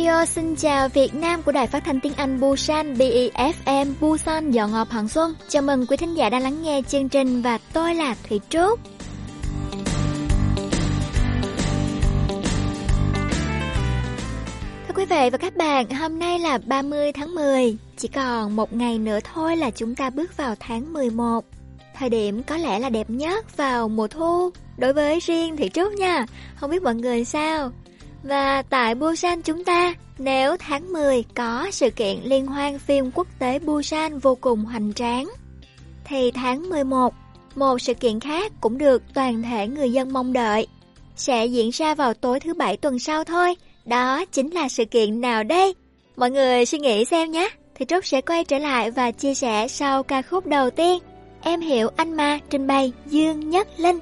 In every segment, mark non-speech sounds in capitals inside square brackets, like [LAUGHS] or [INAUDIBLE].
Radio xin chào Việt Nam của Đài Phát thanh tiếng Anh Busan BEFM Busan dọn ngọt Hoàng Xuân. Chào mừng quý thính giả đang lắng nghe chương trình và tôi là Thủy Trúc. Thưa quý vị và các bạn, hôm nay là 30 tháng 10, chỉ còn một ngày nữa thôi là chúng ta bước vào tháng 11. Thời điểm có lẽ là đẹp nhất vào mùa thu, đối với riêng Thủy Trúc nha, không biết mọi người sao. Và tại Busan chúng ta, nếu tháng 10 có sự kiện liên hoan phim quốc tế Busan vô cùng hoành tráng, thì tháng 11, một sự kiện khác cũng được toàn thể người dân mong đợi. Sẽ diễn ra vào tối thứ bảy tuần sau thôi, đó chính là sự kiện nào đây? Mọi người suy nghĩ xem nhé, thì Trúc sẽ quay trở lại và chia sẻ sau ca khúc đầu tiên. Em hiểu anh ma trình bày Dương Nhất Linh.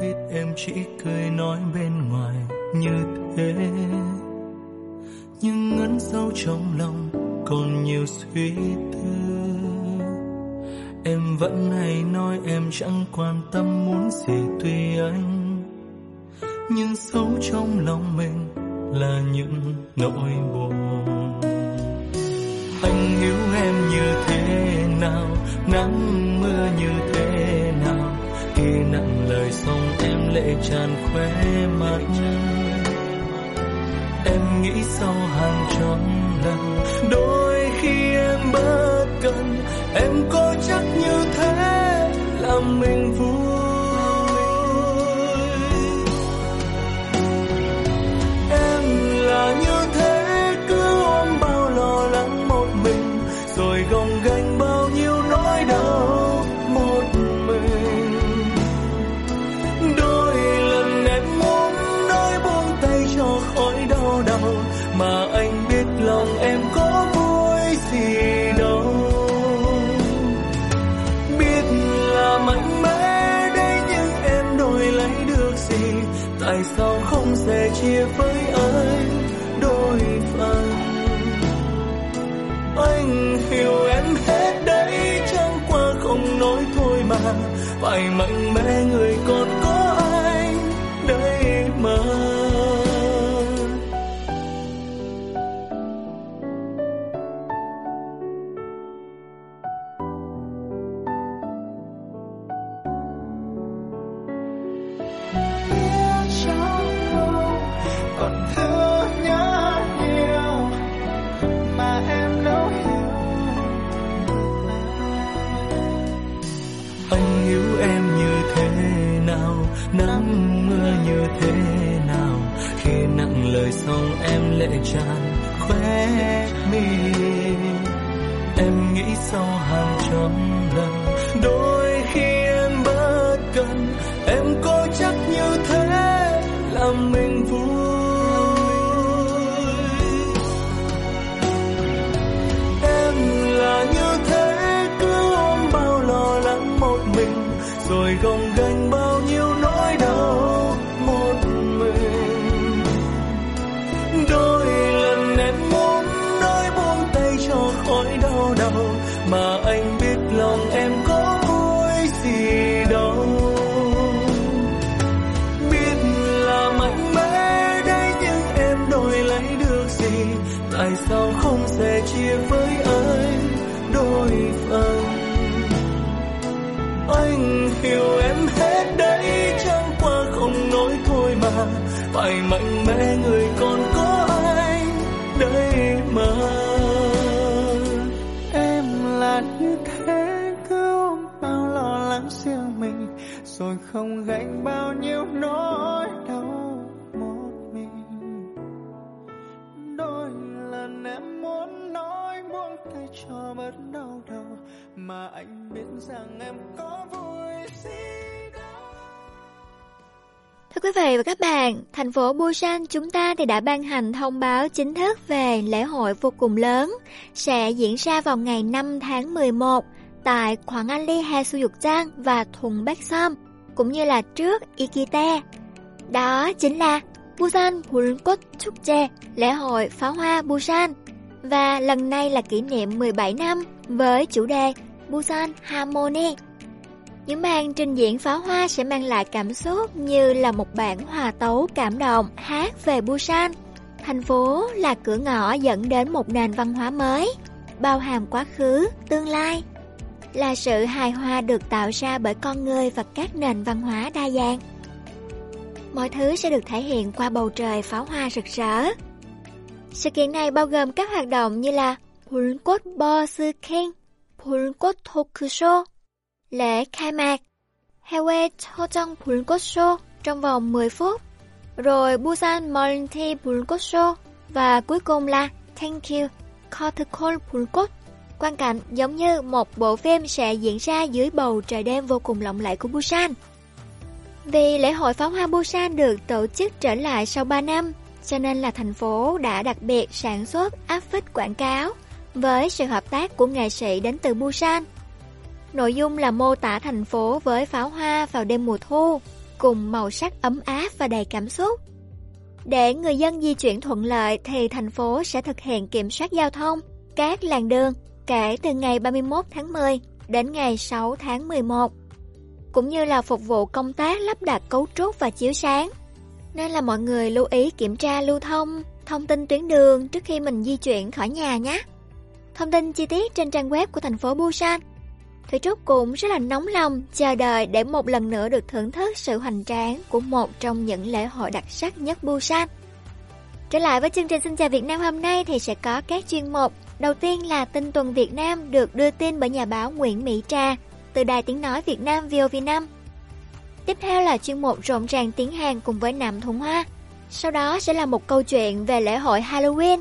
Biết em chỉ cười nói bên ngoài như thế. Nhưng ngấn sâu trong lòng còn nhiều suy tư. Em vẫn hay nói em chẳng quan tâm muốn gì tùy anh. Nhưng sâu trong lòng mình là những nỗi buồn. Anh hiểu em như thế nào, nắng mưa như thế nào, khi nặng lời xong lệ tràn khóe mắt em nghĩ sau hàng trăm lần, đôi khi em bất cần em có chắc như thế làm mình vui mãi mãi lệ tràn khóe mi. Em nghĩ sau hàng trăm lần, đôi khi em bất cần. Em có chắc như thế làm mình vui. Em là như thế, cứ ôm bao lo lắng một mình, rồi gồng gánh Thưa quý vị và các bạn, thành phố Busan chúng ta thì đã ban hành thông báo chính thức về lễ hội vô cùng lớn sẽ diễn ra vào ngày 5 tháng 11 tại Quảng An Ly Hà Su Dục Trang và Thùng Bắc Som, cũng như là trước Ikite. Đó chính là Busan Bulkot Chukje, lễ hội pháo hoa Busan. Và lần này là kỷ niệm 17 năm với chủ đề Busan Harmony. Những màn trình diễn pháo hoa sẽ mang lại cảm xúc như là một bản hòa tấu cảm động hát về Busan. Thành phố là cửa ngõ dẫn đến một nền văn hóa mới, bao hàm quá khứ, tương lai. Là sự hài hòa được tạo ra bởi con người và các nền văn hóa đa dạng. Mọi thứ sẽ được thể hiện qua bầu trời pháo hoa rực rỡ. Sự kiện này bao gồm các hoạt động như là Pulkot King, Pulkot Tokusho, lễ khai mạc, Hewe Chojong Pulkot Show trong vòng 10 phút, rồi Busan Multi Pulkot Show và cuối cùng là Thank You Cortical Pulkot. Quan cảnh giống như một bộ phim sẽ diễn ra dưới bầu trời đêm vô cùng lộng lẫy của Busan. Vì lễ hội pháo hoa Busan được tổ chức trở lại sau 3 năm, cho nên là thành phố đã đặc biệt sản xuất áp phích quảng cáo với sự hợp tác của nghệ sĩ đến từ Busan. Nội dung là mô tả thành phố với pháo hoa vào đêm mùa thu, cùng màu sắc ấm áp và đầy cảm xúc. Để người dân di chuyển thuận lợi thì thành phố sẽ thực hiện kiểm soát giao thông, các làn đường kể từ ngày 31 tháng 10 đến ngày 6 tháng 11, cũng như là phục vụ công tác lắp đặt cấu trúc và chiếu sáng. Nên là mọi người lưu ý kiểm tra lưu thông, thông tin tuyến đường trước khi mình di chuyển khỏi nhà nhé. Thông tin chi tiết trên trang web của thành phố Busan. Thủy Trúc cũng rất là nóng lòng chờ đợi để một lần nữa được thưởng thức sự hoành tráng của một trong những lễ hội đặc sắc nhất Busan. Trở lại với chương trình Xin chào Việt Nam hôm nay thì sẽ có các chuyên mục. Đầu tiên là tin tuần Việt Nam được đưa tin bởi nhà báo Nguyễn Mỹ Trà từ Đài Tiếng Nói Việt Nam VOV5. Tiếp theo là chuyên mục rộn ràng tiếng Hàn cùng với Nam Thùng Hoa. Sau đó sẽ là một câu chuyện về lễ hội Halloween.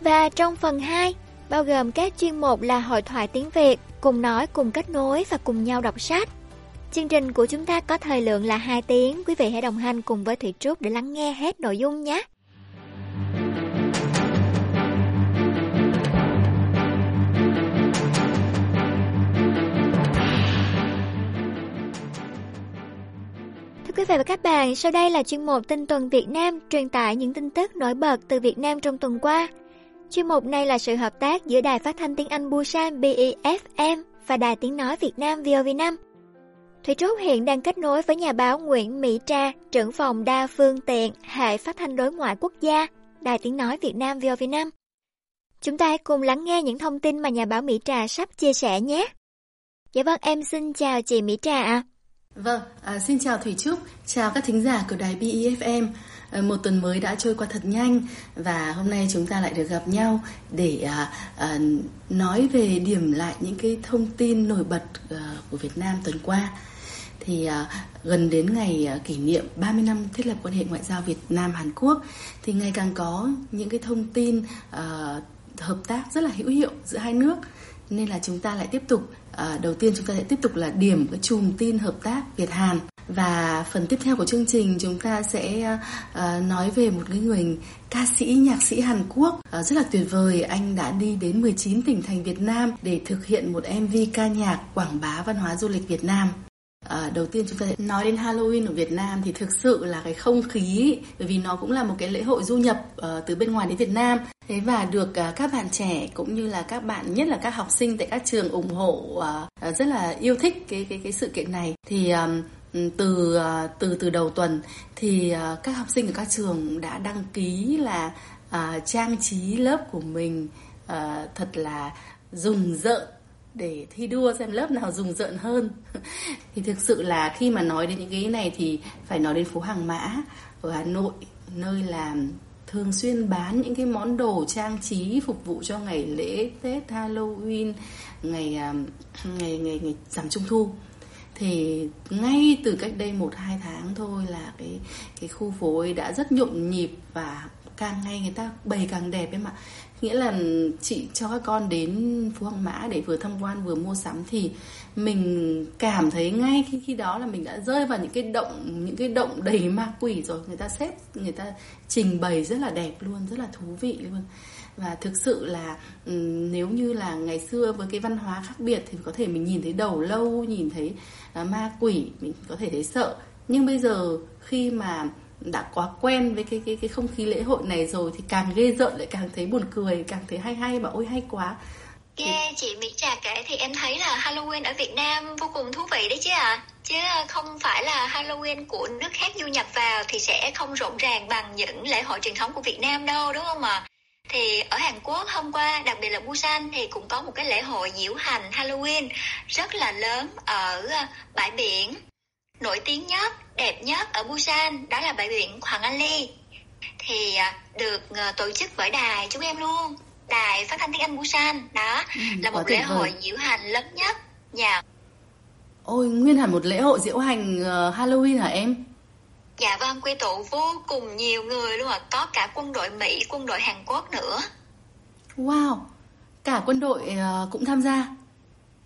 Và trong phần 2, bao gồm các chuyên mục là hội thoại tiếng Việt, cùng nói, cùng kết nối và cùng nhau đọc sách. Chương trình của chúng ta có thời lượng là 2 tiếng, quý vị hãy đồng hành cùng với Thủy Trúc để lắng nghe hết nội dung nhé. Thưa quý vị và các bạn, sau đây là chuyên mục tin tuần Việt Nam truyền tải những tin tức nổi bật từ Việt Nam trong tuần qua. Chuyên mục này là sự hợp tác giữa Đài Phát thanh Tiếng Anh Busan BEFM và Đài Tiếng Nói Việt Nam VOV5. Thủy Trúc hiện đang kết nối với nhà báo Nguyễn Mỹ Tra, trưởng phòng đa phương tiện hệ phát thanh đối ngoại quốc gia, Đài Tiếng Nói Việt Nam VOV5. Chúng ta hãy cùng lắng nghe những thông tin mà nhà báo Mỹ Trà sắp chia sẻ nhé. Dạ vâng, em xin chào chị Mỹ Trà ạ. Vâng, à, xin chào Thủy Trúc, chào các thính giả của đài BEFM. Ờ, một tuần mới đã trôi qua thật nhanh và hôm nay chúng ta lại được gặp nhau để à, à, nói về điểm lại những cái thông tin nổi bật ờ, của Việt Nam tuần qua. Thì à, gần đến ngày kỷ niệm 30 năm thiết lập quan hệ ngoại giao Việt Nam Hàn Quốc thì ngày càng có những cái thông tin ờ, hợp tác rất là hữu hiệu giữa hai nước nên là chúng ta lại tiếp tục à, đầu tiên chúng ta sẽ tiếp tục là điểm cái chùm tin hợp tác Việt Hàn và phần tiếp theo của chương trình chúng ta sẽ uh, nói về một cái người ca sĩ nhạc sĩ Hàn Quốc uh, rất là tuyệt vời. Anh đã đi đến 19 tỉnh thành Việt Nam để thực hiện một MV ca nhạc quảng bá văn hóa du lịch Việt Nam. À, đầu tiên chúng ta sẽ nói đến Halloween ở Việt Nam thì thực sự là cái không khí bởi vì nó cũng là một cái lễ hội du nhập uh, từ bên ngoài đến Việt Nam. Thế và được uh, các bạn trẻ cũng như là các bạn nhất là các học sinh tại các trường ủng hộ uh, rất là yêu thích cái cái cái sự kiện này. Thì um, Ừ, từ ờ, từ từ đầu tuần thì ờ, các học sinh ở các trường đã đăng ký là uh, trang trí lớp của mình uh, thật là rùng rợn để thi đua xem lớp nào rùng rợn hơn. [LAUGHS] Thì thực sự là khi mà nói đến những cái này thì phải nói đến phố Hàng Mã ở Hà Nội nơi là thường xuyên bán những cái món đồ trang trí phục vụ cho ngày lễ Tết Halloween ngày ngày ngày, ngày giảm trung thu thì ngay từ cách đây một, hai tháng thôi là cái cái khu phố ấy đã rất nhộn nhịp và càng ngày người ta bày càng đẹp em ạ. Nghĩa là chị cho các con đến phố Hàng mã để vừa tham quan vừa mua sắm thì mình cảm thấy ngay khi khi đó là mình đã rơi vào những cái động, những cái động đầy ma quỷ rồi. Người ta xếp, người ta trình bày rất là đẹp luôn, rất là thú vị luôn và thực sự là ừ, nếu như là ngày xưa với cái văn hóa khác biệt thì có thể mình nhìn thấy đầu lâu nhìn thấy uh, ma quỷ mình có thể thấy sợ nhưng bây giờ khi mà đã quá quen với cái cái cái không khí lễ hội này rồi thì càng ghê rợn lại càng thấy buồn cười càng thấy hay hay và ôi hay quá Nghe chị Mỹ Trà kể thì em thấy là Halloween ở Việt Nam vô cùng thú vị đấy chứ ạ. À. Chứ không phải là Halloween của nước khác du nhập vào thì sẽ không rộn ràng bằng những lễ hội truyền thống của Việt Nam đâu đúng không ạ? À? Thì ở Hàn Quốc hôm qua, đặc biệt là Busan thì cũng có một cái lễ hội diễu hành Halloween rất là lớn ở ờ, bãi biển. Nổi tiếng nhất, đẹp nhất ở Busan đó là bãi biển Hoàng An Ly. Thì ờ, được ờ, tổ chức bởi đài chúng em luôn đài phát thanh tiếng Anh Busan đó ừ, là một lễ hội diễu hành lớn nhất. Dạ. Ôi, nguyên hẳn một lễ hội diễu hành Halloween hả em? Dạ vâng, quy tụ vô cùng nhiều người luôn ạ, có cả quân đội Mỹ, quân đội Hàn Quốc nữa. Wow, cả quân đội uh, cũng tham gia.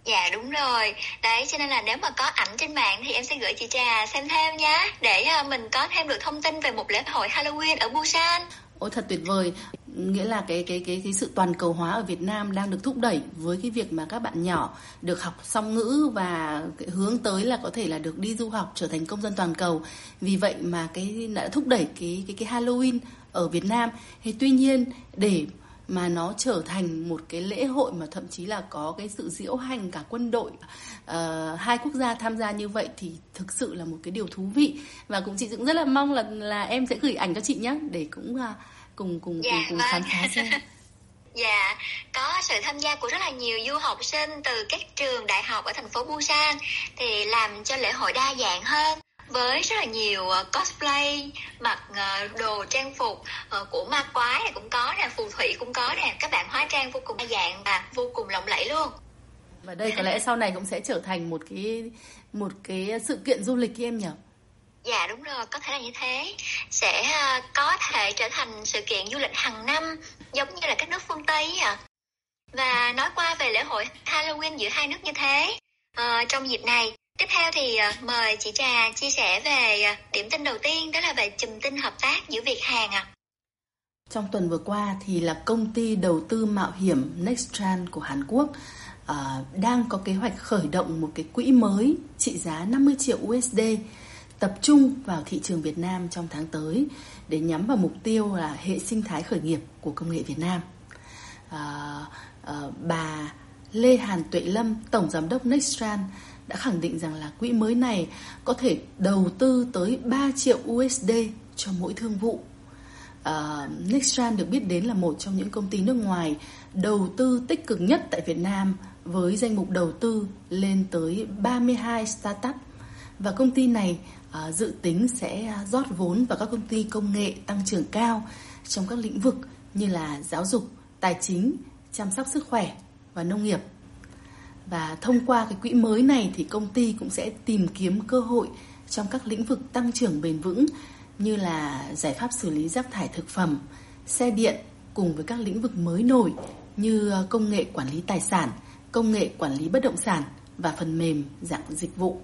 Dạ đúng rồi. Đấy cho nên là nếu mà có ảnh trên mạng Thì em sẽ gửi chị Trà xem thêm nhé Để uh, mình có thêm được thông tin Về một lễ hội Halloween ở Busan. Ôi thật tuyệt vời nghĩa là cái cái cái cái sự toàn cầu hóa ở Việt Nam đang được thúc đẩy với cái việc mà các bạn nhỏ được học song ngữ và cái hướng tới là có thể là được đi du học trở thành công dân toàn cầu. Vì vậy mà cái đã thúc đẩy cái cái cái Halloween ở Việt Nam. Thì tuy nhiên để mà nó trở thành một cái lễ hội mà thậm chí là có cái sự diễu hành cả quân đội uh, hai quốc gia tham gia như vậy thì thực sự là một cái điều thú vị và cũng chị cũng rất là mong là là em sẽ gửi ảnh cho chị nhé để cũng uh, cùng cùng dạ, cùng, cùng vâng. khám phá xem. [LAUGHS] Dạ, có sự tham gia của rất là nhiều du học sinh từ các trường đại học ở thành phố Busan thì làm cho lễ hội đa dạng hơn. Với rất là nhiều ờ, cosplay mặc ờ, đồ trang phục ờ, của ma quái này cũng có nè phù thủy cũng có nè. Các bạn hóa trang vô cùng đa dạng và vô cùng lộng lẫy luôn. Và đây có lẽ sau này cũng sẽ trở thành một cái một cái sự kiện du lịch em nhỉ Dạ đúng rồi, có thể là như thế. Sẽ uh, có thể trở thành sự kiện du lịch hàng năm giống như là các nước phương Tây à. Và nói qua về lễ hội Halloween giữa hai nước như thế. Uh, trong dịp này, tiếp theo thì uh, mời chị Trà chia sẻ về uh, điểm tin đầu tiên đó là về chùm tin hợp tác giữa Việt Hàn ạ. À. Trong tuần vừa qua thì là công ty đầu tư mạo hiểm Nextran của Hàn Quốc uh, đang có kế hoạch khởi động một cái quỹ mới trị giá 50 triệu USD tập trung vào thị trường Việt Nam trong tháng tới để nhắm vào mục tiêu là hệ sinh thái khởi nghiệp của công nghệ Việt Nam. À, à, bà Lê Hàn Tuệ Lâm, Tổng Giám đốc Nextran đã khẳng định rằng là quỹ mới này có thể đầu tư tới 3 triệu USD cho mỗi thương vụ. Uh, Nextran được biết đến là một trong những công ty nước ngoài đầu tư tích cực nhất tại Việt Nam với danh mục đầu tư lên tới 32 startup và công ty này Ờ, dự tính sẽ à, rót vốn vào các công ty công nghệ tăng trưởng cao trong các lĩnh vực như là giáo dục, tài chính, chăm sóc sức khỏe và nông nghiệp. Và thông qua cái quỹ mới này thì công ty cũng sẽ tìm kiếm cơ hội trong các lĩnh vực tăng trưởng bền vững như là giải pháp xử lý rác thải thực phẩm, xe điện cùng với các lĩnh vực mới nổi như à, công nghệ quản lý tài sản, công nghệ quản lý bất động sản và phần mềm dạng dịch vụ.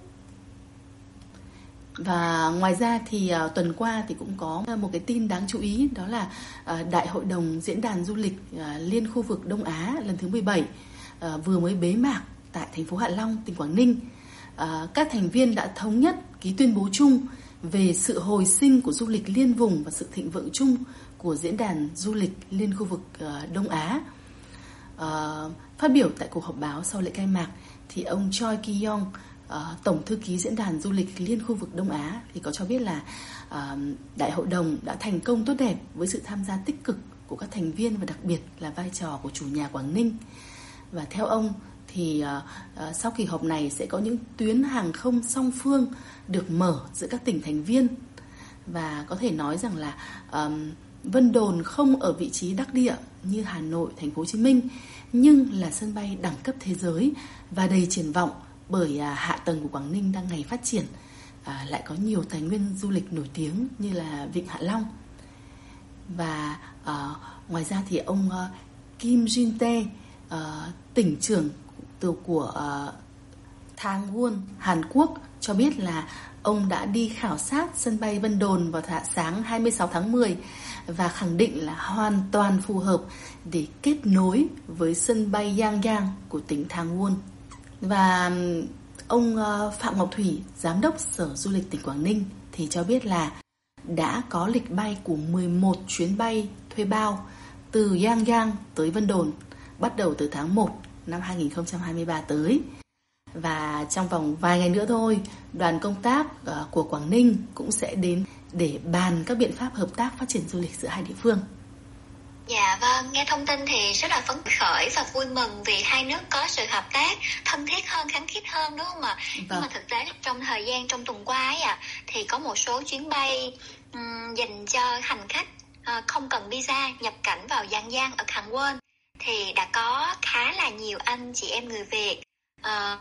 Và ngoài ra thì uh, tuần qua thì cũng có một cái tin đáng chú ý đó là uh, Đại hội đồng Diễn đàn Du lịch uh, Liên khu vực Đông Á lần thứ 17 uh, vừa mới bế mạc tại thành phố Hạ Long, tỉnh Quảng Ninh. Uh, các thành viên đã thống nhất ký tuyên bố chung về sự hồi sinh của du lịch liên vùng và sự thịnh vượng chung của Diễn đàn Du lịch Liên khu vực uh, Đông Á. Uh, phát biểu tại cuộc họp báo sau lễ khai mạc thì ông Choi Ki-yong uh, Tổng thư ký Diễn đàn Du lịch Liên khu vực Đông Á thì có cho biết là uh, Đại hội đồng đã thành công tốt đẹp với sự tham gia tích cực của các thành viên và đặc biệt là vai trò của chủ nhà Quảng Ninh. Và theo ông thì uh, sau kỳ họp này sẽ có những tuyến hàng không song phương được mở giữa các tỉnh thành viên và có thể nói rằng là um, Vân Đồn không ở vị trí đắc địa như Hà Nội, Thành phố Hồ Chí Minh nhưng là sân bay đẳng cấp thế giới và đầy triển vọng bởi à, hạ tầng của Quảng Ninh đang ngày phát triển à, lại có nhiều tài nguyên du lịch nổi tiếng như là Vịnh Hạ Long và à, ngoài ra thì ông à, Kim Jin Tae à, tỉnh trưởng từ của à, Thang Won Hàn Quốc cho biết là ông đã đi khảo sát sân bay Vân Đồn vào sáng 26 tháng 10 và khẳng định là hoàn toàn phù hợp để kết nối với sân bay Yang Yang của tỉnh Thang Won. Và ông ờ, Phạm Ngọc Thủy, giám đốc Sở Du lịch tỉnh Quảng Ninh thì cho biết là đã có lịch bay của 11 chuyến bay thuê bao từ Yang Yang tới Vân Đồn bắt đầu từ tháng 1 năm 2023 tới. Và trong vòng vài ngày nữa thôi, đoàn công tác ờ, của Quảng Ninh cũng sẽ đến để bàn các biện pháp hợp tác phát triển du lịch giữa hai địa phương. Dạ vâng, nghe thông tin thì rất là phấn khởi và vui mừng vì hai nước có sự hợp tác thân thiết hơn, kháng khít hơn đúng không ạ? Vâng. Nhưng mà thực tế trong thời gian trong tuần qua ấy ạ, à, thì có một số chuyến bay um, dành cho hành khách uh, không cần visa nhập cảnh vào Giang Giang ở Hàn Quân thì đã có khá là nhiều anh chị em người Việt uh,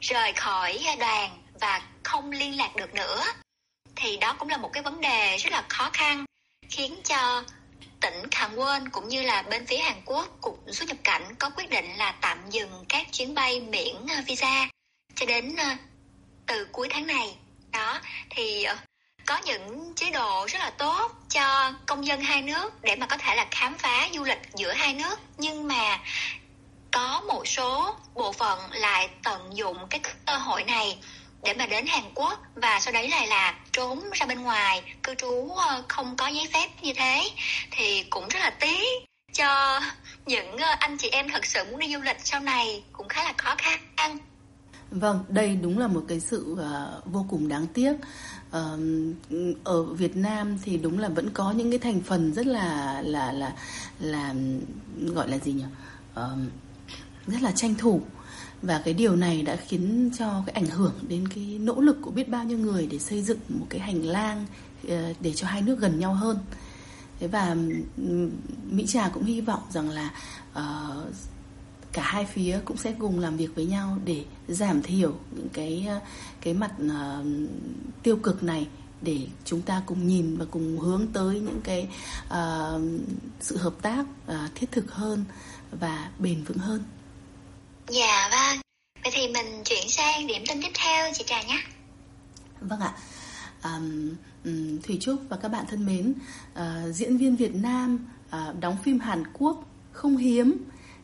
rời khỏi đoàn và không liên lạc được nữa thì đó cũng là một cái vấn đề rất là khó khăn khiến cho tỉnh Hàn Quân cũng như là bên phía Hàn Quốc cục xuất nhập cảnh có quyết định là tạm dừng các chuyến bay miễn ờ, visa cho đến ờ, từ cuối tháng này. Đó, thì ờ, có những chế độ rất là tốt cho công dân hai nước để mà có thể là khám phá du lịch giữa hai nước, nhưng mà có một số bộ phận lại tận dụng cái cơ hội này để mà đến Hàn Quốc và sau đấy lại là trốn ra bên ngoài cư trú ờ, không có giấy phép như thế thì cũng rất là tiếc cho những ờ, anh chị em thật sự muốn đi du lịch sau này cũng khá là khó khăn. Vâng, đây đúng là một cái sự uh, vô cùng đáng tiếc. Uh, ở Việt Nam thì đúng là vẫn có những cái thành phần rất là là là là gọi là gì nhỉ? Uh, rất là tranh thủ và cái điều này đã khiến cho cái ảnh hưởng đến cái nỗ lực của biết bao nhiêu người để xây dựng một cái hành lang ờ, để cho hai nước gần nhau hơn thế và mỹ trà cũng hy vọng rằng là uh, cả hai phía cũng sẽ cùng làm việc với nhau để giảm thiểu những cái ờ, cái mặt uh, tiêu cực này để chúng ta cùng nhìn và cùng hướng tới những cái uh, sự hợp tác uh, thiết thực hơn và bền vững hơn Dạ vâng. Vậy thì mình chuyển sang điểm tin tiếp theo chị Trà nhé. Vâng ạ. Um, um, Thủy Trúc và các bạn thân mến, uh, diễn viên Việt Nam uh, đóng phim Hàn Quốc không hiếm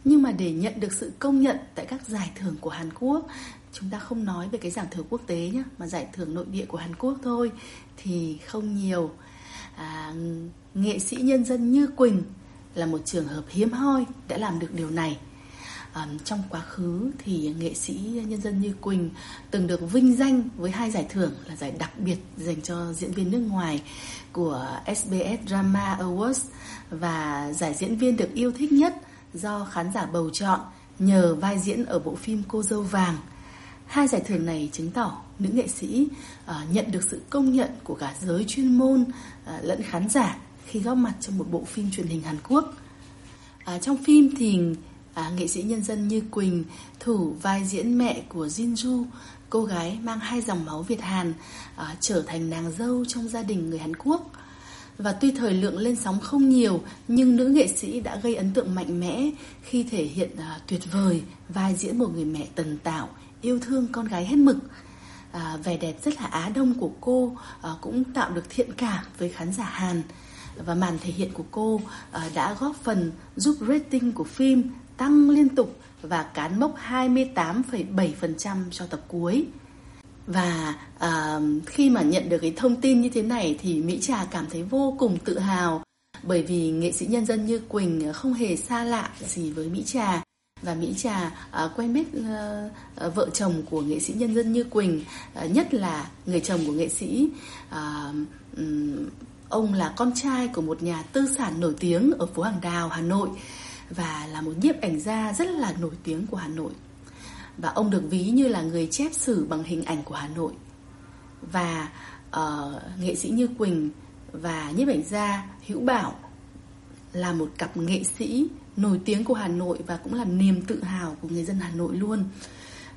nhưng mà để nhận được sự công nhận tại các giải thưởng của Hàn Quốc chúng ta không nói về cái giải thưởng quốc tế nhé mà giải thưởng nội địa của Hàn Quốc thôi thì không nhiều à, nghệ sĩ nhân dân như Quỳnh là một trường hợp hiếm hoi đã làm được điều này um, trong quá khứ thì nghệ sĩ nhân dân như Quỳnh từng được vinh danh với hai giải thưởng là giải đặc biệt dành cho diễn viên nước ngoài của SBS Drama Awards và giải diễn viên được yêu thích nhất do khán giả bầu chọn nhờ vai diễn ở bộ phim Cô dâu vàng. Hai giải thưởng này chứng tỏ nữ nghệ sĩ uh, nhận được sự công nhận của cả giới chuyên môn uh, lẫn khán giả khi góp mặt trong một bộ phim truyền hình Hàn Quốc. À, trong phim thì à, nghệ sĩ nhân dân như Quỳnh thủ vai diễn mẹ của Jinju, cô gái mang hai dòng máu Việt Hàn, à, trở thành nàng dâu trong gia đình người Hàn Quốc. Và tuy thời lượng lên sóng không nhiều, nhưng nữ nghệ sĩ đã gây ấn tượng mạnh mẽ khi thể hiện à, tuyệt vời vai diễn một người mẹ tần tảo, yêu thương con gái hết mực. À, vẻ đẹp rất là á đông của cô à, cũng tạo được thiện cảm với khán giả Hàn và màn thể hiện của cô à, đã góp phần giúp rating của phim tăng liên tục và cán mốc 28,7% cho tập cuối. Và à, khi mà nhận được cái thông tin như thế này thì Mỹ Trà cảm thấy vô cùng tự hào bởi vì nghệ sĩ nhân dân như Quỳnh không hề xa lạ gì với Mỹ Trà và Mỹ Trà à, quen biết à, vợ chồng của nghệ sĩ nhân dân như Quỳnh à, nhất là người chồng của nghệ sĩ à, um, ông là con trai của một nhà tư sản nổi tiếng ở phố Hàng Đào Hà Nội và là một nhiếp ảnh gia rất là nổi tiếng của Hà Nội. Và ông được ví như là người chép sử bằng hình ảnh của Hà Nội. Và uh, nghệ sĩ Như Quỳnh và nhiếp ảnh gia Hữu Bảo là một cặp nghệ sĩ nổi tiếng của Hà Nội và cũng là niềm tự hào của người dân Hà Nội luôn.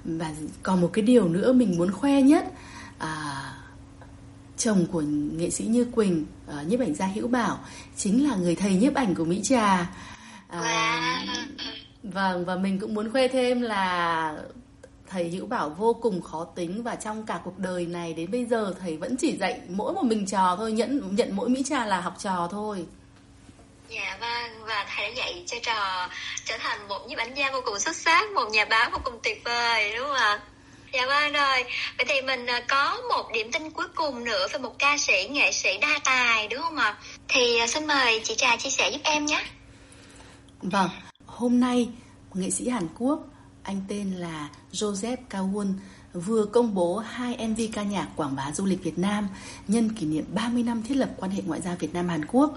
Và còn một cái điều nữa mình muốn khoe nhất à, chồng của nghệ sĩ Như Quỳnh, uh, nhiếp ảnh gia Hữu Bảo chính là người thầy nhiếp ảnh của Mỹ Trà à, vâng và mình cũng muốn khoe thêm là thầy Hữu Bảo vô cùng khó tính và trong cả cuộc đời này đến bây giờ thầy vẫn chỉ dạy mỗi một mình trò thôi nhận nhận mỗi mỹ trà là học trò thôi Dạ vâng và thầy đã dạy cho trò trở thành một nhiếp ảnh gia vô cùng xuất sắc, một nhà báo vô cùng tuyệt vời đúng không ạ? Dạ vâng rồi. Vậy thì mình à, có một điểm tin cuối cùng nữa về một ca sĩ, nghệ sĩ đa tài đúng không ạ? Thì à, xin mời chị Trà chia sẻ giúp em nhé. Vâng, hôm nay nghệ sĩ Hàn Quốc, anh tên là Joseph Kawon vừa công bố hai MV ca nhạc quảng bá du lịch Việt Nam nhân kỷ niệm 30 năm thiết lập quan hệ ngoại giao Việt Nam Hàn Quốc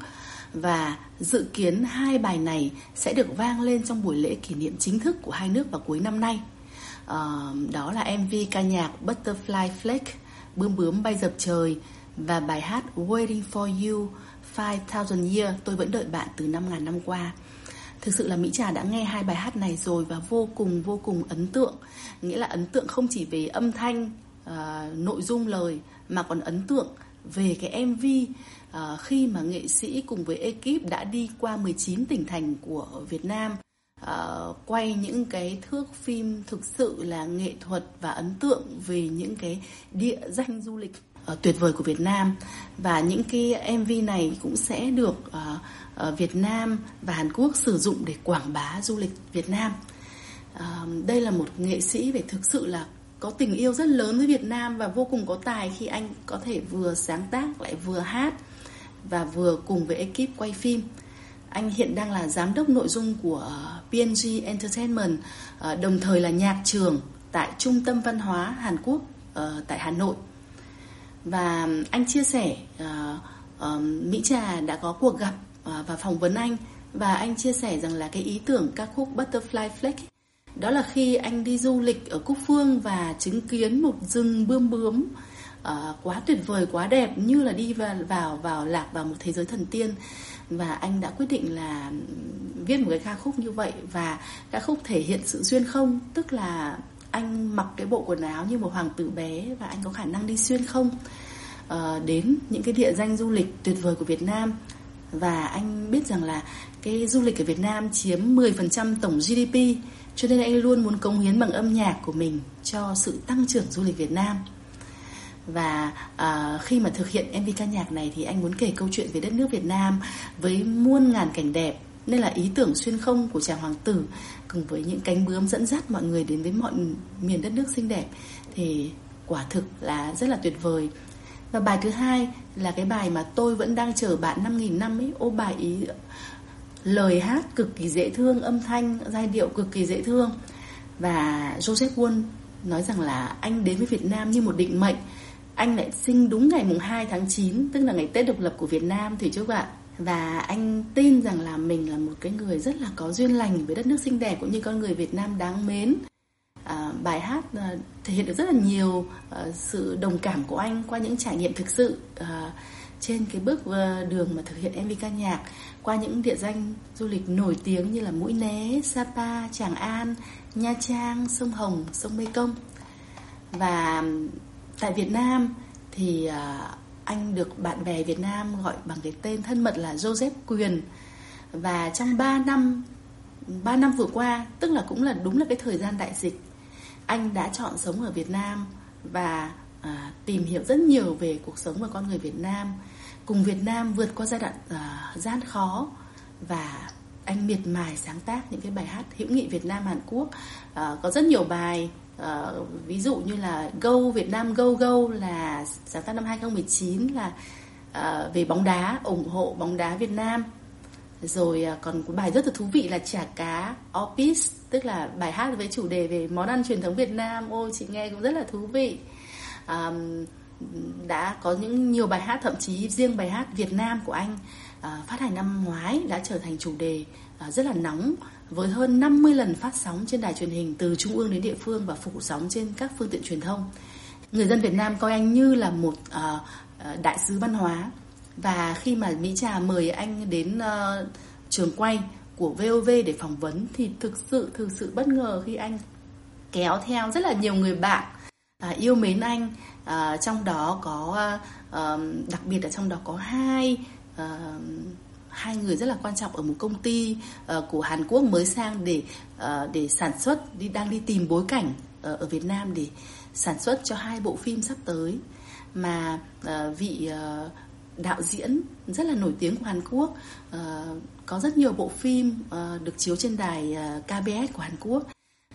và dự kiến hai bài này sẽ được vang lên trong buổi lễ kỷ niệm chính thức của hai nước vào cuối năm nay. À, đó là MV ca nhạc Butterfly flake Bướm bướm bay dập trời và bài hát Waiting for You 5000 Year tôi vẫn đợi bạn từ 5000 năm qua. Thực sự là Mỹ Trà đã nghe hai bài hát này rồi và vô cùng vô cùng ấn tượng. Nghĩa là ấn tượng không chỉ về âm thanh, uh, nội dung lời mà còn ấn tượng về cái MV uh, ờ, khi mà nghệ sĩ cùng với ekip đã đi qua 19 tỉnh thành của Việt Nam uh, quay những cái thước phim thực sự là nghệ thuật và ấn tượng về những cái địa danh du lịch uh, tuyệt vời của Việt Nam và những cái MV này cũng sẽ được uh, Việt Nam và Hàn Quốc sử dụng để quảng bá du lịch Việt Nam. Ờ, đây là một nghệ sĩ về thực sự là có tình yêu rất lớn với Việt Nam và vô cùng có tài khi anh có thể vừa sáng tác lại vừa hát và vừa cùng với ekip quay phim. Anh hiện đang là giám đốc nội dung của PNG Entertainment, ờ, đồng thời là nhạc trường tại Trung tâm Văn hóa Hàn Quốc ờ, tại Hà Nội. Và anh chia sẻ Mỹ Trà đã có cuộc gặp À, và phỏng vấn anh. Và anh chia sẻ rằng là cái ý tưởng ca khúc Butterfly flex đó là khi anh đi du lịch ở Cúc Phương và chứng kiến một rừng bươm bướm uh, quá tuyệt vời quá đẹp như là đi vào vào vào lạc vào một thế giới thần tiên. Và anh đã quyết định là viết một cái ca khúc như vậy. Và ca khúc thể hiện sự duyên không? Tức là anh mặc cái bộ quần áo như một hoàng tử bé và anh có khả năng đi xuyên không? Uh, đến những cái địa danh du lịch tuyệt vời của Việt Nam và anh biết rằng là cái du lịch ở Việt Nam chiếm 10% tổng GDP cho nên anh luôn muốn cống hiến bằng âm nhạc của mình cho sự tăng trưởng du lịch Việt Nam. Và uh, khi mà thực hiện MV ca nhạc này thì anh muốn kể câu chuyện về đất nước Việt Nam với muôn ngàn cảnh đẹp nên là ý tưởng xuyên không của chàng hoàng tử cùng với những cánh bướm dẫn dắt mọi người đến với mọi miền đất nước xinh đẹp thì quả thực là rất là tuyệt vời và bài thứ hai là cái bài mà tôi vẫn đang chờ bạn 5.000 năm ấy. Ô, bài ý, lời hát cực kỳ dễ thương, âm thanh, giai điệu cực kỳ dễ thương. Và Joseph Won nói rằng là anh đến với Việt Nam như một định mệnh. Anh lại sinh đúng ngày mùng 2 tháng 9 tức là ngày Tết độc lập của Việt Nam thì chúc ạ. Và anh tin rằng là mình là một cái người rất là có duyên lành với đất nước xinh đẹp cũng như con người Việt Nam đáng mến à, bài hát à, thể hiện được rất là nhiều à, sự đồng cảm của anh qua những trải nghiệm thực sự à, trên cái bước à, đường mà thực hiện MV ca nhạc qua những địa danh du lịch nổi tiếng như là Mũi Né, Sapa, Tràng An, Nha Trang, sông Hồng, sông Mê Công. Và tại Việt Nam thì à, anh được bạn bè Việt Nam gọi bằng cái tên thân mật là Joseph Quyền. Và trong 3 năm 3 năm vừa qua, tức là cũng là đúng là cái thời gian đại dịch, anh đã chọn sống ở Việt Nam và à, tìm hiểu rất nhiều về cuộc sống và con người Việt Nam. Cùng Việt Nam vượt qua giai đoạn à, gian khó và anh miệt mài sáng tác những cái bài hát hữu nghị Việt Nam Hàn Quốc. À, có rất nhiều bài à, ví dụ như là Go Việt Nam Go Go là sáng tác năm 2019 là à, về bóng đá ủng hộ bóng đá Việt Nam rồi à, còn một bài rất là thú vị là chả cá Opis tức là bài hát với chủ đề về món ăn truyền thống Việt Nam. Ôi chị nghe cũng rất là thú vị. À, đã có những nhiều bài hát thậm chí riêng bài hát Việt Nam của anh à, phát hành năm ngoái đã trở thành chủ đề à, rất là nóng với hơn 50 lần phát sóng trên đài truyền hình từ trung ương đến địa phương và phủ sóng trên các phương tiện truyền thông. Người dân Việt Nam coi anh như là một à đại sứ văn hóa và khi mà Mỹ Trà mời anh đến uh, trường quay của VOV để phỏng vấn thì thực sự thực sự bất ngờ khi anh kéo theo rất là nhiều người bạn à, yêu mến anh. À, trong đó có à, đặc biệt là trong đó có hai à, hai người rất là quan trọng ở một công ty à, của Hàn Quốc mới sang để à, để sản xuất đi đang đi tìm bối cảnh à, ở Việt Nam để sản xuất cho hai bộ phim sắp tới. Mà à, vị à, đạo diễn rất là nổi tiếng của Hàn Quốc. Uh, có rất nhiều bộ phim uh, được chiếu trên đài uh, KBS của Hàn Quốc.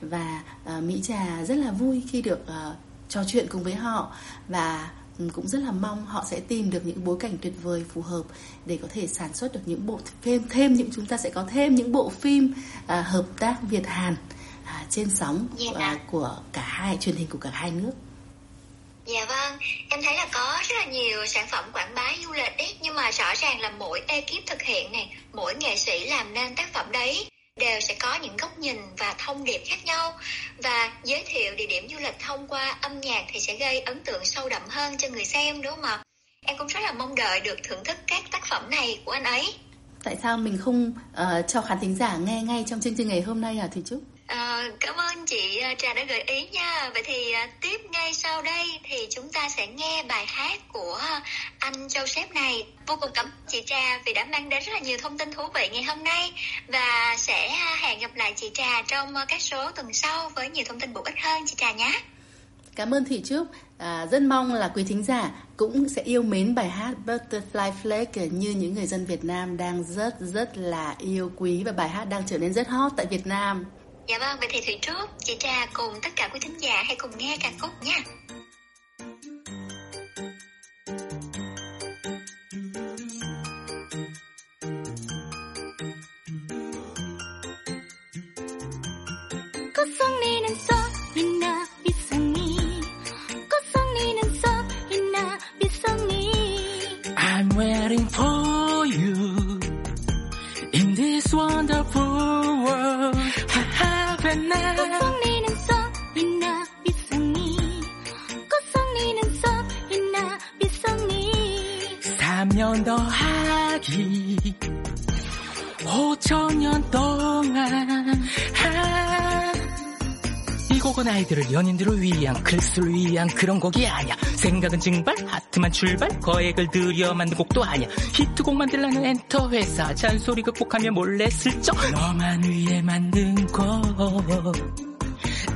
Và uh, Mỹ Trà rất là vui khi được uh, trò chuyện cùng với họ. Và ừ, cũng rất là mong họ sẽ tìm được những bối cảnh tuyệt vời phù hợp để có thể sản xuất được những bộ phim thêm những chúng ta sẽ có thêm những bộ phim à, hợp tác Việt Hàn à, trên sóng à, của cả hai truyền hình của cả hai nước. Dạ vâng, em thấy là có rất là nhiều sản phẩm quảng bá du lịch ấy, nhưng mà rõ ràng là mỗi ekip thực hiện này, mỗi nghệ sĩ làm nên tác phẩm đấy đều sẽ có những góc nhìn và thông điệp khác nhau và giới thiệu địa điểm du lịch thông qua âm nhạc thì sẽ gây ấn tượng sâu đậm hơn cho người xem đúng không ạ? Em cũng rất là mong đợi được thưởng thức các tác phẩm này của anh ấy. Tại sao mình không uh, cho khán thính giả nghe ngay trong chương trình ngày hôm nay à Thùy Trúc? À, cảm ơn chị ờ, Trà đã gợi ý nha. Vậy thì ờ, tiếp ngay sau đây thì chúng ta sẽ nghe bài hát của anh Châu Sếp này. Vô cùng cảm ơn chị Trà vì đã mang đến rất là nhiều thông tin thú vị ngày hôm nay và sẽ hẹn gặp lại chị Trà trong các số tuần sau với nhiều thông tin bổ ích hơn chị Trà nhé. Cảm ơn Thủy Trúc. À, rất mong là quý thính giả cũng sẽ yêu mến bài hát Butterfly Flag như những người dân Việt Nam đang rất rất là yêu quý và bài hát đang trở nên rất hot tại Việt Nam. Dạ vâng, vậy thì Thủy trước, chị Trà cùng tất cả quý thính giả hãy cùng nghe ca khúc nha. 3년 더 하기. 5천년 동안 아, 이 곡은 아이들을 연인들을 위한 글쓰를 위한 그런 곡이 아니야. 생각은 증발 하트만 출발 거액을 들여 만든 곡도 아니야. 히트곡 만들라는 엔터 회사 잔소리 극복하며 몰래 슬쩍. 너만 위해 만든 곡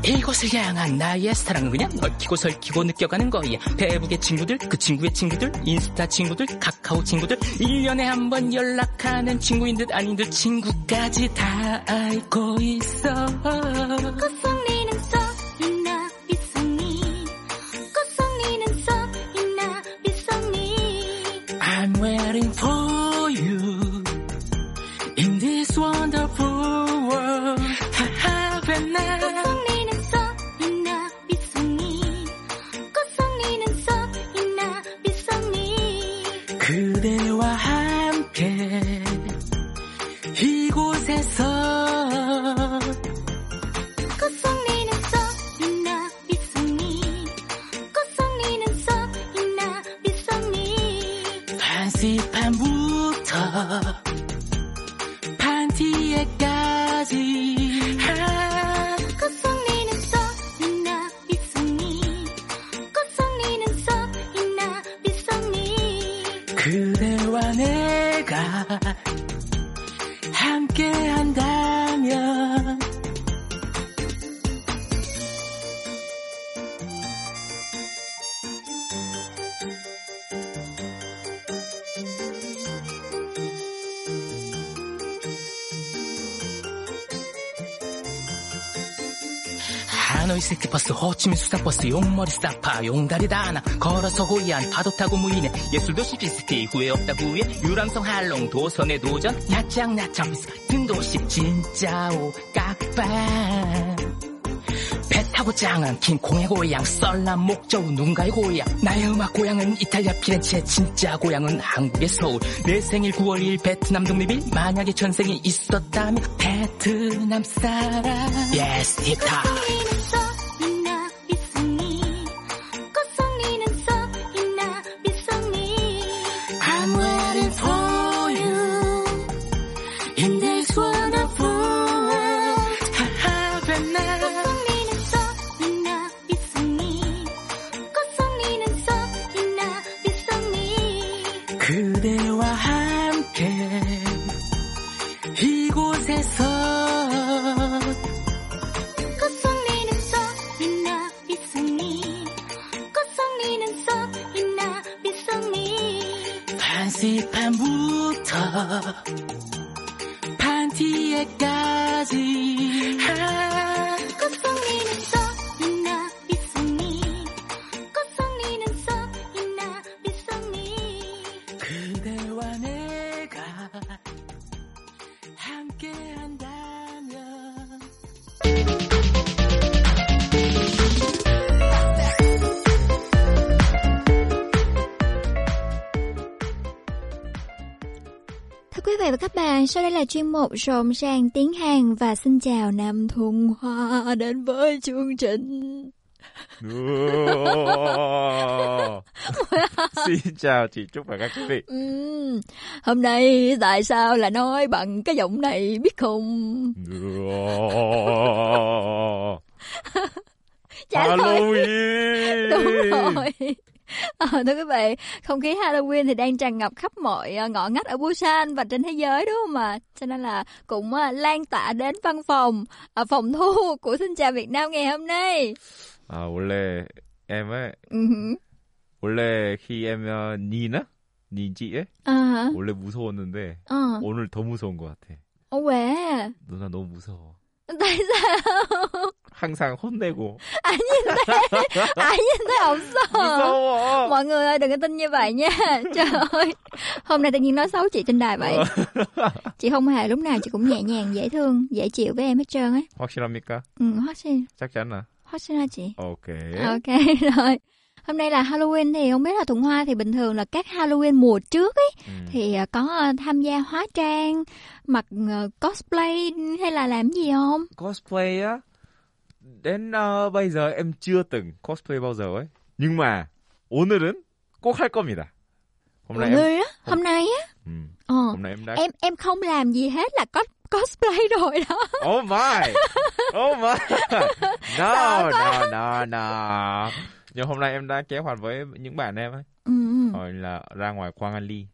이곳을 향한 나의 사랑은 그냥 얽히고 설키고 느껴가는 거야. 페북의 친구들 그 친구의 친구들 인스타 친구들 카카오 친구들 1년에 한 번 연락하는 친구인 듯 아닌 듯 친구까지 다 알고 있어 수산버스 용머리 사파 용다리 다나 걸어서 고이안 파도 타고 무인해 예술도 시피스티 후회 없다 후회 유람선 할롱 도선의 도전 야짱 야짱 비스 같은 도시 진짜오 깍방 배 타고 짱은 킹콩의 고향 썰난 목저우 눈가의 고향 나의 음악 고향은 이탈리아 피렌체 진짜 고향은 한국의 서울 내 생일 9월 1일 베트남 독립일 만약에 전생이 있었다면 베트남 사람 Yes 틱탁 꽃송 chuyên mục rộn ràng tiếng Hàn và xin chào Nam Thuần Hoa đến với chương trình. [LAUGHS] Xin chào chị Trúc và các quý vị. Ừm, hôm nay tại sao là nói bằng cái giọng này biết không? Trả [LAUGHS] lời đúng rồi Ờ, thưa quý vị, không khí Halloween thì đang tràn ngập khắp mọi ờ, ngõ ngách ở Busan và trên thế giới đúng không ạ? Cho nên là cũng ờ, lan tỏa đến văn phòng, ở phòng thu [LAUGHS] của Xin chào Việt Nam ngày hôm nay. 아 원래 em ấy, Ừ. 원래 khi em uh, nhìn á, nhìn chị ấy, À, hả? 원래 무서웠는데 ờ, 오늘 더 무서운 것 같아. Ồ, quẹ. 누나 너무 무서워. [LAUGHS] Tại sao? 항상 혼내고 À nhìn thấy, à nhìn thấy ổng sao? 무서워. Mọi người ơi đừng có tin như vậy nha. [LAUGHS] Trời ơi. Hôm nay tự nhiên nói xấu chị trên đài vậy. [LAUGHS] Chị không hề lúc nào chị cũng nhẹ nhàng, dễ thương, dễ chịu với em hết trơn á. 확실합니까? Ừ, hóa xin. chắc chắn à? Hóa xin hả chị? Ok. Ok rồi. Hôm nay là Halloween thì không biết là Thuận Hoa thì bình thường là các Halloween mùa trước ấy Ừ. thì à, có à, tham gia hóa trang, mặc à, cosplay hay là làm gì không? cosplay á đến ờ, bây giờ em chưa từng cosplay bao giờ ấy nhưng mà 오늘은 꼭 할 겁니다 hôm nay em Người á, hôm nay á. ừ, Ờ. hôm nay em đã Em em không làm gì hết là có cosplay [LAUGHS] rồi đó. oh my oh my [LAUGHS] no no no no nhưng hôm nay em đã kế hoạch với những bạn em ấy Ừ. ừ. rồi là ra ngoài 광안리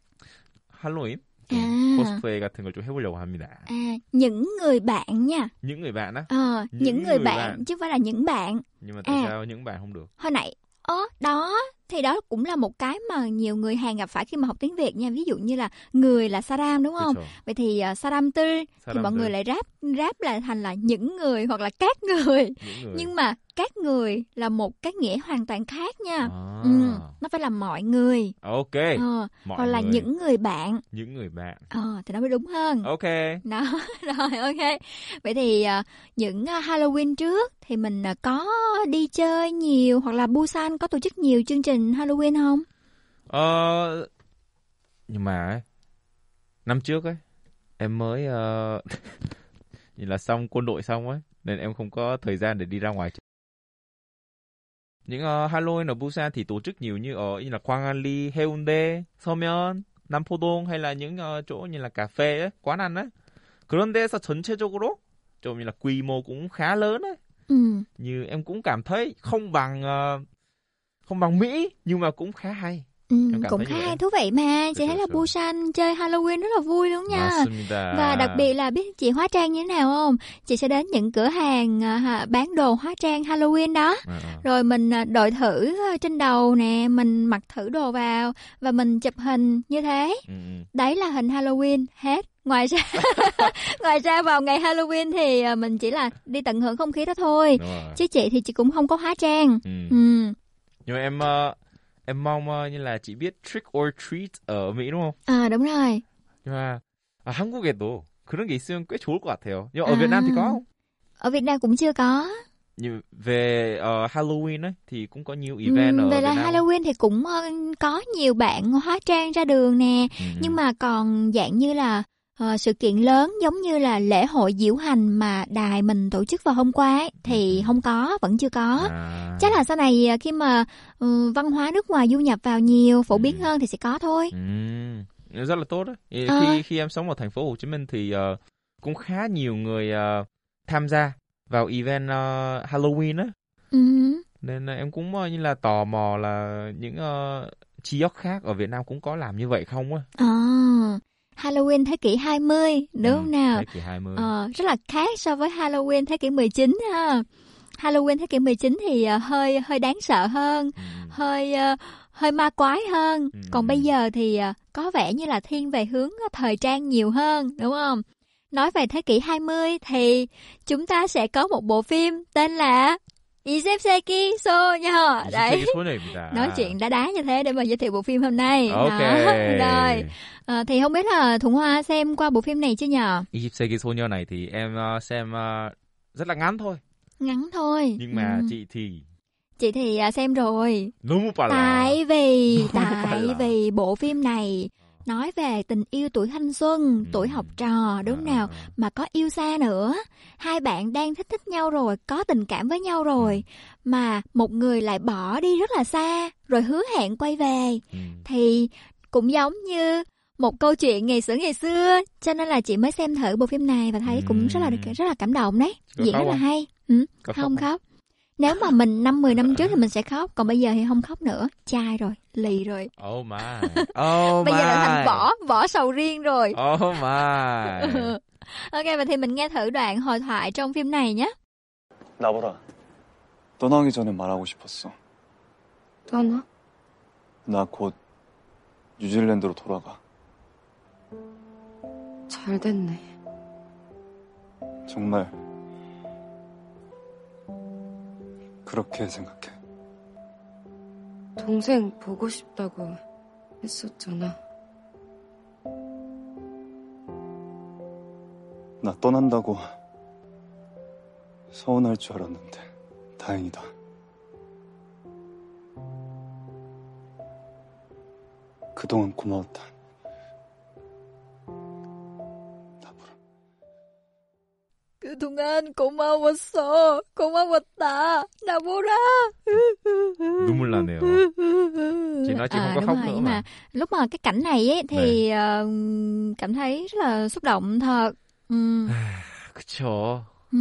할로윈 좀 À. 코스프레 같은 걸 좀 해보려고 합니다 À, những người bạn nha. những người bạn á Ờ, những, Những người người bạn, bạn. chứ không phải là những bạn. nhưng mà tại À. sao những bạn không được Hồi nãy, ớ, đó, thì đó cũng là một cái mà nhiều người hàng gặp phải khi mà học tiếng Việt nha ví dụ như là người là saram đúng không vậy thì ờ, uh, saram tư thì mọi người lại ráp ráp lại thành là những người hoặc là các người, người. nhưng mà các người là một cái nghĩa hoàn toàn khác nha. À. Ừ, nó phải là mọi người. Ok. Ờ, mọi hoặc là người. những người bạn. Những người bạn. Ờ, thì nó mới đúng hơn. Ok. Đó, [LAUGHS] rồi ok. Vậy thì uh, những ờ, Halloween trước thì mình uh, có đi chơi nhiều hoặc là Busan có tổ chức nhiều chương trình Halloween không? Ờ, nhưng mà ấy, năm trước ấy em mới ờ, [LAUGHS] nhìn là xong quân đội xong ấy nên em không có thời gian để đi ra ngoài. Những ờ, Halloween ở Busan thì tổ chức nhiều như ở như là 광안리, 해운대, 서면, 남포동 hay là những ờ, chỗ như là cà phê ấy, quán ăn ấy. 그런 데서 전체적으로 좀 như là quy mô cũng khá lớn ấy. Ừ. Như em cũng cảm thấy không bằng ờ, không bằng Mỹ nhưng mà cũng khá hay. Ừ, Em cảm cũng thấy như khá vậy. thú vị mà chị Được, thấy được, là được. Busan chơi Halloween rất là vui đúng nha 맞습니다. và đặc biệt là biết chị hóa trang như thế nào không chị sẽ đến những cửa hàng à, ha- bán đồ hóa trang Halloween đó Ờ, ờ. rồi mình à, đội thử à, trên đầu nè mình mặc thử đồ vào và mình chụp hình như thế Ừ, ừ. đấy là hình Halloween hết ngoài ra [LAUGHS] ngoài ra vào ngày Halloween thì à, mình chỉ là đi tận hưởng không khí đó thôi Đúng rồi. chứ chị thì chị cũng không có hóa trang Ừ. ừ Nhưng mà em ờ, em mong ờ, như là chị biết trick or treat ở Mỹ đúng không? à đúng rồi Nhưng mà à, 한국에도 그런 게 있으면 꽤 좋을 것 같아요. Nhưng ở À. Việt Nam thì có không? ở Việt Nam cũng chưa có Như về ờ, Halloween ấy thì cũng có nhiều event Ừ, ở về Việt là Nam. Halloween thì cũng ờ, có nhiều bạn hóa trang ra đường nè Ừ, ừ. nhưng mà còn dạng như là ờ, sự kiện lớn giống như là lễ hội diễu hành mà đài mình tổ chức vào hôm qua ấy, thì Ừ. không có vẫn chưa có À. chắc là sau này ờ, khi mà ừ, văn hóa nước ngoài du nhập vào nhiều phổ biến Ừ. hơn thì sẽ có thôi Ừm, rất là tốt. Thì Ờ. Khi khi em sống ở thành phố Hồ Chí Minh thì ờ, cũng khá nhiều người ờ, tham gia vào event ờ, Halloween á. ừ. Nên em cũng như là tò mò là những uh, chi ốc khác ở Việt Nam cũng có làm như vậy không á. À, Halloween thế kỷ 20 đúng Ừ, không nào Thế kỷ 20. Ờ, rất là khác so với Halloween thế kỷ 19 ha. Halloween thế kỷ 19 thì ờ, hơi hơi đáng sợ hơn, Ừ. hơi ờ, hơi ma quái hơn. Ừ. Còn bây giờ thì ờ, có vẻ như là thiên về hướng thời trang nhiều hơn, đúng không? Nói về thế kỷ 20 thì chúng ta sẽ có một bộ phim tên là Isepseki Sonya đấy. Nói chuyện đá đá như thế để mà giới thiệu bộ phim hôm nay. Ok. Đó. rồi. À, thì không biết là thủng hoa xem qua bộ phim này chưa nhờ Isepseki Sonya này thì em uh, xem uh, rất là ngắn thôi. Ngắn thôi. Nhưng mà ừ. chị thì chị thì xem rồi. Tại vì tại vì bộ phim này nói về tình yêu tuổi thanh xuân, tuổi học trò đúng nào? À, à, Mà có yêu xa nữa. Hai bạn đang thích thích nhau rồi, có tình cảm với nhau rồi. Mà một người lại bỏ đi rất là xa, rồi hứa hẹn quay về. ừ. Thì cũng giống như một câu chuyện ngày xưa ngày xưa. Cho nên là chị mới xem thử bộ phim này và thấy cũng rất là rất là cảm động đấy. Diễn rất là hay. Ừ, không khóc Nếu mà mình 5-10 năm trước thì mình sẽ khóc, còn bây giờ thì không khóc nữa. Chai rồi, lì rồi. Oh my. [LAUGHS] Oh bây giờ là thành my. vỏ, vỏ sầu riêng rồi. Oh my. [LAUGHS] ok, vậy thì mình nghe thử đoạn hồi thoại trong phim này nhé. 나보라. 떠나기 전에 말하고 싶었어. 떠나? 나 곧 뉴질랜드로 돌아가. 잘 됐네. 정말 그렇게 생각해. 동생 보고 싶다고 했었잖아. 나 떠난다고 서운할 줄 알았는데 다행이다. 그동안 고마웠다. 그동안 고마웠어. 고마웠다. 나보라. 눈물 나네요. Chị nói chị không có đúng khóc rồi, nữa nhưng mà. mà lúc mà cái cảnh này ấy thì ờ, cảm thấy rất là xúc động thật. Ừ. 그쵸. ừ.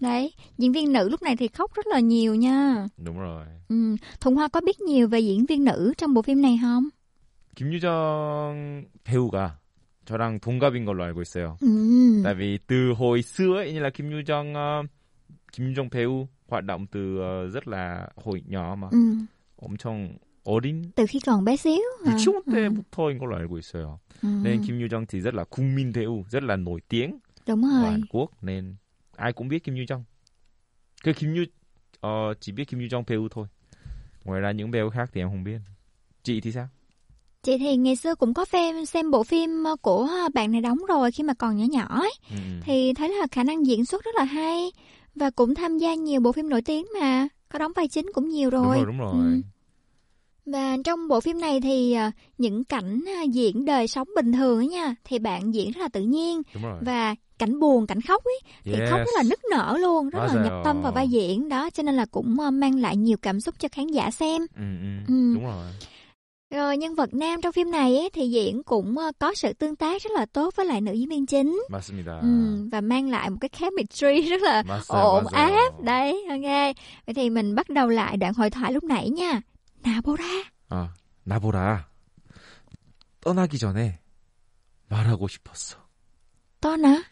Đấy, diễn viên nữ lúc này thì khóc rất là nhiều nha. Đúng rồi. Ừ. Thuận Hoa có biết nhiều về diễn viên nữ trong bộ phim này không? 김유정 배우가 저랑 동갑인 걸로 알고 있어요. Ừ. Tại vì từ hồi xưa ấy, như là Kim Yu Jong, ờ, Kim Yu Jong 배우 hoạt động từ ờ, rất là hồi nhỏ mà Ừ. 엄청 어린 Từ khi còn bé xíu. hả? 유치원 Ừ. 때부터인 걸로 알고 있어요. Ừ. Nên Kim Yu Jong thì rất là 국민 배우, rất là nổi tiếng Đúng ở rồi. Hàn Quốc nên ai cũng biết Kim Yu Jong. Cái Kim Yu ờ, chỉ biết Kim Yu Jong 배우 thôi. Ngoài ra những béo khác thì em không biết. Chị thì sao? Chị thì ngày xưa cũng có phim, xem bộ phim ờ, của ờ, bạn này đóng rồi khi mà còn nhỏ nhỏ ấy. Ừ, ừ. Thì thấy là khả năng diễn xuất rất là hay và cũng tham gia nhiều bộ phim nổi tiếng mà, có đóng vai chính cũng nhiều rồi. Đúng ừ. rồi, đúng rồi. Ừ. Và trong bộ phim này thì ờ, những cảnh diễn đời sống bình thường ấy nha thì bạn diễn rất là tự nhiên và cảnh buồn cảnh khóc ấy thì yes. khóc rất là nức nở luôn rất Đó là nhập tâm vào vai diễn đó cho nên là cũng mang lại nhiều cảm xúc cho khán giả xem ừ, ừ. Ừ. đúng rồi Rồi nhân vật nam trong phim này ấy, thì diễn cũng ờ, có sự tương tác rất là tốt với lại nữ diễn viên chính. 맞습니다. Ừ, và mang lại một cái chemistry [LAUGHS] rất là 맞아요, ổn 맞아요. áp. Đấy, ok. Vậy thì mình bắt đầu lại đoạn hội thoại lúc nãy nha. 나보라. 아, 나보라. 떠나기 전에 말하고 싶었어. 떠나?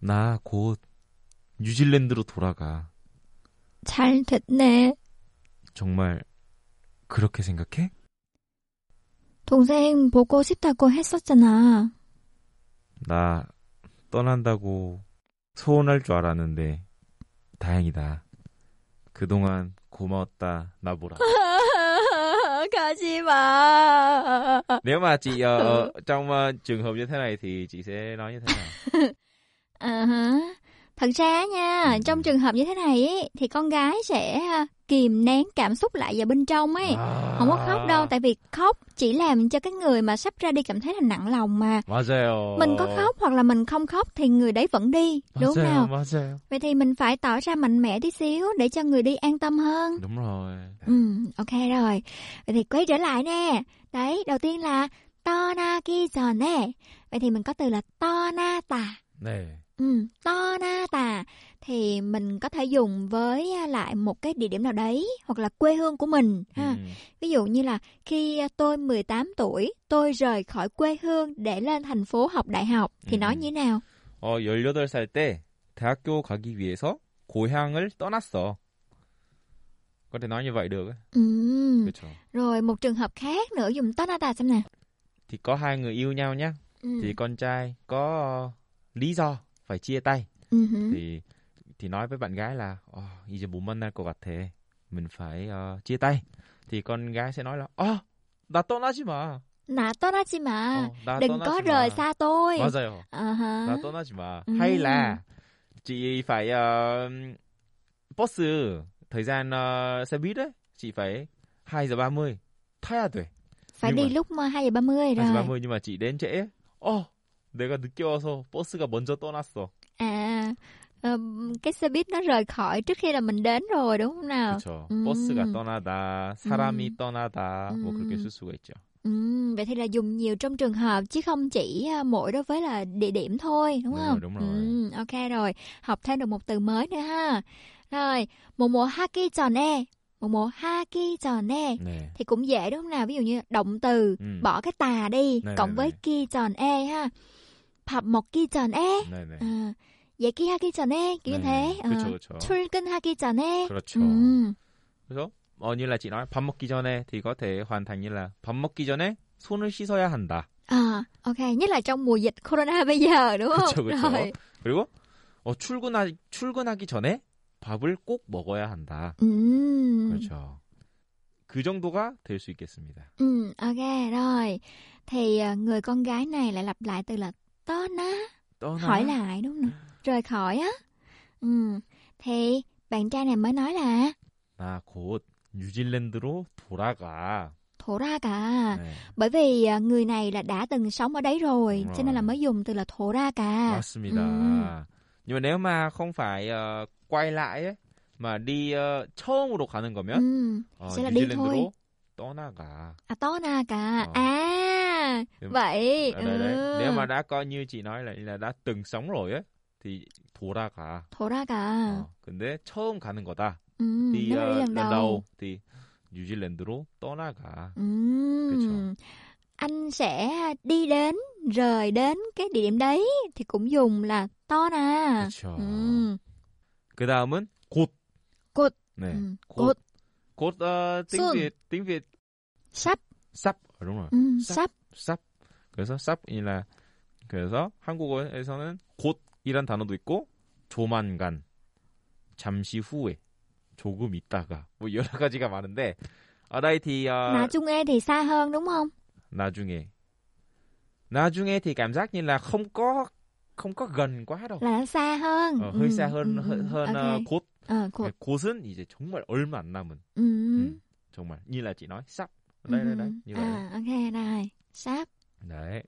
나 곧 뉴질랜드로 돌아가. 잘 됐네. 정말 그렇게 생각해? 동생 보고 싶다고 했었잖아. 나 떠난다고 소원할 줄 알았는데 다행이다. 그동안 고마웠다, 나보라. 가지 마. Nếu mà chị ờ, ờ, trong ờ, trường hợp như thế này thì chị sẽ nói như thế nào? À hả. thật ra nha trong trường hợp như thế này thì con gái sẽ kìm nén cảm xúc lại vào bên trong ấy. À... không có khóc đâu tại vì khóc chỉ làm cho cái người mà sắp ra đi cảm thấy là nặng lòng mà. Mình có khóc hoặc là mình không khóc thì người đấy vẫn đi đúng không nào? vậy thì mình phải tỏ ra mạnh mẽ tí xíu để cho người đi an tâm hơn. Đúng rồi. Ừ ok rồi. Vậy thì quay trở lại nè. Đấy đầu tiên là to na ki giòn nè. Vậy thì mình có từ là to na tà. 네 Ừ, to na tà thì mình có thể dùng với à, lại một cái địa điểm nào đấy hoặc là quê hương của mình ha. 음, Ví dụ như là khi à, tôi 18 tuổi, tôi rời khỏi quê hương để lên thành phố học đại học thì Ừ. nói như thế nào? 어, 18살 때 대학교 가기 위해서 고향을 떠났어. Có thể nói như vậy được. ấy. Ừ. 그렇죠. Rồi một trường hợp khác nữa dùng to na tà xem nè. Thì có hai người yêu nhau nhá. Ừ. Thì con trai có ờ, lý do phải chia tay. Ừ hử. Thì thì nói với bạn gái là 어, 이제 못 만날 것 같아. Mình phải ờ, chia tay. Thì con gái sẽ nói là 어, 나 떠나지 마. Nà 떠나지 mà. 어, 나 Đừng 떠나지 có 마. rời xa tôi. 맞아요. À ha. 나 떠나지 마. Ừ. Hay là chị phải ờ, bus thời gian ờ, xe buýt ấy, chị phải 2 giờ 30 타야 돼. Phải Nhưng đi mà- lúc mà 2 giờ 30 rồi. 2시 30 nhưng mà chị đến trễ. 어, 내가 늦게 와서 버스가 먼저 떠났어. À, ờ, cái xe buýt nó rời khỏi trước khi là mình đến rồi đúng không nào? 그렇죠. 음. 버스가 떠나다, 사람이 음. 떠나다 뭐 그렇게 음. 쓸 수가 있죠. Ừ, vậy thì là dùng nhiều trong trường hợp chứ không chỉ à, mỗi đối với là địa điểm thôi đúng Đúng không? rồi, đúng rồi. Ừ, ok rồi, học thêm được một từ mới nữa ha. Rồi, một mùa haki 전에, một mùa haki 전에 네. thì cũng dễ đúng không nào? Ví dụ như động từ Ừ. bỏ cái tà đi Này, cộng này, với này. ki 전에 ha. 밥 먹기 전에 네, 네. à, 얘기하기 전에 네. 그렇죠, 그렇죠. 출근하기 전에. 그렇죠. Ừ. 그래서 어, như là chị nói 밥 먹기 전에 thì có thể hoàn thành như là 밥 먹기 전에 손을 씻어야 한다. À, ok, nhất là trong mùa dịch corona bây giờ đúng không? 그렇죠, 그렇죠. Rồi. 그리고 어, 출근하 출근하기 전에 밥을 꼭 먹어야 한다. Ừ. 그렇죠. 그 정도가 될 수 있겠습니다. Ừ, ok, rồi. Thì à, người con gái này lại lặp lại từ là 떠나, 떠나. hỏi lại đúng không? nào? Rời khỏi á. Ừ, thì bạn trai này mới nói là 나 곧 뉴질랜드로 돌아가. 돌아가. 네, Bởi vì à, người này là đã từng sống ở đấy rồi, Đúng cho nên là rồi. mới dùng từ là 돌아가. 맞습니다. 음. Nhưng mà nếu mà không phải ờ, quay lại ấy, mà đi ờ, 처음으로 가는 거면 Ừ, 어, sẽ là đi thôi. 뉴질랜드로 떠나가. À, 떠나가. Ờ. À, Ừ. vậy. Ở đây đấy. ừ. Nếu mà đã coi như chị nói là là đã từng sống rồi ấy thì 돌아가. 돌아가. 어, 근데 처음 가는 거다. Ừ, đi, nếu mà đi ờ, lần đầu. thì 뉴질랜드로 떠나가. Ừm, Kìa. Anh sẽ đi đến, rời đến cái địa điểm đấy thì cũng dùng là 떠나. 그렇죠. 음, 그 다음은 곧. 곧. 네. 음, 곧. 곧 어, tiếng Soon. Việt tiếng Việt sắp Ờ, đúng rồi. 음, 쌉. sắp. 쌉. 그래서 라 그래서 한국어에서는 곧이란 단어도 있고 조만간, 잠시 후에, 조금 있다가 뭐 여러 가지가 많은데 ờ, 나중에 thì xa hơn đúng không? 나중에 나중에 thì cảm giác như là không có không có gần quá đâu. Là xa hơn. 어, hơi Ừm, xa hơn ừm, hơn, hơn ok. ờ, 곧. Ờ, 곧. 곧은 이제 정말 얼마 안 남은 Ừm, 음, 정말 như là chị nói sắp đây đây đây ừm. như vậy À, ok, rồi. Sắp. đấy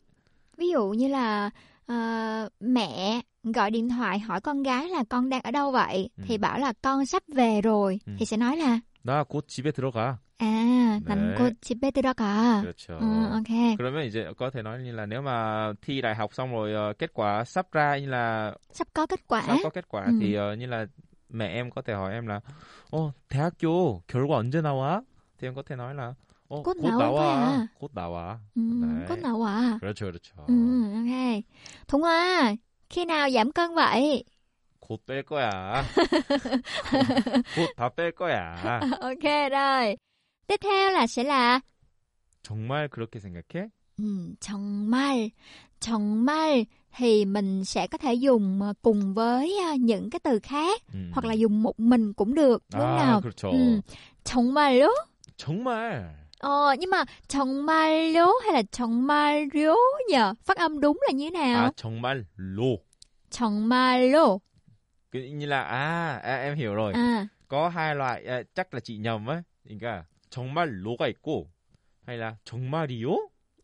Ví dụ như là ờ, mẹ gọi điện thoại hỏi con gái là con đang ở đâu vậy Ừ. thì bảo là con sắp về rồi Ừ. thì sẽ nói là 나 곧 집에 들어가 à 네. 나는 곧 집에 들어가. 그렇죠 Ừ, ok. 그러면 이제 có thể nói như là nếu mà thi đại học xong rồi ờ, kết quả sắp ra như là Sắp có kết quả. sắp có kết quả Ừ. thì ờ, như là mẹ em có thể hỏi em là 어 대학교 결과 언제 나와? thì em có thể nói là 어, 곧 곧 나올 나와 거야. 곧 나와 Ừ, 네. có nào à? 그렇죠 그렇죠 Ừ, ok. Thuận Hoa, khi nào giảm cân vậy? 곧 뺄 거야 곧 다 뺄 거야 ok rồi. Tiếp theo là sẽ là 정말 그렇게 생각해? ừ, 정말. 정말 thì mình sẽ có thể dùng ờ, cùng với ờ, những cái từ khác 음. hoặc là dùng một mình cũng được đúng không 아 nào? 그렇죠 Ừ. 정말로? 정말 Ờ, nhưng mà 정말로 hay là 정말요 nhờ? Phát âm đúng là như thế nào? 아 정말로 정말로. cái như là à, à em hiểu rồi À, có hai loại à, chắc là chị nhầm ấy 그러니까 정말로가 있고 hay là 정말이요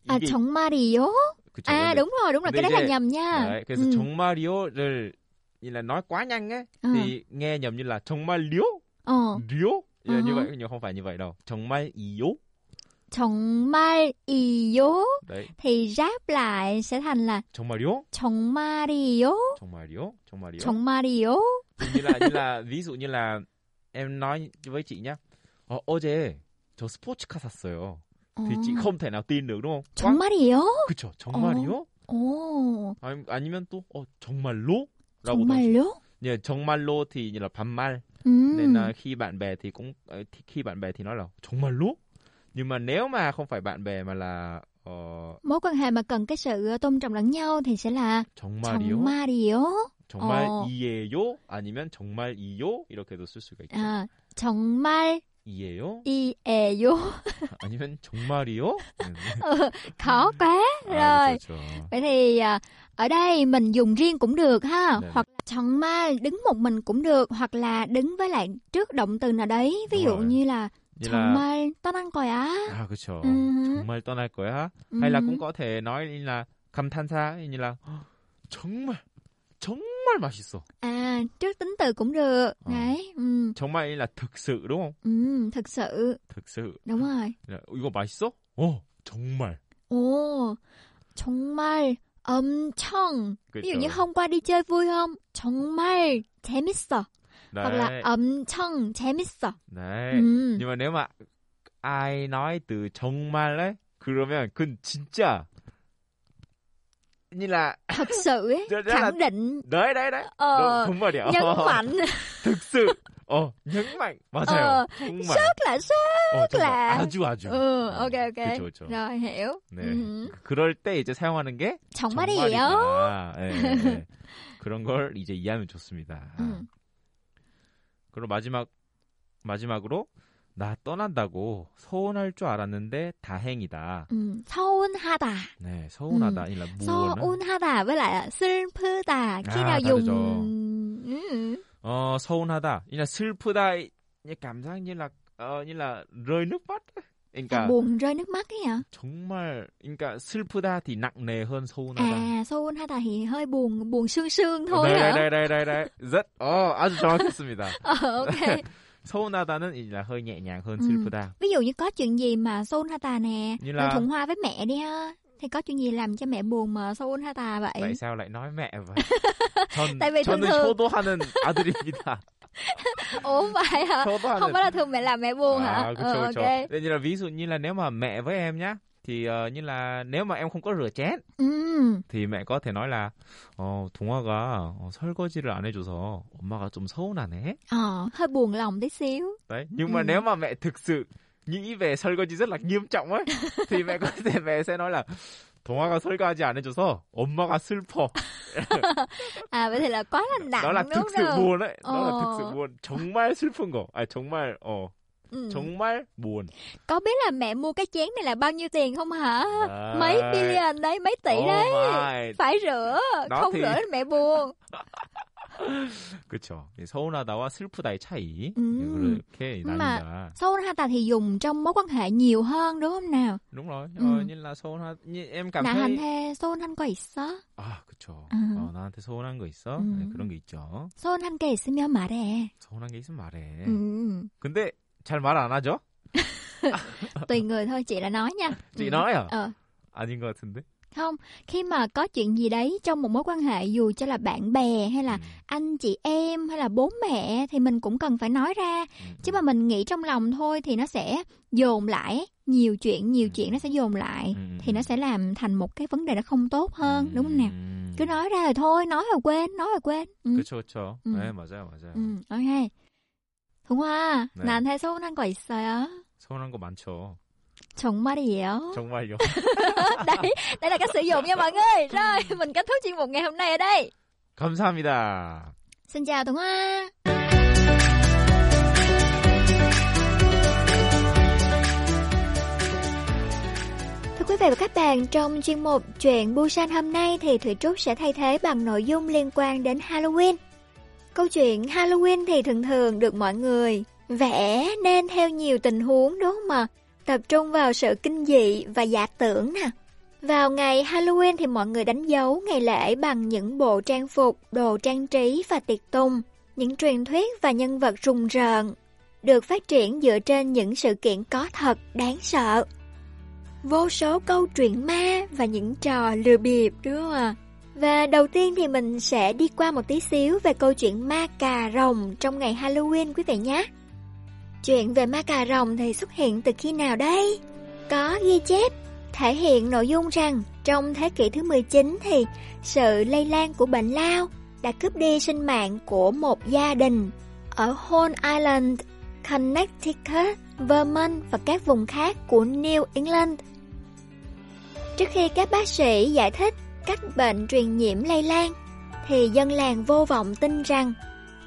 à 이게 정말이요? 그쵸, À 근데- đúng rồi, đúng rồi, cái 근데 đấy là 이제- nhầm nha. đấy, 그래서 Ừ. 정말이요를 như là nói quá nhanh ấy Ờ. thì nghe nhầm như là 정말요 Ờ, 리요 như, như Uh-huh. vậy nhưng không phải như vậy đâu 정말이요 정말이요 đấy thì ráp lại sẽ thành là 정말요 정말이요? 정말요 정말요 정말이요? như là như là ví dụ như là em nói với chị nhá ờ, 어제 저 스포츠카 샀어요 thì chị không thể nào tin được đúng không? Quá- 정말이요? 그쵸 정말이요? 오, 아니, 아니면 또 어, 정말로? 라고 정말요? như 정말로 thì như là 반말 Ừ. nên là khi bạn bè thì cũng ờ, thì khi bạn bè thì nói là 정말로 nhưng mà nếu mà không phải bạn bè mà là ờ, Mối quan hệ mà cần cái sự tôn trọng lẫn nhau thì sẽ là 정말이요? 정말이요? 정말 어. 이에요? 아니면 정말이요? 이렇게도 쓸 수가 있죠. À, 정말 이에요? 이에요? 아니면 정말이요? [LAUGHS] 네. Ờ, khó quá. 아, Rồi. 그렇죠, 그렇죠. Vậy thì à, ở đây mình dùng riêng cũng được ha, Dạ. hoặc là 정말 đứng một mình cũng được, hoặc là đứng với lại trước động từ nào đấy, ví Đúng dụ rồi. như là như là 정말 떠난 거야. à 그렇죠. 음. 정말 떠날 거야. hay là 음. cũng có thể nói như là 감탄사 như là 정말 정말 맛있어. À, trước tính từ cũng được. Ờ. Đấy. Ừ. 정말 là thực sự đúng không? Ừ, thực sự. thực sự. Đúng rồi. 야, 이거 맛있어? 어, 정말. Ồ, 정말 엄청. Ví dụ 그렇죠. như hôm qua đi chơi vui không? 정말 재밌어. 네. Hoặc là 엄청 재밌어. 네. Ừ. nhưng mà nếu mà ai nói từ 정말 ấy, 그러면 그건 진짜 như là Thật sự ấy, Đó- đó là- khẳng định, đấy đấy đấy. ờ, Đúng, 정말이야. nhấn mạnh, thực sự. 어, nhấn mạnh. 맞아요. ờ, 정말. rất là rất 어, là- 아주 아주. Ừ, ok ok. 그쵸, 그쵸. Rồi hiểu. 네. Ừ. 그럴 때 이제 사용하는 게 정말이에요. 정말이다. 예, 예. 그런 걸 이제 이해하면 좋습니다. 음. 그리고 마지막 마지막으로 나 떠난다고 서운할 줄 알았는데 다행이다. Ừ. 서운하다. 네, 서운하다. 음. 서운하다 là 슬프다. Nào 다르죠. dùng ừ. 어 서운하다. 이라 슬프다. 이 rơi nước mắt. À, 그러니까 buồn rơi nước mắt ấy hả? 정말 그러니까 슬프다 thì nặng nề hơn 서운하다. À, 서운하다 thì hơi buồn buồn sương sương thôi 네, hả? 네, 네, 네, 네. rất 어, 아주 정확했습니다. [LAUGHS] Ờ, ok. [LAUGHS] 서운하다는 이제 là hơi nhẹ nhàng hơn Ừ. 슬프다. Ví dụ như có chuyện gì mà 서운하다 nè, Như là... là- thuận hoa với mẹ đi ha. Thì có chuyện gì làm cho mẹ buồn mà 서운하다 vậy? Tại sao lại nói mẹ vậy? [LAUGHS] 전, Tại vì thường 저는 thường- 효도하는 아들입니다. [LAUGHS] Ủa không phải hả? 효도하는. Không phải là thường mẹ làm mẹ buồn hả? À, 그쵸, Ờ, 그쵸. ok. Như là ví dụ như là nếu mà mẹ với em nhá, thì ờ, như là nếu mà em không có rửa chén, Ừ. thì mẹ có thể nói là 어, 동화가 어, 설거지를 안 해줘서 엄마가 좀 서운하네. Ờ, hơi buồn lòng tí xíu. Đấy. Nhưng mà Ừ. nếu mà mẹ thực sự nghĩ về 설거지 rất là nghiêm trọng ấy, thì mẹ có thể mẹ sẽ nói là 동화가 설거지 안 해줘서 엄마가 슬퍼. [LAUGHS] À vậy thì là quá là nặng đó là đúng thực sự không? buồn đấy. Đó là thực sự Ờ. buồn. 정말 슬픈 거. 아 정말 어 Ừ. 정말 buồn. Có biết là mẹ mua cái chén này là bao nhiêu tiền không hả? Đấy. Mấy billion đấy, mấy tỷ Oh đấy. my. Phải rửa, Đó không thì- rửa là mẹ buồn. [LAUGHS] 그렇죠. 서운하다와 슬프다의 차이 음. 그렇게 나뉜다. 서운하다 thì dùng trong mối quan hệ nhiều hơn đúng không nào? đúng rồi. 어, như là 서운하 em cảm 나 thấy 한테 서운한 거 있어? 아, 그렇죠. 음. 어, 나한테 서운한 거 있어? 음. 네, 그런 게 있죠. 서운한 게 있으면 말해. 서운한 게 있으면 말해. Ừ. 근데 잘 말 안 하죠? Tùy người thôi, chị đã nói nha. chị Ừ. nói à? Ờ, 아닌 것 같은데. không, khi mà có chuyện gì đấy trong một mối quan hệ dù cho là bạn bè hay là 음. anh chị em hay là bố mẹ thì mình cũng cần phải nói ra. 음, Chứ mà mình nghĩ trong lòng thôi thì nó sẽ dồn lại nhiều chuyện, nhiều chuyện nó sẽ dồn lại 음, thì nó sẽ làm thành một cái vấn đề nó không tốt hơn, đúng không nào? 음. Cứ nói ra rồi thôi, nói rồi quên, nói rồi quên. Ừ. 그렇죠, 그렇죠. 음. 네, 맞아요, 맞아요. Ừ, ok. Thuận Hoa, 네. 나한테 서운한 거 있어요? 서운한 거 많죠. 정말이에요? 정말요. [LAUGHS] đây, đây là cách sử dụng nha mọi người. Rồi, mình kết thúc chuyên mục ngày hôm nay ở đây. 감사합니다. Xin chào Thuận Hoa. Thưa quý vị và các bạn, trong chuyên mục Chuyện Busan hôm nay thì Thủy Trúc sẽ thay thế bằng nội dung liên quan đến Halloween. Câu chuyện Halloween thì thường thường được mọi người vẽ nên theo nhiều tình huống đúng không ạ? Tập trung vào sự kinh dị và giả tưởng nè. Vào ngày Halloween thì mọi người đánh dấu ngày lễ bằng những bộ trang phục, đồ trang trí và tiệc tùng, những truyền thuyết và nhân vật rùng rợn, được phát triển dựa trên những sự kiện có thật đáng sợ. Vô số câu chuyện ma và những trò lừa bịp đúng không ạ? Và đầu tiên thì mình sẽ đi qua một tí xíu về câu chuyện ma cà rồng trong ngày Halloween quý vị nhé. Chuyện về ma cà rồng thì xuất hiện từ khi nào đây? Có ghi chép thể hiện nội dung rằng trong thế kỷ thứ 19 thì sự lây lan của bệnh lao đã cướp đi sinh mạng của một gia đình ở Horn Island, Connecticut, Vermont và các vùng khác của New England. Trước khi các bác sĩ giải thích cách bệnh truyền nhiễm lây lan, thì dân làng vô vọng tin rằng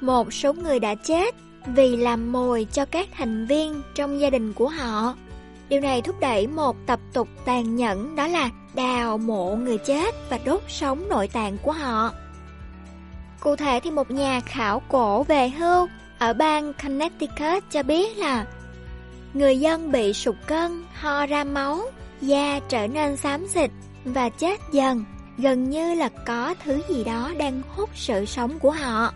một số người đã chết vì làm mồi cho các thành viên trong gia đình của họ. Điều này thúc đẩy một tập tục tàn nhẫn đó là đào mộ người chết và đốt sống nội tạng của họ. Cụ thể thì một nhà khảo cổ về hưu ở bang Connecticut cho biết là người dân bị sụt cân, ho ra máu, da trở nên xám xịt và chết dần, gần như là có thứ gì đó đang hút sự sống của họ.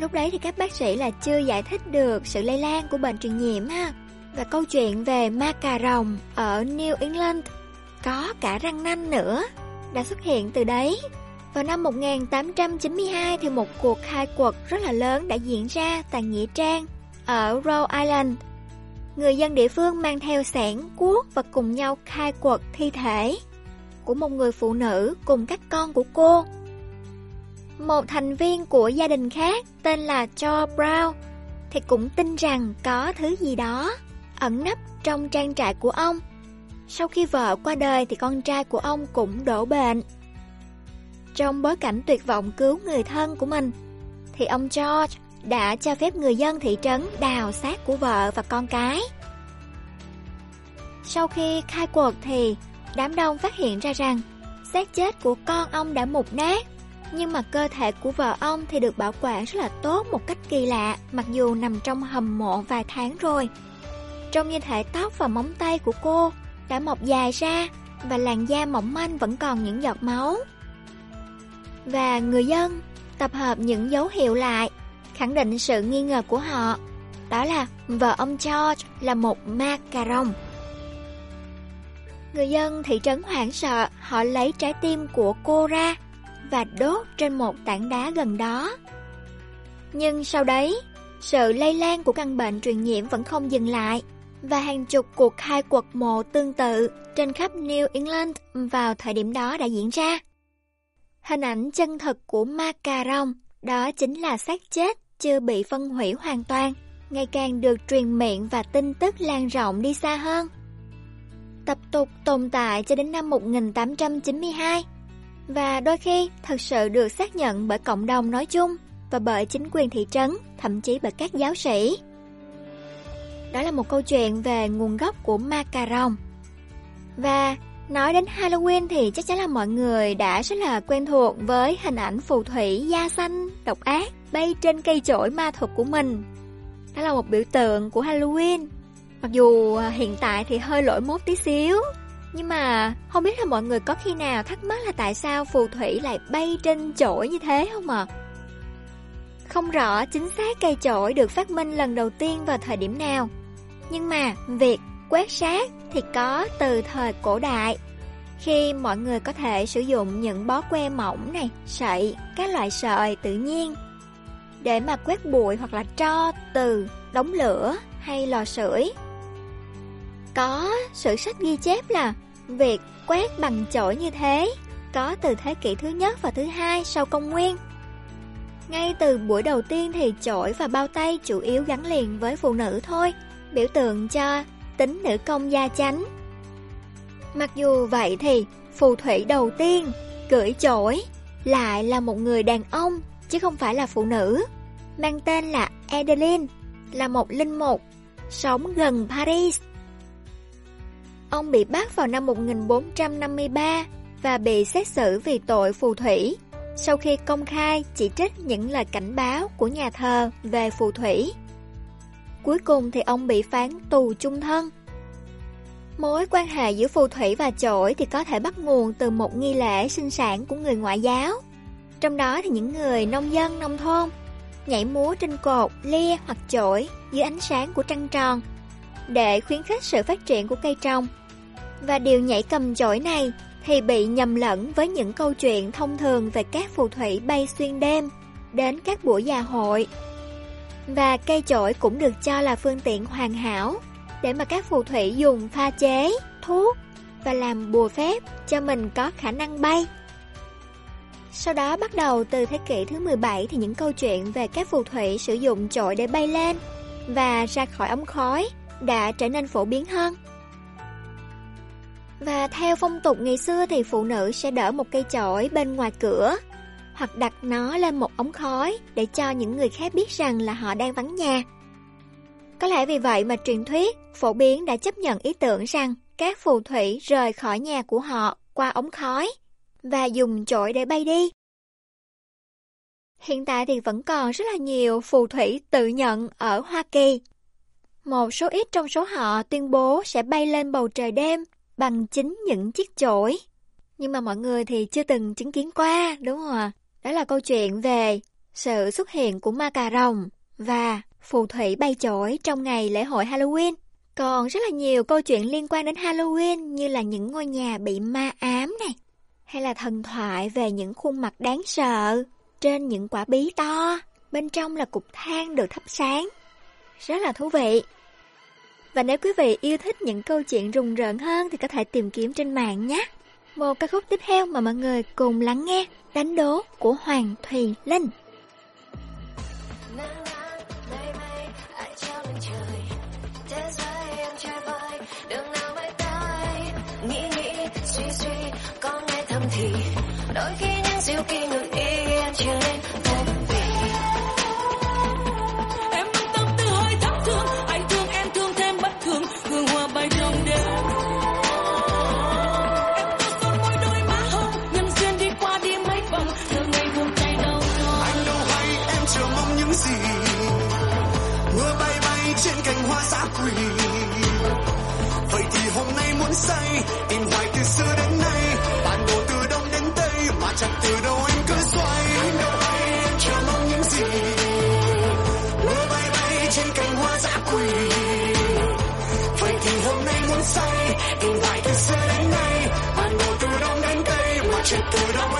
Lúc đấy thì các bác sĩ là chưa giải thích được sự lây lan của bệnh truyền nhiễm ha. Và câu chuyện về ma cà rồng ở New England có cả răng nanh nữa đã xuất hiện từ đấy. Vào năm 1892 thì một cuộc khai quật rất là lớn đã diễn ra tại Nghĩa Trang ở Rhode Island. Người dân địa phương mang theo xẻng, cuốc và cùng nhau khai quật thi thể của một người phụ nữ cùng các con của cô. Một thành viên của gia đình khác tên là Joe Brown thì cũng tin rằng có thứ gì đó ẩn nấp trong trang trại của ông. Sau khi vợ qua đời thì con trai của ông cũng đổ bệnh. Trong bối cảnh tuyệt vọng cứu người thân của mình, thì ông George đã cho phép người dân thị trấn đào xác của vợ và con cái. Sau khi khai quật thì đám đông phát hiện ra rằng xác chết của con ông đã mục nát, nhưng mà cơ thể của vợ ông thì được bảo quản rất là tốt một cách kỳ lạ, mặc dù nằm trong hầm mộ vài tháng rồi. Trông như thể tóc và móng tay của cô đã mọc dài ra và làn da mỏng manh vẫn còn những giọt máu. Và người dân tập hợp những dấu hiệu lại, khẳng định sự nghi ngờ của họ. Đó là vợ ông George là một ma cà rồng. Người dân thị trấn hoảng sợ, họ lấy trái tim của cô ra và đốt trên một tảng đá gần đó. Nhưng sau đấy, sự lây lan của căn bệnh truyền nhiễm vẫn không dừng lại và hàng chục cuộc khai quật mộ tương tự trên khắp New England vào thời điểm đó đã diễn ra. Hình ảnh chân thực của ma cà rồng đó chính là xác chết chưa bị phân hủy hoàn toàn, ngày càng được truyền miệng và tin tức lan rộng đi xa hơn. Tập tục tồn tại cho đến năm 1892 và đôi khi thật sự được xác nhận bởi cộng đồng nói chung và bởi chính quyền thị trấn, thậm chí bởi các giáo sĩ. Đó là một câu chuyện về nguồn gốc của ma cà rồng. Và nói đến Halloween thì chắc chắn là mọi người đã rất là quen thuộc với hình ảnh phù thủy da xanh, độc ác, bay trên cây chổi ma thuật của mình. Đó là một biểu tượng của Halloween. Mặc dù à, hiện tại thì hơi lỗi mốt tí xíu, nhưng mà không biết là mọi người có khi nào thắc mắc là tại sao phù thủy lại bay trên chổi như thế không ạ? À? Không rõ chính xác cây chổi được phát minh lần đầu tiên vào thời điểm nào. Nhưng mà việc quét sát thì có từ thời cổ đại. Khi mọi người có thể sử dụng những bó que mỏng này, sậy, các loại sợi tự nhiên để mà quét bụi hoặc là tro từ đống lửa hay lò sưởi. Có sự sách ghi chép là việc quét bằng chổi như thế có từ thế kỷ thứ nhất và thứ hai sau công nguyên. Ngay từ buổi đầu tiên thì chổi và bao tay chủ yếu gắn liền với phụ nữ thôi, biểu tượng cho tính nữ công gia chánh. Mặc dù vậy thì phù thủy đầu tiên cưỡi chổi lại là một người đàn ông chứ không phải là phụ nữ, mang tên là Adeline, là một linh mục, sống gần Paris. Ông bị bắt vào năm 1453 và bị xét xử vì tội phù thủy sau khi công khai chỉ trích những lời cảnh báo của nhà thờ về phù thủy. Cuối cùng thì ông bị phán tù chung thân. Mối quan hệ giữa phù thủy và chổi thì có thể bắt nguồn từ một nghi lễ sinh sản của người ngoại giáo. Trong đó thì những người nông dân nông thôn nhảy múa trên cột, lia hoặc chổi dưới ánh sáng của trăng tròn để khuyến khích sự phát triển của cây trồng. Và điều nhảy cầm chổi này thì bị nhầm lẫn với những câu chuyện thông thường về các phù thủy bay xuyên đêm đến các buổi già hội. Và cây chổi cũng được cho là phương tiện hoàn hảo để mà các phù thủy dùng pha chế, thuốc và làm bùa phép cho mình có khả năng bay. Sau đó bắt đầu từ thế kỷ thứ 17 thì những câu chuyện về các phù thủy sử dụng chổi để bay lên và ra khỏi ống khói đã trở nên phổ biến hơn. Và theo phong tục ngày xưa thì phụ nữ sẽ đỡ một cây chổi bên ngoài cửa, hoặc đặt nó lên một ống khói để cho những người khác biết rằng là họ đang vắng nhà. Có lẽ vì vậy mà truyền thuyết phổ biến đã chấp nhận ý tưởng rằng các phù thủy rời khỏi nhà của họ qua ống khói và dùng chổi để bay đi. Hiện tại thì vẫn còn rất là nhiều phù thủy tự nhận ở Hoa Kỳ một số ít trong số họ tuyên bố sẽ bay lên bầu trời đêm bằng chính những chiếc chổi. Nhưng mà mọi người thì chưa từng chứng kiến qua, đúng không ạ? Đó là câu chuyện về sự xuất hiện của ma cà rồng và phù thủy bay chổi trong ngày lễ hội Halloween. Còn rất là nhiều câu chuyện liên quan đến Halloween như là những ngôi nhà bị ma ám này, hay là thần thoại về những khuôn mặt đáng sợ trên những quả bí to, bên trong là cục than được thắp sáng. Rất là thú vị. Và nếu quý vị yêu thích những câu chuyện rùng rợn hơn thì có thể tìm kiếm trên mạng nhé. Một ca khúc tiếp theo mà mọi người cùng lắng nghe, đánh đố của Hoàng Thùy Linh. Tây mà chẳng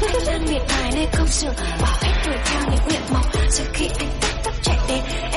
bánh rau Anh đang miệt mài nơi công sở bỏ hết tuổi theo những nguyện mộng Rồi khi anh tấp tấp chạy đến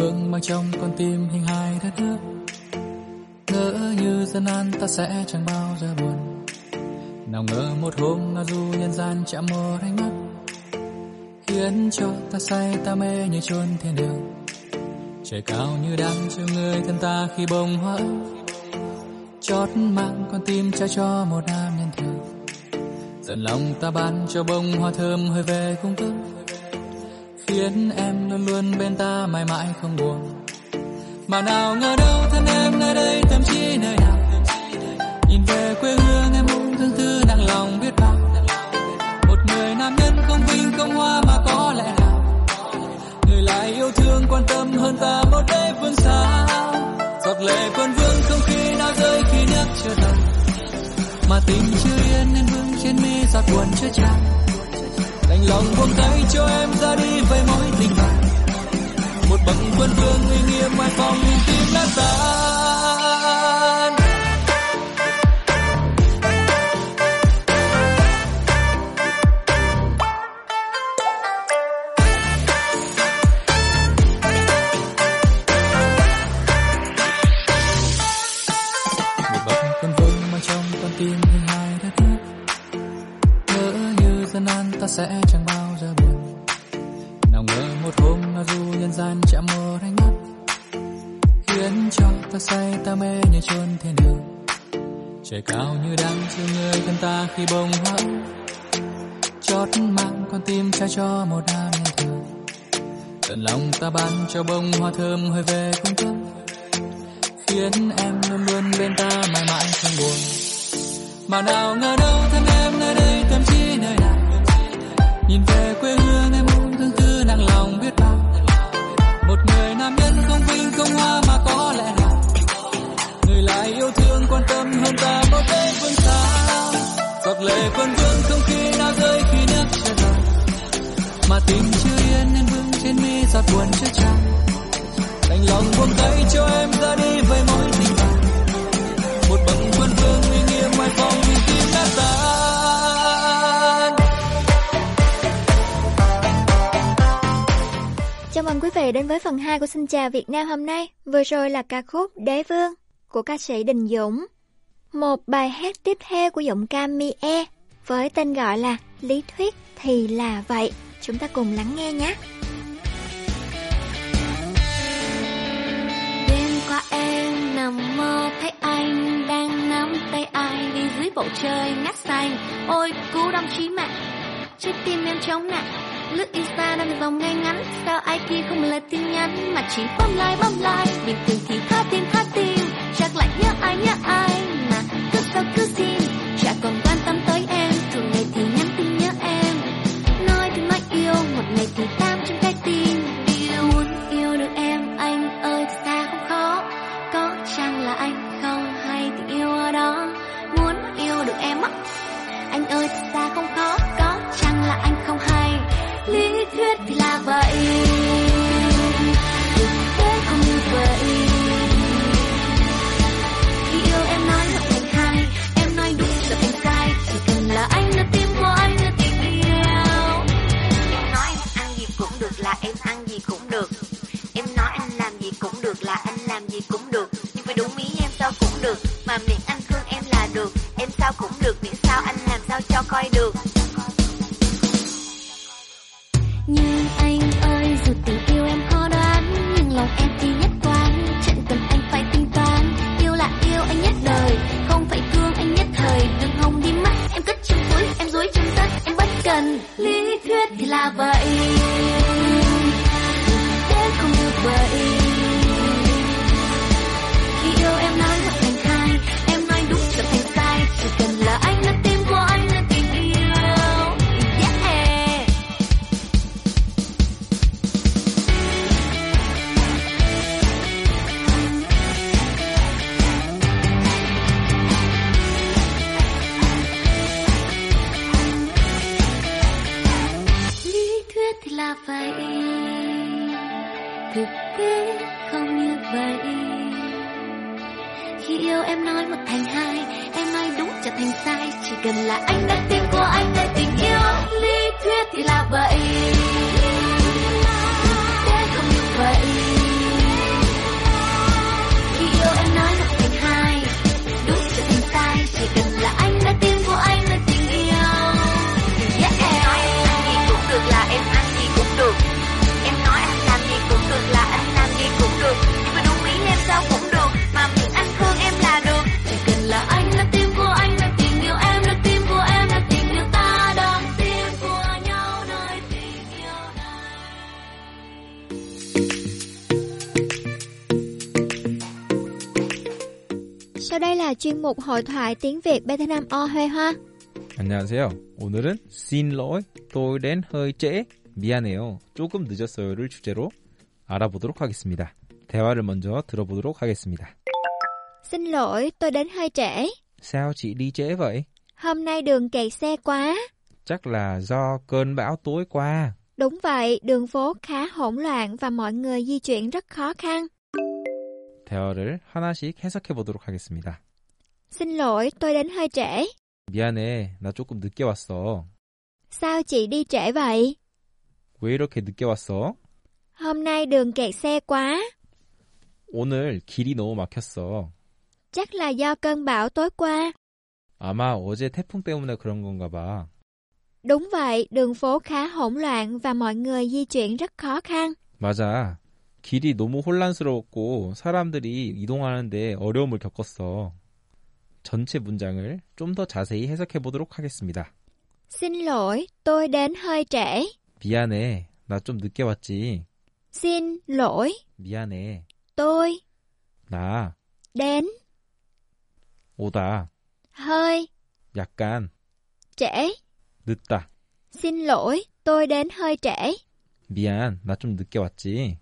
vương mang trong con tim hình hài đất nước. Ngỡ như dân an ta sẽ chẳng bao giờ buồn. Nào ngờ một hôm ngao du nhân gian chạm một ánh mắt khiến cho ta say ta mê như chôn thiên đường. Trời cao như đang chờ người thân ta khi bông hoa chót mang con tim trao cho một nam nhân thường dần lòng ta ban cho bông hoa thơm hơi về cung cấp khiến em luôn luôn bên ta, mãi mãi không buồn. Mà nào ngờ đâu thân em nơi đây tâm trí nơi nào. Nhìn về quê hương em cũng thương tư nặng lòng biết bao. Một người nam nhân không vinh, không hoa mà có lẽ nào. Người lại yêu thương, quan tâm hơn ta một đế phương xa giọt lệ quân vương không khi nào rơi, khi nước chưa đầy mà tình chưa yên nên vương trên mi, giọt buồn chưa tràn đành lòng buông tay cho em ra đi với mối tình bạn một bậc quân vương uy nghiêm ngoài phòng tim đã tan. Hoa thơm hơi về cung cấp, khiến em luôn luôn bên ta mãi mãi không buồn. Mà nào đến với phần 2 của Xin chào Việt Nam hôm nay. Vừa rồi là ca khúc Đế Vương của ca sĩ Đình Dũng. Một bài hát tiếp theo của giọng ca Mie với tên gọi là Lý thuyết thì là vậy. Chúng ta cùng lắng nghe nhé. Đêm qua em nằm mơ thấy anh đang nắm tay ai đi dưới bầu trời ngát xanh. Ôi cú đâm chí mạng, trái tim em trống nặng. Lướt Insta đang dòng ngay ngắn, sao ai kia không lời tin nhắn? Mà chỉ bấm like bấm like. Bình thường thì thả tim thả tim, chắc lại nhớ ai nhớ ai. Mà cứ sao cứ xin, chuyên mục hội thoại tiếng Việt Betanam O Huê Hoa. 안녕하세요. 오늘은 xin lỗi, tôi đến hơi trễ, 미안해요, 조금 늦었어요를 주제로 알아보도록 하겠습니다. 대화를 먼저 들어보도록 하겠습니다. Xin lỗi, tôi đến hơi trễ. Sao chị đi trễ vậy? Hôm nay đường kẹt xe quá. Chắc là do cơn bão tối qua. Đúng vậy, đường phố khá hỗn loạn và mọi người di chuyển rất khó khăn. 대화를 하나씩 해석해 보도록 하겠습니다. Xin lỗi, tôi đến hơi trễ. 미안해, 나 조금 늦게 왔어. Sao chị đi trễ vậy? 왜 이렇게 늦게 왔어? Hôm nay đường kẹt xe quá. 오늘 길이 너무 막혔어. Chắc là do cơn bão tối qua. 아마 어제 태풍 때문에 그런 건가 봐. Đúng vậy, đường phố khá hỗn loạn và mọi người di chuyển rất khó khăn. 맞아. 길이 너무 혼란스러웠고 사람들이 이동하는데 어려움을 겪었어. 전체 문장을 좀 더 자세히 해석해 보도록 하겠습니다. Xin lỗi, tôi đến hơi trễ. 미안해. 나 좀 늦게 왔지. Xin lỗi, 미안해. tôi 나 đến 오다. hơi 약간 trễ. 늦다. Xin lỗi, tôi đến hơi trễ. 미안. 나 좀 늦게 왔지.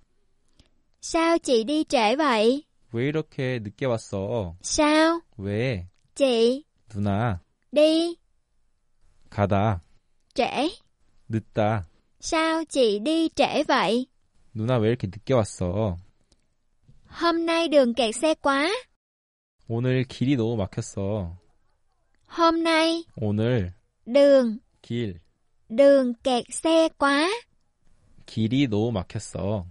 Sao chị đi trễ vậy? 왜 이렇게 늦게 왔어? Sao? 왜? Chị 누나, đi 가다. Trễ. 늦다. Sao chị đi trễ vậy? 누나 왜 이렇게 늦게 왔어? Hôm nay đường kẹt xe quá. 오늘 길이 너무 막혔어. Hôm nay 오늘 đường, 길, đường kẹt xe quá. 길이 너무 막혔어.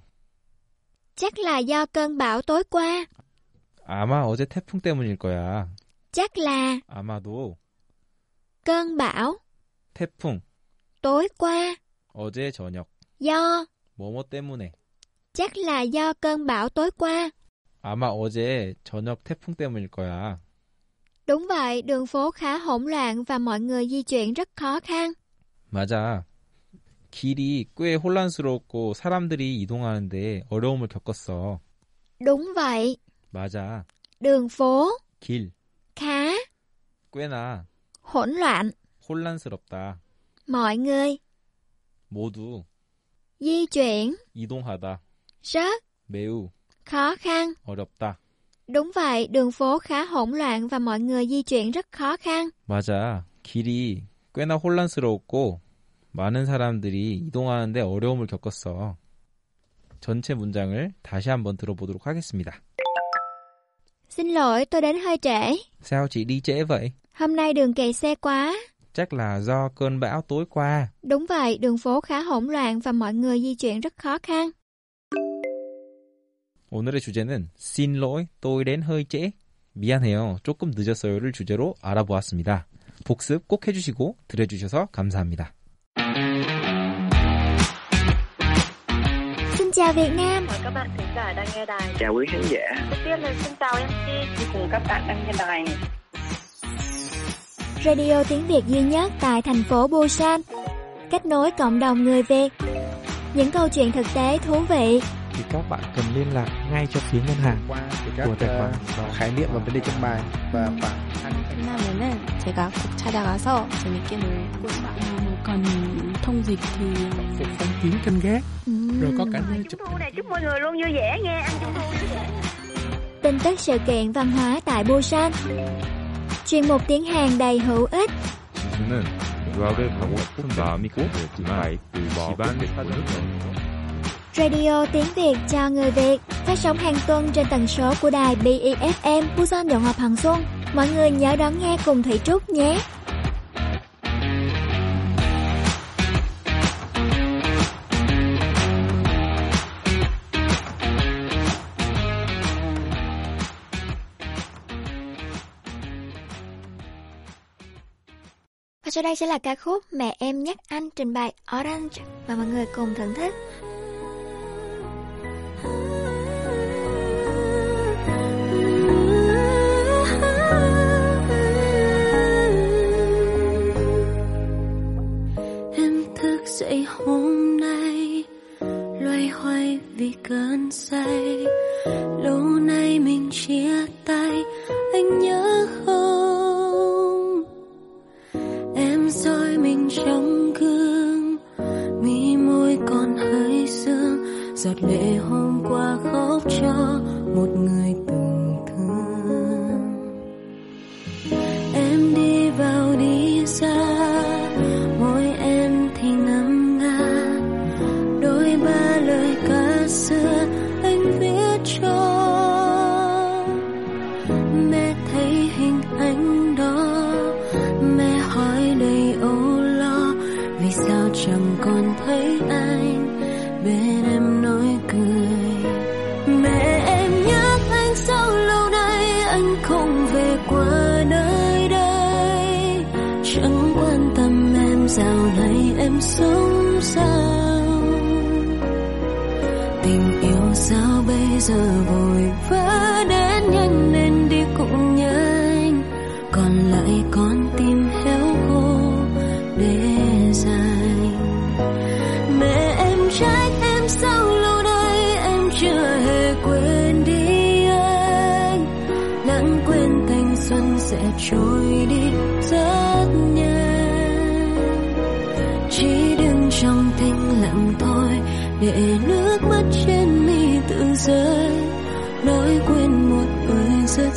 Chắc là do cơn bão tối qua. 아마 어제 태풍 때문일 거야. Chắc là 아마도 cơn bão 태풍 tối qua. 어제 저녁 Do 뭐뭐 때문에 chắc là do cơn bão tối qua. 아마 어제 저녁 태풍 때문일 거야. Đúng vậy, đường phố khá hỗn loạn và mọi người di chuyển rất khó khăn. 맞아. 길이 꽤 혼란스럽고 사람들이 이동하는데 어려움을 겪었어. Đúng vậy, 맞아. đường phố 길 khá 꽤나 hỗn loạn. 혼란스럽다. Mọi người 모두 di chuyển 이동하다. rất 매우 khó khăn. 어렵다. Đúng vậy, đường phố khá hỗn loạn và mọi người di chuyển rất khó khăn. 맞아. 길이 꽤나 혼란스러웠고 많은 사람들이 이동하는데 어려움을 겪었어. 전체 문장을 다시 한번 들어보도록 하겠습니다. Xin lỗi, tôi đến hơi trễ. Sao chị đi trễ vậy? Hôm nay đường kẹt xe quá. Chắc là do cơn bão tối qua. Đúng vậy, đường phố khá hỗn loạn và mọi người di chuyển rất khó khăn. 오늘의 주제는 xin lỗi, tôi đến hơi trễ. 미안해요, 조금 늦었어요를 주제로 알아보았습니다. 복습 꼭 해주시고 들어주셔서 감사합니다. chào Việt Nam. Mời các bạn thính giả đang nghe đài. Chào quý khán giả. Đầu tiên là xin chào MC cùng các bạn đang nghe đài. Radio tiếng Việt duy nhất tại thành phố Busan. Kết nối cộng đồng người Việt. Những câu chuyện thực tế thú vị. thì các bạn cần liên lạc ngay cho phía ngân hàng qua của tài khoản khái niệm và vấn đề trong bài và khoảng 끝나면은 제가 꼭 찾아가서 재밌게 놀고 뭐 cần thông dịch thì phục phong kiến canh gác rồi có cả nơi chụp Trung thu này chúc mọi người luôn vui vẻ nghe ăn trung thu vui vẻ. Tin tức sự kiện văn hóa tại Busan. Chuyên mục tiếng Hàn đầy hữu ích. 지수는 유학을 가고 싶은 마음이 강했지만 집안 사정이 Radio tiếng Việt cho người Việt phát sóng hàng tuần trên tần số của đài BEFM Busan Động Ngọc Hằng Xuân. Mọi người nhớ đón nghe cùng Thủy Trúc nhé. Và sau đây sẽ là ca khúc Mẹ em nhắc anh trình bày Orange và mọi người cùng thưởng thức. Em thức dậy hôm nay, loay hoay vì cơn say lâu nay mình chia tay, anh nhớ không giọt lệ hôm qua sao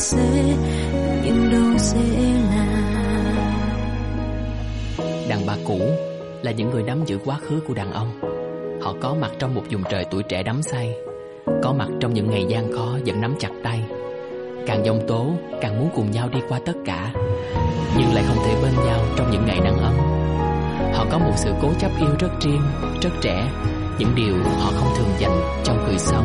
dễ nhưng đâu dễ là đàn bà cũ là những người nắm giữ quá khứ của đàn ông. Họ có mặt trong một vùng trời tuổi trẻ đắm say, có mặt trong những ngày gian khó vẫn nắm chặt tay. Càng giông tố, càng muốn cùng nhau đi qua tất cả, nhưng lại không thể bên nhau trong những ngày nắng ấm. Họ có một sự cố chấp yêu rất riêng, rất trẻ, những điều họ không thường dành trong cười sau.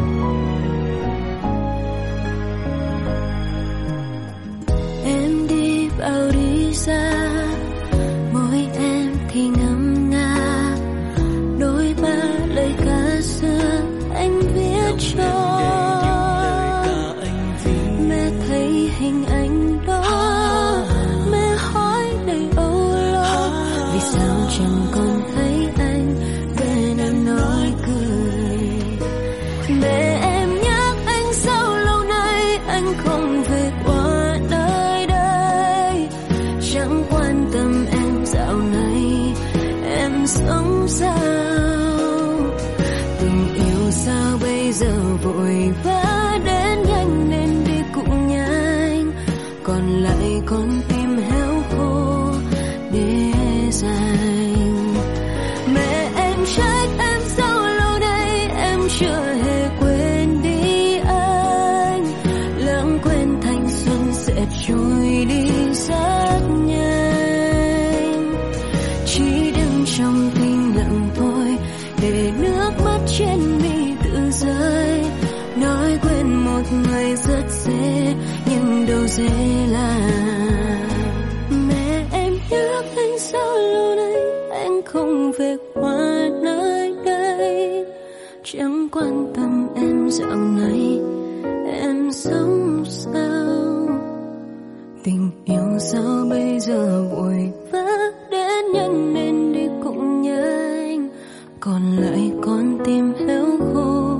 Còn lại con tim héo khô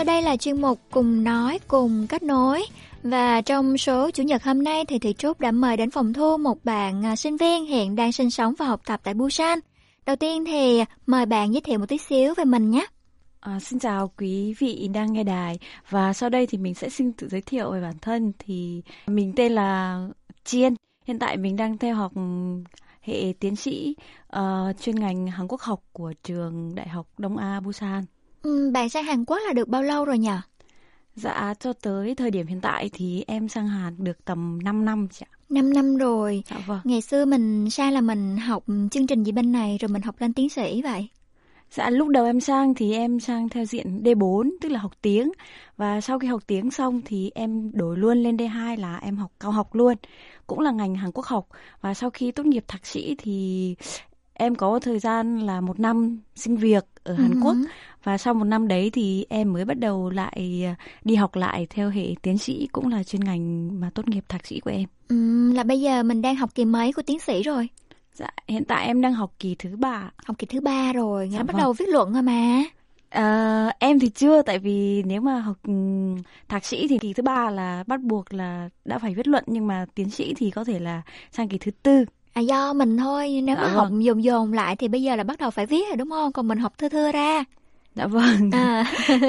sau đây là chuyên mục cùng nói cùng kết nối. Và trong số Chủ nhật hôm nay thì Thị Trúc đã mời đến phòng thu một bạn à, sinh viên hiện đang sinh sống và học tập tại Busan. Đầu tiên thì mời bạn giới thiệu một tí xíu về mình nhé. À, xin chào quý vị đang nghe đài và sau đây thì mình sẽ xin tự giới thiệu về bản thân thì mình tên là Chiên hiện tại mình đang theo học ừ, hệ tiến sĩ uh, chuyên ngành Hàn Quốc học của trường Đại học Đông a Busan. Ừ, bạn sang Hàn Quốc là được bao lâu rồi nhỉ? Dạ cho tới thời điểm hiện tại thì em sang Hàn được tầm 5 năm chị ạ. 5 năm rồi. Dạ vâng. Ngày xưa mình sang là mình học chương trình gì bên này rồi mình học lên tiến sĩ vậy? Dạ lúc đầu em sang thì em sang theo diện D4 tức là học tiếng và sau khi học tiếng xong thì em đổi luôn lên D2 là em học cao học luôn cũng là ngành Hàn Quốc học và sau khi tốt nghiệp thạc sĩ thì em có thời gian là một năm xin việc ở Hàn Ừ Quốc hứ. và sau một năm đấy thì em mới bắt đầu lại đi học lại theo hệ tiến sĩ cũng là chuyên ngành mà tốt nghiệp thạc sĩ của em. Ừ, là bây giờ mình đang học kỳ mấy của tiến sĩ rồi? Dạ hiện tại em đang học kỳ thứ ba. Học kỳ thứ ba rồi, Dạ bắt vâng. đầu viết luận rồi mà. À, em thì chưa tại vì nếu mà học ừm, thạc sĩ thì kỳ thứ ba là bắt buộc là đã phải viết luận nhưng mà tiến sĩ thì có thể là sang kỳ thứ tư. À do mình thôi, nếu Dạ mà vâng. học dồn dồn lại thì bây giờ là bắt đầu phải viết rồi đúng không? Còn mình học thưa thưa ra. Dạ vâng. À.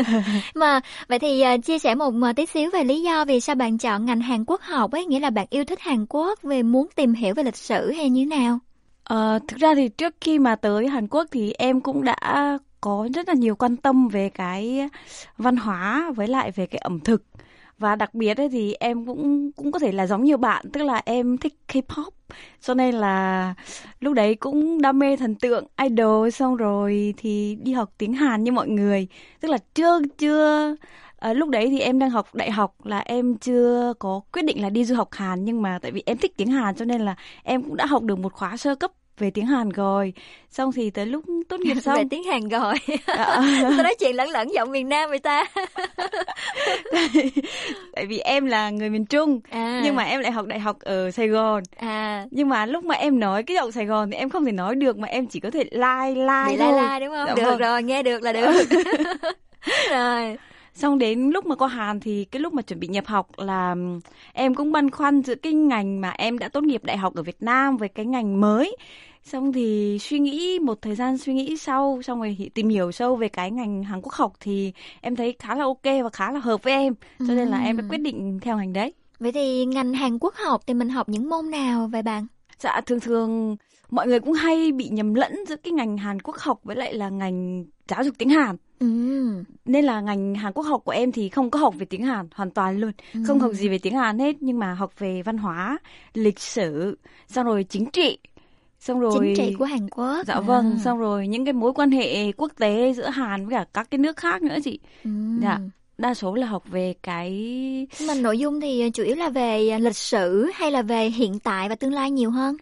[LAUGHS] mà vậy thì à, chia sẻ một à, tí xíu về lý do vì sao bạn chọn ngành Hàn Quốc học ấy, nghĩa là bạn yêu thích Hàn Quốc về muốn tìm hiểu về lịch sử hay như nào? Ờ, thực ra thì trước khi mà tới Hàn Quốc thì em cũng đã có rất là nhiều quan tâm về cái văn hóa với lại về cái ẩm thực và đặc biệt ấy thì em cũng cũng có thể là giống như bạn tức là em thích K-pop. Cho nên là lúc đấy cũng đam mê thần tượng idol xong rồi thì đi học tiếng Hàn như mọi người. Tức là chưa chưa À, lúc đấy thì em đang học đại học là em chưa có quyết định là đi du học Hàn nhưng mà tại vì em thích tiếng Hàn cho nên là em cũng đã học được một khóa sơ cấp về tiếng Hàn rồi. Xong thì tới lúc tốt nghiệp [LAUGHS] xong. về tiếng Hàn rồi. [LAUGHS] Dạ. sao nói chuyện lẫn lẫn giọng miền Nam vậy ta. [LAUGHS] Tại vì em là người miền Trung à. nhưng mà em lại học đại học ở Sài Gòn. À. nhưng mà lúc mà em nói cái giọng Sài Gòn thì em không thể nói được mà em chỉ có thể lai lai thôi lai lai đúng không? Dạ, được vâng. rồi nghe được là được. Rồi xong đến lúc mà qua Hàn thì cái lúc mà chuẩn bị nhập học là em cũng băn khoăn giữa cái ngành mà em đã tốt nghiệp đại học ở Việt Nam với cái ngành mới. Xong thì suy nghĩ một thời gian suy nghĩ sau xong rồi tìm hiểu sâu về cái ngành Hàn Quốc học thì em thấy khá là ok và khá là hợp với em. Cho nên là em đã quyết định theo ngành đấy. Vậy thì ngành Hàn Quốc học thì mình học những môn nào vậy bạn? Dạ thường thường mọi người cũng hay bị nhầm lẫn giữa cái ngành Hàn Quốc học với lại là ngành giáo dục tiếng Hàn Ừ. Nên là ngành Hàn Quốc học của em thì không có học về tiếng Hàn hoàn toàn luôn, ừ. không học gì về tiếng Hàn hết nhưng mà học về văn hóa, lịch sử, xong rồi chính trị, xong rồi chính trị của Hàn Quốc. Dạ à. vâng, xong rồi những cái mối quan hệ quốc tế giữa Hàn với cả các cái nước khác nữa chị. Ừ. Dạ đa số là học về cái mà nội dung thì chủ yếu là về lịch sử hay là về hiện tại và tương lai nhiều hơn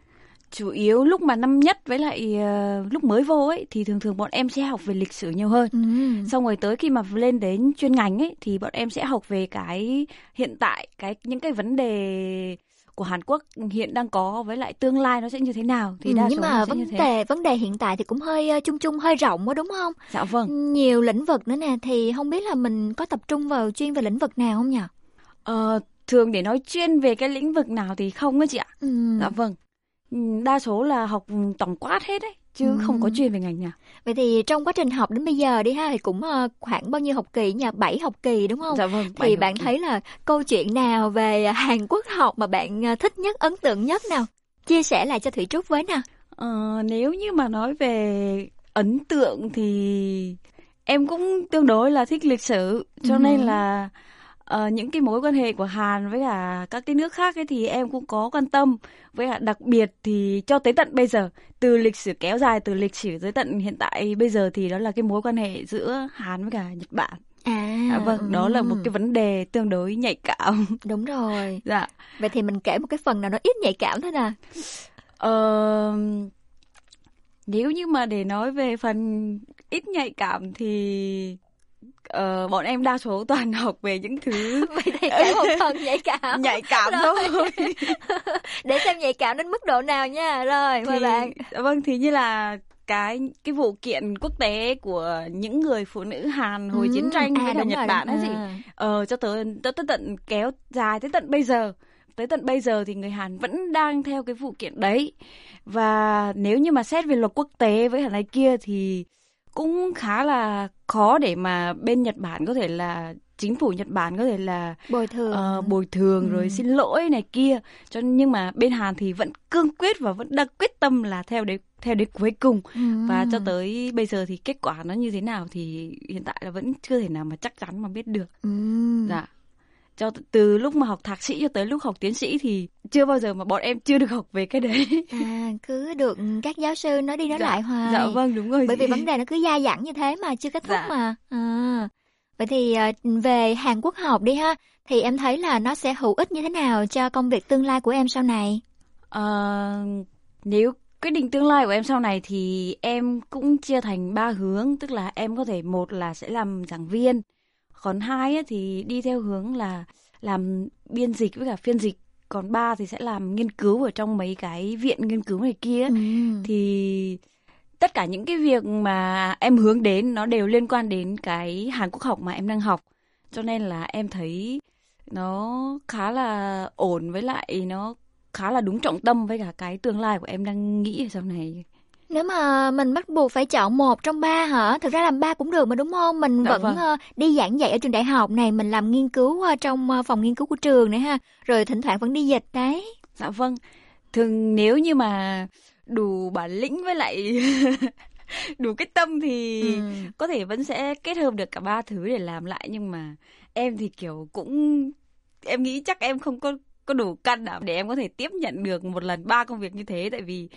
chủ yếu lúc mà năm nhất với lại uh, lúc mới vô ấy thì thường thường bọn em sẽ học về lịch sử nhiều hơn. Ừ. Xong rồi tới khi mà lên đến chuyên ngành ấy thì bọn em sẽ học về cái hiện tại cái những cái vấn đề của Hàn Quốc hiện đang có với lại tương lai nó sẽ như thế nào thì ừ, đa nhưng mà vấn đề vấn đề hiện tại thì cũng hơi uh, chung chung hơi rộng quá đúng không? Dạ vâng. Nhiều lĩnh vực nữa nè thì không biết là mình có tập trung vào chuyên về lĩnh vực nào không nhỉ? Ờ, thường để nói chuyên về cái lĩnh vực nào thì không á chị ạ. Ừ. Dạ vâng. Đa số là học tổng quát hết đấy chứ ừ. không có chuyên về ngành nào. Vậy thì trong quá trình học đến bây giờ đi ha thì cũng ờ, khoảng bao nhiêu học kỳ nhỉ? 7 học kỳ đúng không? Dạ vâng. Thì bạn kỳ. thấy là câu chuyện nào về Hàn Quốc học mà bạn ờ, thích nhất, ấn tượng nhất nào? Chia sẻ lại cho Thủy Trúc với nào. Ờ, nếu như mà nói về ấn tượng thì em cũng tương đối là thích lịch sử cho ừ. nên là uh, những cái mối quan hệ của Hàn với cả các cái nước khác ấy thì em cũng có quan tâm với cả đặc biệt thì cho tới tận bây giờ từ lịch sử kéo dài từ lịch sử tới tận hiện tại bây giờ thì đó là cái mối quan hệ giữa Hàn với cả Nhật Bản À, à vâng, đó là một cái vấn đề tương đối nhạy cảm. [LAUGHS] Đúng rồi. Dạ. Vậy thì mình kể một cái phần nào nó ít nhạy cảm thế nào? Ờ, nếu như mà để nói về phần ít nhạy cảm thì uh, bọn em đa số toàn [LAUGHS] học về những thứ [LAUGHS] vậy thì kể một phần nhạy cảm. [LAUGHS] Nhạy cảm thôi. Để xem nhạy cảm đến mức độ nào nha. Rồi mời bạn. vâng thì như là cái cái vụ kiện quốc tế của những người phụ nữ Hàn hồi ừ, chiến tranh à, với cả Nhật rồi, Bản ấy gì. ờ cho tới tới tận kéo dài tới tận bây giờ. Tới tận bây giờ thì người Hàn vẫn đang theo cái vụ kiện đấy. Và nếu như mà xét về luật quốc tế với hẳn này kia thì cũng khá là khó để mà bên Nhật Bản có thể là chính phủ Nhật Bản có thể là bồi thường uh, bồi thường ừ. rồi xin lỗi này kia cho nhưng mà bên Hàn thì vẫn cương quyết và vẫn đang quyết tâm là theo đến theo đến cuối cùng ừ. và cho tới bây giờ thì kết quả nó như thế nào thì hiện tại là vẫn chưa thể nào mà chắc chắn mà biết được ừ. dạ cho từ lúc mà học thạc sĩ cho tới lúc học tiến sĩ thì chưa bao giờ mà bọn em chưa được học về cái đấy. À cứ được các giáo sư nói đi nói dạ, lại hoài. dạ vâng đúng rồi bởi vì vấn đề nó cứ dai dẳng như thế mà chưa kết thúc dạ. mà. À, vậy thì à, về Hàn Quốc học đi ha thì em thấy là nó sẽ hữu ích như thế nào cho công việc tương lai của em sau này? À, nếu quyết định tương lai của em sau này thì em cũng chia thành ba hướng tức là em có thể một là sẽ làm giảng viên còn hai ấy, thì đi theo hướng là làm biên dịch với cả phiên dịch. Còn ba thì sẽ làm nghiên cứu ở trong mấy cái viện nghiên cứu này kia ừ. thì tất cả những cái việc mà em hướng đến nó đều liên quan đến cái Hàn Quốc học mà em đang học. Cho nên là em thấy nó khá là ổn với lại nó khá là đúng trọng tâm với cả cái tương lai của em đang nghĩ ở sau này nếu mà mình bắt buộc phải chọn một trong ba hả? Thực ra làm ba cũng được mà đúng không? Mình dạ, vẫn vâng. uh, đi giảng dạy ở trường đại học này, mình làm nghiên cứu uh, trong uh, phòng nghiên cứu của trường này ha. Rồi thỉnh thoảng vẫn đi dịch đấy. Dạ vâng. Thường nếu như mà đủ bản lĩnh với lại [LAUGHS] đủ cái tâm thì ừ. có thể vẫn sẽ kết hợp được cả ba thứ để làm lại nhưng mà em thì kiểu cũng em nghĩ chắc em không có có đủ căn đảm để em có thể tiếp nhận được một lần ba công việc như thế tại vì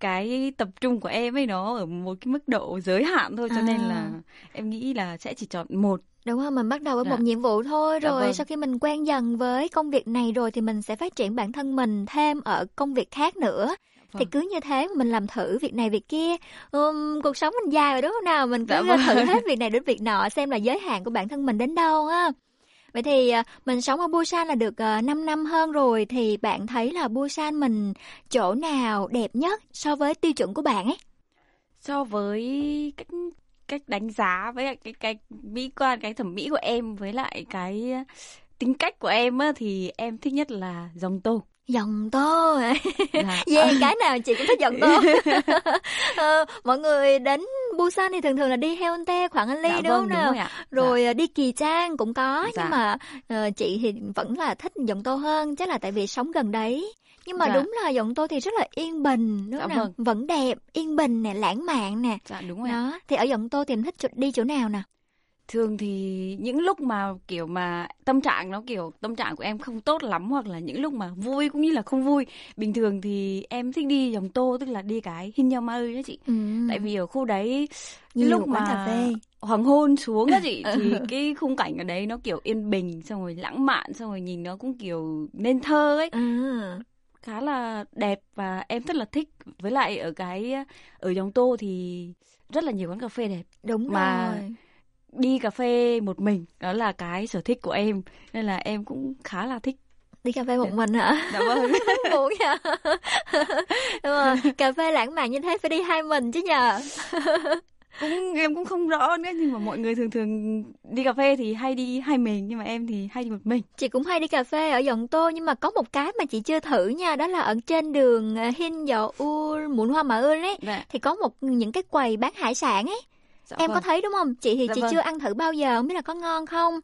cái tập trung của em ấy nó ở một cái mức độ giới hạn thôi cho à. nên là em nghĩ là sẽ chỉ chọn một Đúng không? Mình bắt đầu với dạ. một nhiệm vụ thôi dạ rồi dạ vâng. sau khi mình quen dần với công việc này rồi thì mình sẽ phát triển bản thân mình thêm ở công việc khác nữa. Vâng. Thì cứ như thế mình làm thử việc này việc kia. Um, cuộc sống mình dài rồi đúng không nào? Mình cứ dạ vâng. thử hết việc này đến việc nọ xem là giới hạn của bản thân mình đến đâu á. Vậy thì ờ, mình sống ở Busan là được ờ, 5 năm hơn rồi, thì bạn thấy là Busan mình chỗ nào đẹp nhất so với tiêu chuẩn của bạn ấy? So với cách cách đánh giá với cái cái mỹ quan, cái thẩm mỹ của em với lại cái ờ, tính cách của em á, thì em thích nhất là dòng tô dòng tô dạ. [LAUGHS] yeah, cái nào chị cũng thích dòng tô [LAUGHS] ờ, mọi người đến Busan thì thường thường là đi Haeundae, Quảng An Ly dạ, đúng vâng, không nào? Rồi, rồi dạ. đi Kỳ Trang cũng có dạ. nhưng mà uh, chị thì vẫn là thích dòng tô hơn, chắc là tại vì sống gần đấy. Nhưng mà dạ. đúng là giọng tôi thì rất là yên bình đúng dạ? Vâng. Vẫn đẹp, yên bình nè, lãng mạn nè. Dạ đúng rồi. Đó, thì ở giọng tôi thì em thích đi chỗ nào nè? Thường thì những lúc mà kiểu mà tâm trạng nó kiểu tâm trạng của em không tốt lắm hoặc là những lúc mà vui cũng như là không vui bình thường thì em thích đi dòng tô tức là đi cái hin nhau ma ơi đó chị. Ừ. tại vì ở khu đấy Nhiều lúc mà cà phê. hoàng hôn xuống á chị [LAUGHS] thì cái khung cảnh ở đấy nó kiểu yên bình xong rồi lãng mạn xong rồi nhìn nó cũng kiểu nên thơ ấy. Ừ. Khá là đẹp và em rất là thích. Với lại ở cái ở dòng tô thì rất là nhiều quán cà phê đẹp. Đúng mà rồi đi cà phê một mình. Đó là cái sở thích của em. Nên là em cũng khá là thích. Đi cà phê một mình hả? Dạ vâng. [LAUGHS] Buồn nha. Đúng rồi. Cà phê lãng mạn như thế phải đi hai mình chứ nhờ. Cũng em cũng không rõ nữa nhưng mà mọi người thường thường đi cà phê thì hay đi hai mình nhưng mà em thì hay đi một mình. Chị cũng hay đi cà phê ở dòng tô nhưng mà có một cái mà chị chưa thử nha đó là ở trên đường ờ, hin dọ u muộn hoa mà ơn ấy. Dạ. thì có một những cái quầy bán hải sản ấy dạ em vâng. có thấy đúng không? Chị thì dạ chị vâng. chưa ăn thử bao giờ không biết là có ngon không?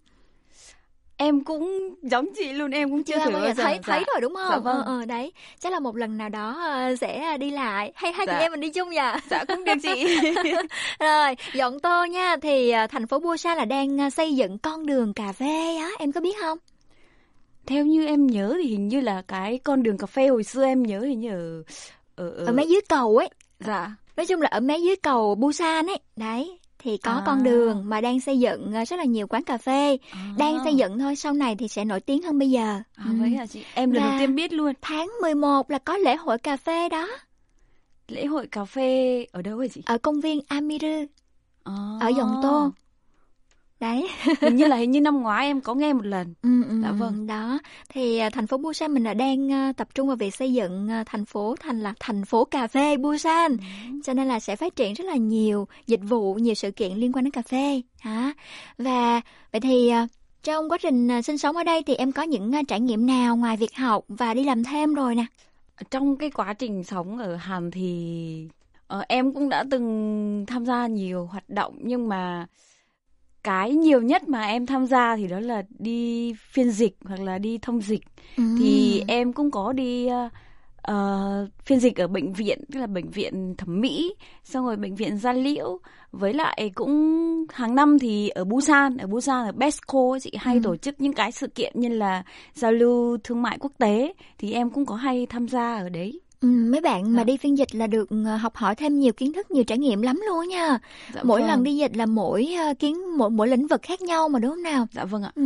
Em cũng giống chị luôn em cũng chưa, chưa thử bao giờ thấy dạ. thấy rồi đúng không? dạ vâng. ờ, ờ đấy. Chắc là một lần nào đó uh, sẽ đi lại. Hay hai dạ. chị em mình đi chung nhỉ dạ cũng được chị. [LAUGHS] Rồi dọn tô nha. Thì thành phố Busan là đang xây dựng con đường cà phê á em có biết không? Theo như em nhớ thì hình như là cái con đường cà phê hồi xưa em nhớ hình như ở ở, ở... ở mấy dưới cầu ấy. Dạ nói chung là ở mấy dưới cầu Busan ấy đấy thì có à. con đường mà đang xây dựng ờ, rất là nhiều quán cà phê à. đang xây dựng thôi sau này thì sẽ nổi tiếng hơn bây giờ à, ừ. vậy hả chị em lần đầu tiên biết luôn tháng 11 là có lễ hội cà phê đó lễ hội cà phê ở đâu hả chị ở công viên Amiru à. ở dòng tô đấy. Hình như là [LAUGHS] hình như năm ngoái em có nghe một lần. Ừ, ừ, dạ vâng. Đó. Thì à, thành phố Busan mình là đang à, tập trung vào việc xây dựng à, thành phố thành là thành phố cà phê Busan. Ừ. cho nên là sẽ phát triển rất là nhiều dịch vụ nhiều sự kiện liên quan đến cà phê. Hả? Và vậy thì trong quá trình sinh sống ở đây thì em có những trải nghiệm nào ngoài việc học và đi làm thêm rồi nè? Trong cái quá trình sống ở Hàn thì uh, em cũng đã từng tham gia nhiều hoạt động nhưng mà cái nhiều nhất mà em tham gia thì đó là đi phiên dịch hoặc là đi thông dịch ừ. thì em cũng có đi uh, phiên dịch ở bệnh viện tức là bệnh viện thẩm mỹ xong rồi bệnh viện gia liễu với lại cũng hàng năm thì ở Busan ở Busan ở Besco chị hay ừ. tổ chức những cái sự kiện như là giao lưu thương mại quốc tế thì em cũng có hay tham gia ở đấy mấy bạn mà dạ. đi phiên dịch là được ờ, học hỏi thêm nhiều kiến thức, nhiều trải nghiệm lắm luôn nha. Dạ mỗi vâng. lần đi dịch là mỗi ờ, kiến mỗi mỗi lĩnh vực khác nhau mà đúng không nào? Dạ vâng ạ. Ừ.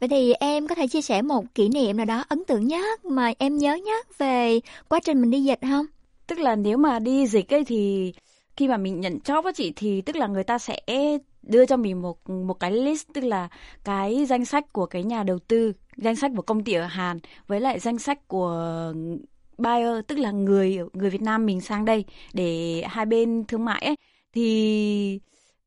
Vậy thì em có thể chia sẻ một kỷ niệm nào đó ấn tượng nhất mà em nhớ nhất về quá trình mình đi dịch không? Tức là nếu mà đi dịch ấy thì khi mà mình nhận job á chị thì tức là người ta sẽ đưa cho mình một một cái list tức là cái danh sách của cái nhà đầu tư danh sách của công ty ở Hàn với lại danh sách của buyer tức là người người Việt Nam mình sang đây để hai bên thương mại ấy, thì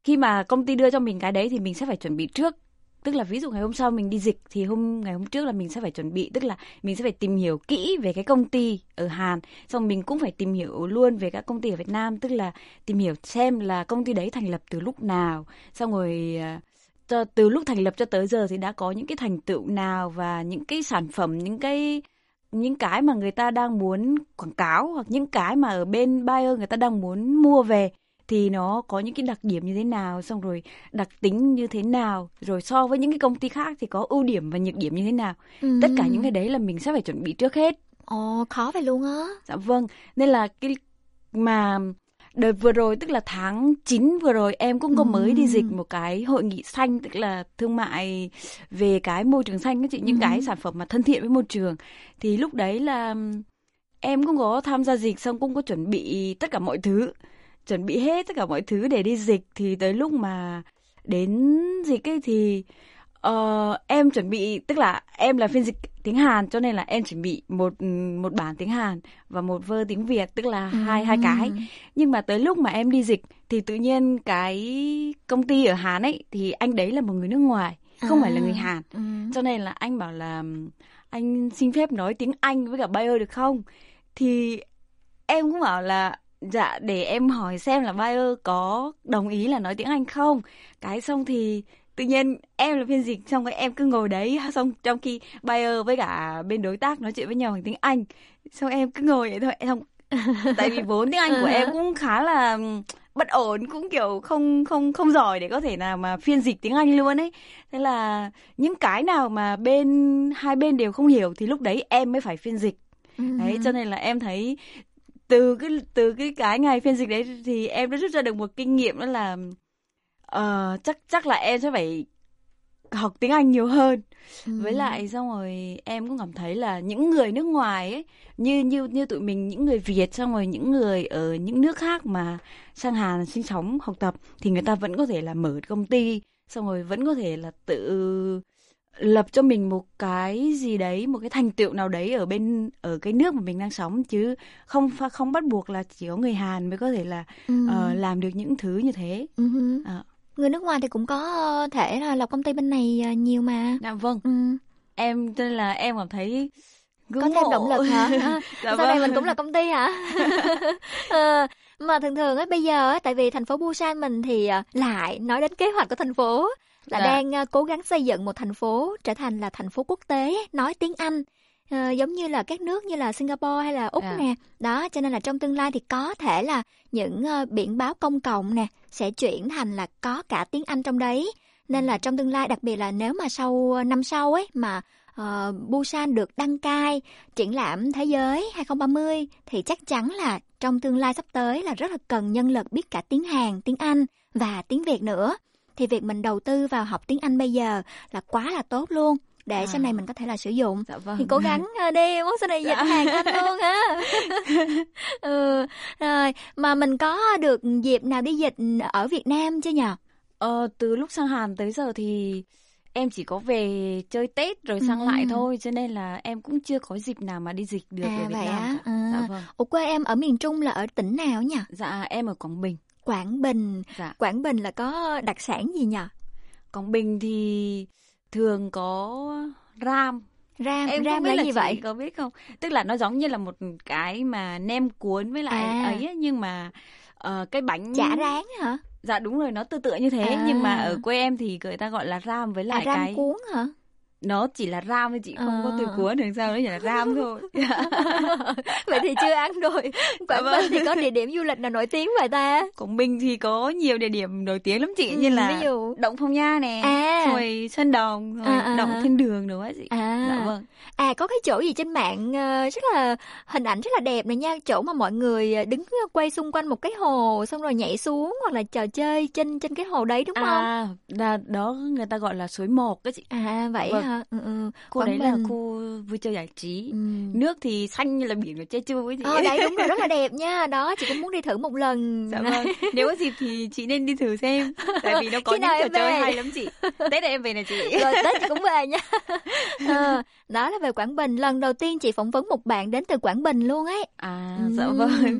khi mà công ty đưa cho mình cái đấy thì mình sẽ phải chuẩn bị trước. Tức là ví dụ ngày hôm sau mình đi dịch thì hôm, ngày hôm trước là mình sẽ phải chuẩn bị, tức là mình sẽ phải tìm hiểu kỹ về cái công ty ở Hàn, xong mình cũng phải tìm hiểu luôn về các công ty ở Việt Nam, tức là tìm hiểu xem là công ty đấy thành lập từ lúc nào. Xong rồi à, cho, từ lúc thành lập cho tới giờ thì đã có những cái thành tựu nào và những cái sản phẩm, những cái những cái mà người ta đang muốn quảng cáo hoặc những cái mà ở bên buyer người ta đang muốn mua về thì nó có những cái đặc điểm như thế nào xong rồi đặc tính như thế nào rồi so với những cái công ty khác thì có ưu điểm và nhược điểm như thế nào Ừ. tất cả những cái đấy là mình sẽ phải chuẩn bị trước hết Ồ, khó vậy luôn á. dạ vâng nên là cái mà đợt vừa rồi tức là tháng 9 vừa rồi em cũng có mới đi dịch một cái hội nghị xanh tức là thương mại về cái môi trường xanh các chị những Ừ. cái sản phẩm mà thân thiện với môi trường. Thì lúc đấy là em cũng có tham gia dịch xong cũng có chuẩn bị tất cả mọi thứ chuẩn bị hết tất cả mọi thứ để đi dịch. Thì tới lúc mà đến dịch ấy thì ờ, em chuẩn bị tức là em là phiên dịch tiếng Hàn cho nên là em chuẩn bị một một bản tiếng Hàn và một vơ tiếng Việt tức là hai hai cái. Nhưng mà tới lúc mà em đi dịch thì tự nhiên cái công ty ở Hàn ấy thì anh đấy là một người nước ngoài không phải là người Hàn. Ừ. cho nên là anh bảo là anh xin phép nói tiếng Anh với cả Bayer được không? Thì em cũng bảo là dạ để em hỏi xem là Bayer có đồng ý là nói tiếng Anh không? Cái xong thì tự nhiên em là phiên dịch xong rồi em cứ ngồi đấy [LAUGHS] xong trong khi Bayer với cả bên đối tác nói chuyện với nhau bằng tiếng Anh. Xong em cứ ngồi vậy thôi xong [LAUGHS] tại vì vốn tiếng Anh của em cũng khá là bất ổn cũng kiểu không không không giỏi để có thể nào mà phiên dịch tiếng Anh luôn ấy. Thế là những cái nào mà bên hai bên đều không hiểu thì lúc đấy em mới phải phiên dịch. Đấy cho nên là em thấy từ cái từ cái cái ngày phiên dịch đấy thì em đã rút ra được một kinh nghiệm đó là ờ, chắc chắc là em sẽ phải học tiếng Anh nhiều hơn. Với lại xong rồi em cũng cảm thấy là những người nước ngoài ấy như như như tụi mình những người Việt xong rồi những người ở những nước khác mà sang Hàn sinh sống học tập thì người ta vẫn có thể là mở công ty xong rồi vẫn có thể là tự lập cho mình một cái gì đấy một cái thành tựu nào đấy ở bên ở cái nước mà mình đang sống. Chứ không không bắt buộc là chỉ có người Hàn mới có thể là Ừ. ờ, làm được những thứ như thế. Ừ hứ. Ờ. Người nước ngoài thì cũng có ờ, thể là lập công ty bên này ờ, nhiều mà. Dạ vâng. Ừ. em nên là em cảm thấy Có thêm động lực hả? À, [LAUGHS] dạ sau này vâng. mình cũng là công ty hả? [LAUGHS] Ờ, mà thường thường á bây giờ á tại vì thành phố Busan mình thì ờ, lại nói đến kế hoạch của thành phố là Dạ. đang ờ, cố gắng xây dựng một thành phố trở thành là thành phố quốc tế nói tiếng Anh. Ờ, giống như là các nước như là Singapore hay là Úc Dạ. nè. Đó, cho nên là trong tương lai thì có thể là những ờ, biển báo công cộng nè sẽ chuyển thành là có cả tiếng Anh trong đấy. Nên là trong tương lai đặc biệt là nếu mà sau ờ, năm sau ấy mà ờ, Busan được đăng cai triển lãm thế giới 2030 thì chắc chắn là trong tương lai sắp tới là rất là cần nhân lực biết cả tiếng Hàn, tiếng Anh và tiếng Việt nữa. Thì việc mình đầu tư vào học tiếng Anh bây giờ là quá là tốt luôn để sau này mình có thể là sử dụng Dạ vâng. thì cố gắng [LAUGHS] ờ, đi muốn sau này dịch Dạ. hàng Anh luôn á [LAUGHS] ừ, rồi mà mình có được dịp nào đi dịch ở Việt Nam chưa nhờ Ờ, từ lúc sang Hàn tới giờ thì em chỉ có về chơi Tết rồi sang Ừ. lại thôi cho nên là em cũng chưa có dịp nào mà đi dịch được à ở Việt vậy Nam á cả. à. Dạ vâng. Ủa quê em ở miền Trung là ở tỉnh nào nhỉ Dạ em ở Quảng Bình. Quảng Bình Dạ. Quảng Bình là có đặc sản gì nhỉ Quảng Bình thì thường có ram. ram Em ram biết là là gì chị vậy có biết không? Tức là nó giống như là một cái mà nem cuốn với lại À. ấy nhưng mà ờ, cái bánh chả rán hả Dạ đúng rồi, nó tự tựa như thế À. nhưng mà ở quê em thì người ta gọi là ram với à lại ram cái cuốn hả nó chỉ là ram thôi chị không có từ À. cuốn thì sao nó chỉ là ram thôi. [LAUGHS] vậy thì chưa ăn rồi Quảng vâng. Bình thì có địa điểm du lịch nào nổi tiếng vậy ta Quảng Bình thì có nhiều địa điểm nổi tiếng lắm chị Ừ, như là ví dụ? Động Phong Nha nè, À. rồi Sơn Đồng, rồi À, à, Động à. Thiên Đường nữa chị. à Dạ vâng. À có cái chỗ gì trên mạng ờ, rất là hình ảnh rất là đẹp này nha, chỗ mà mọi người ờ, đứng quay xung quanh một cái hồ xong rồi nhảy xuống hoặc là trò chơi trên trên cái hồ đấy đúng không? À, đó người ta gọi là suối Mộc đó chị. À vậy Vâng. Hả? Ừ, ừ. Quảng đấy là Bình. khu vui chơi giải trí. Ừ. Nước thì xanh như là biển của Jeju ấy chị. Ờ đấy đúng rồi rất là đẹp nha. Đó chị cũng muốn đi thử một lần. Dạ vâng. [LAUGHS] Nếu có dịp thì chị nên đi thử xem. Tại vì nó có Khi những trò chơi hay lắm chị. Tết này em về nè chị. [LAUGHS] Rồi Tết chị cũng về nha. [LAUGHS] Ờ, đó là về Quảng Bình. Lần đầu tiên chị phỏng vấn một bạn đến từ Quảng Bình luôn ấy. À, Ừ. dạ vâng.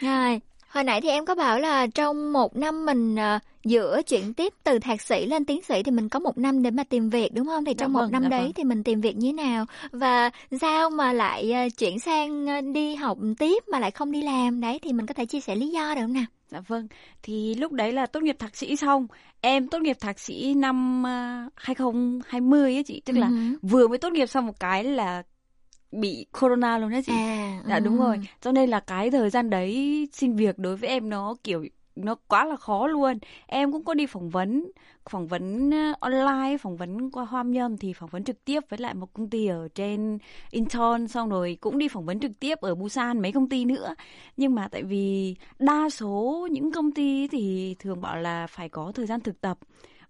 Rồi, hồi nãy thì em có bảo là trong một năm mình ờ, giữa chuyển tiếp từ thạc sĩ lên tiến sĩ thì mình có một năm để mà tìm việc đúng không? Thì Dạ trong một vâng, năm dạ đấy vâng. thì mình tìm việc như thế nào? Và sao mà lại ờ, chuyển sang ờ, đi học tiếp mà lại không đi làm? Đấy thì mình có thể chia sẻ lý do được không nào? Dạ vâng. Thì lúc đấy là tốt nghiệp thạc sĩ xong. Em tốt nghiệp thạc sĩ năm uh, 2020 ấy chị. Tức là Ừ. vừa mới tốt nghiệp xong một cái là bị corona luôn đấy chị. À, Dạ ừ. đúng rồi. Cho nên là cái thời gian đấy xin việc đối với em nó kiểu nó quá là khó luôn. Em cũng có đi phỏng vấn phỏng vấn ờ, online phỏng vấn qua hoa nhâm thì phỏng vấn trực tiếp với lại một công ty ở trên Incheon xong rồi cũng đi phỏng vấn trực tiếp ở Busan mấy công ty nữa. Nhưng mà tại vì đa số những công ty thì thường bảo là phải có thời gian thực tập.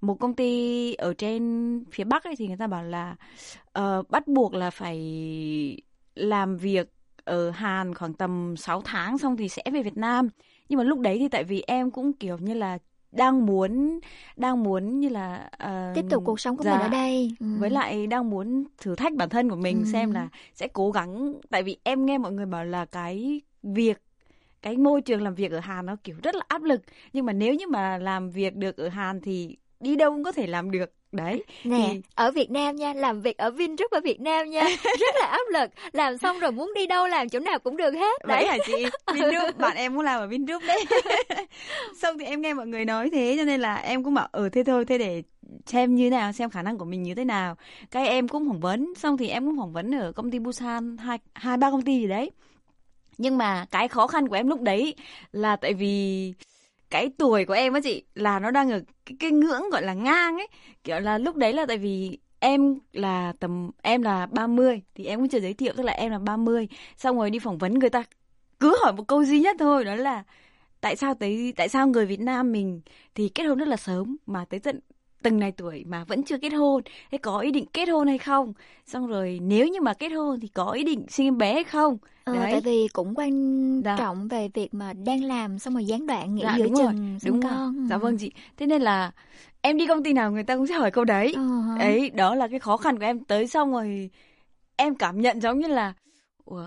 Một công ty ở trên phía bắc ấy thì người ta bảo là uh, bắt buộc là phải làm việc ở Hàn khoảng tầm 6 tháng xong thì sẽ về Việt Nam nhưng mà lúc đấy thì tại vì em cũng kiểu như là đang muốn đang muốn như là uh, tiếp tục cuộc sống của dạ, mình ở đây. Ừ. với lại đang muốn thử thách bản thân của mình ừ. xem là sẽ cố gắng. Tại vì em nghe mọi người bảo là cái việc cái môi trường làm việc ở Hàn nó kiểu rất là áp lực. Nhưng mà nếu như mà làm việc được ở Hàn thì đi đâu cũng có thể làm được đấy nè thì... ở Việt Nam nha làm việc ở Vingroup ở Việt Nam nha. [LAUGHS] Rất là áp lực làm xong rồi muốn đi đâu làm chỗ nào cũng được hết đấy. hả chị? [LAUGHS] Vingroup bạn em muốn làm ở Vingroup đấy. [LAUGHS] Xong thì em nghe mọi người nói thế cho nên là em cũng bảo ở ừ, thế thôi thế để xem như nào xem khả năng của mình như thế nào. Cái em cũng phỏng vấn xong thì em cũng phỏng vấn ở công ty Busan hai hai ba công ty gì đấy. Nhưng mà cái khó khăn của em lúc đấy là tại vì cái tuổi của em á chị là nó đang ở cái, cái ngưỡng gọi là ngang ấy. Kiểu là lúc đấy là tại vì em là tầm em là 30 thì em cũng chưa giới thiệu tức là em là 30 xong rồi đi phỏng vấn người ta cứ hỏi một câu duy nhất thôi đó là tại sao tới tại sao người Việt Nam mình thì kết hôn rất là sớm mà tới tận từng này tuổi mà vẫn chưa kết hôn thế có ý định kết hôn hay không xong rồi nếu như mà kết hôn thì có ý định sinh em bé hay không ờ, Đấy. tại vì cũng quan dạ. trọng về việc mà đang làm xong rồi gián đoạn nghỉ dạ, giữa chừng rồi. đúng con rồi. dạ vâng chị thế nên là em đi công ty nào người ta cũng sẽ hỏi câu đấy uh-huh. ấy đó là cái khó khăn của em tới xong rồi em cảm nhận giống như là ủa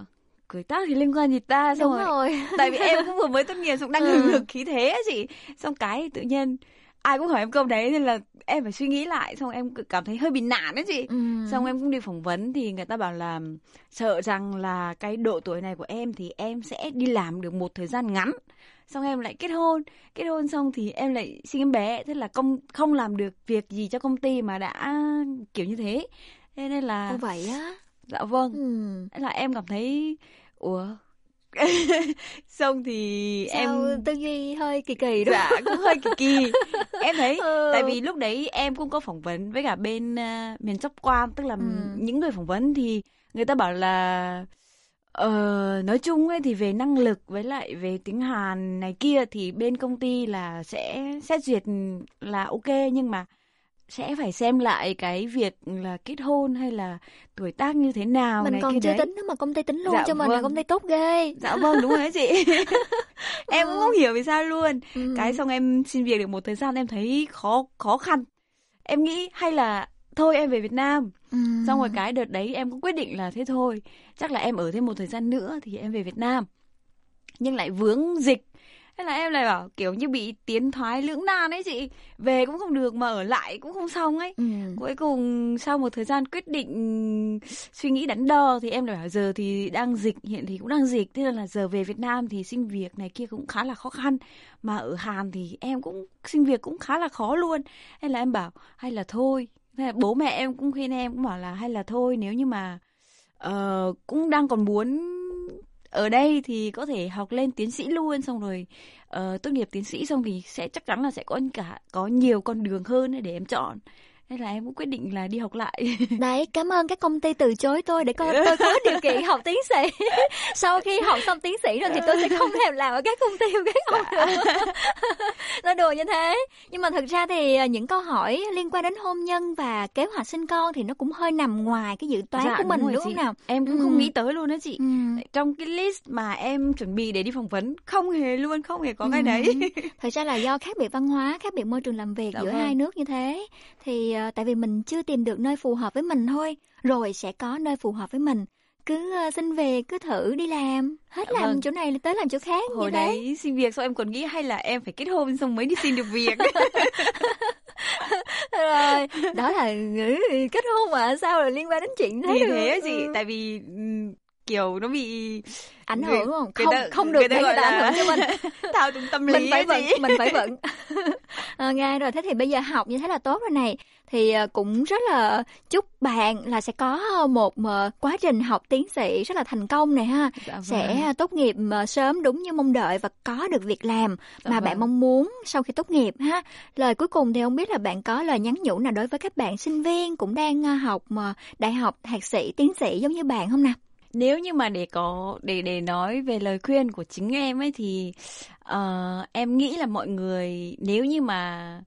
cười tác thì liên quan gì ta xong Đúng rồi, rồi. tại vì em cũng vừa mới tốt nghiệp [LAUGHS] xong đang ừ. hừng hực khí thế á chị xong cái tự nhiên ai cũng hỏi em câu đấy nên là em phải suy nghĩ lại xong em cảm thấy hơi bị nản đấy chị. Ừ. xong em cũng đi phỏng vấn thì người ta bảo là sợ rằng là cái độ tuổi này của em thì em sẽ đi làm được một thời gian ngắn. Xong em lại kết hôn kết hôn xong thì em lại sinh em bé thế là công không làm được việc gì cho công ty mà đã kiểu như thế. Thế nên là Ồ vậy á? Dạ vâng. Ừ. là em cảm thấy ủa [LAUGHS] xong thì Sao em tư duy hơi kỳ kỳ đúng dạ cũng hơi kỳ kỳ em thấy [LAUGHS] ừ. tại vì lúc đấy em cũng có phỏng vấn với cả bên uh, miền chấp quan tức là ừ. những người phỏng vấn thì người ta bảo là uh, nói chung ấy thì về năng lực với lại về tiếng Hàn này kia thì bên công ty là sẽ xét duyệt là ok nhưng mà sẽ phải xem lại cái việc là kết hôn hay là tuổi tác như thế nào mình này còn chưa đấy. tính mà công ty tính luôn dạ, cho mình vâng. là công ty tốt ghê. Dạ vâng đúng rồi chị. [LAUGHS] Em cũng không hiểu vì sao luôn. Ừ. cái xong em xin việc được một thời gian em thấy khó khó khăn. Em nghĩ hay là thôi em về Việt Nam. Ừ. xong rồi cái đợt đấy em cũng quyết định là thế thôi. Chắc là em ở thêm một thời gian nữa thì em về Việt Nam. Nhưng lại vướng dịch Thế là em lại bảo kiểu như bị tiến thoái lưỡng nan ấy chị. Về cũng không được mà ở lại cũng không xong ấy. Ừ. Cuối cùng sau một thời gian quyết định suy nghĩ đắn đo Thì em lại bảo giờ thì đang dịch, hiện thì cũng đang dịch. Thế là giờ về Việt Nam thì xin việc này kia cũng khá là khó khăn. Mà ở Hàn thì em cũng xin việc cũng khá là khó luôn. Hay là em bảo hay là thôi. Thế là bố mẹ em cũng khuyên em cũng bảo là hay là thôi nếu như mà uh, cũng đang còn muốn ở đây thì có thể học lên tiến sĩ luôn xong rồi uh, tốt nghiệp tiến sĩ xong thì sẽ chắc chắn là sẽ có cả có nhiều con đường hơn để em chọn. Thế là em cũng quyết định là đi học lại. [LAUGHS] Đấy, cảm ơn các công ty từ chối tôi để coi tôi có điều kiện học tiến sĩ. [LAUGHS] Sau khi học xong tiến sĩ rồi thì tôi sẽ không thèm làm ở các công ty của các ông nữa. [LAUGHS] Nói đùa như thế. Nhưng mà thực ra thì à, những câu hỏi liên quan đến hôn nhân và kế hoạch sinh con thì nó cũng hơi nằm ngoài cái dự toán dạ, của mình đúng, đúng không nào? Em cũng ừ. không nghĩ tới luôn đó chị. Ừ. Trong cái list mà em chuẩn bị để đi phỏng vấn không hề luôn, không hề có ừ. cái đấy. Thật ra là do khác biệt văn hóa, khác biệt môi trường làm việc dạ giữa vâng. hai nước như thế thì Ờ, tại vì mình chưa tìm được nơi phù hợp với mình thôi rồi sẽ có nơi phù hợp với mình cứ uh, xin về cứ thử đi làm hết dạ làm vâng. chỗ này tới làm chỗ khác hồi như đấy thế. xin việc xong em còn nghĩ hay là em phải kết hôn xong mới đi xin được việc [LAUGHS] rồi đó là kết hôn mà sao lại liên quan đến chuyện thế thì thế gì ừ. tại vì kiểu nó bị ảnh hưởng không? người không ta- không được người ta người ta ảnh hưởng cho mình. [LAUGHS] thao túng tâm lý mình phải vững mình phải vững [LAUGHS] à, nghe rồi thế thì bây giờ học như thế là tốt rồi này. Thì à, cũng rất là chúc bạn là sẽ có một à, quá trình học tiến sĩ rất là thành công này ha. Dạ vâng. sẽ tốt nghiệp sớm đúng như mong đợi và có được việc làm Dạ mà vâng. bạn mong muốn sau khi tốt nghiệp ha. Lời cuối cùng thì không biết là bạn có lời nhắn nhủ nào đối với các bạn sinh viên cũng đang học mà đại học thạc sĩ tiến sĩ giống như bạn không nào nếu như mà để có để để nói về lời khuyên của chính em ấy thì ờ, em nghĩ là mọi người nếu như mà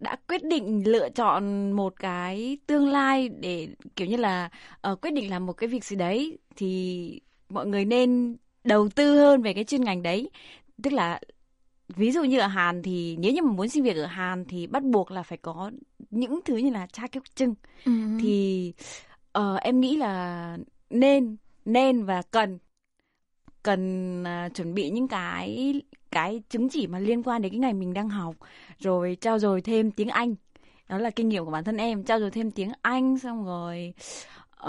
đã quyết định lựa chọn một cái tương lai để kiểu như là ờ, quyết định làm một cái việc gì đấy thì mọi người nên đầu tư hơn về cái chuyên ngành đấy tức là ví dụ như ở Hàn thì nếu như mà muốn xin việc ở Hàn thì bắt buộc là phải có những thứ như là tra cứu chứng Ừ. thì ờ, em nghĩ là nên nên và cần. Cần uh, chuẩn bị những cái cái chứng chỉ mà liên quan đến cái ngành mình đang học rồi trao dồi thêm tiếng Anh. Đó là kinh nghiệm của bản thân em trao dồi thêm tiếng Anh xong rồi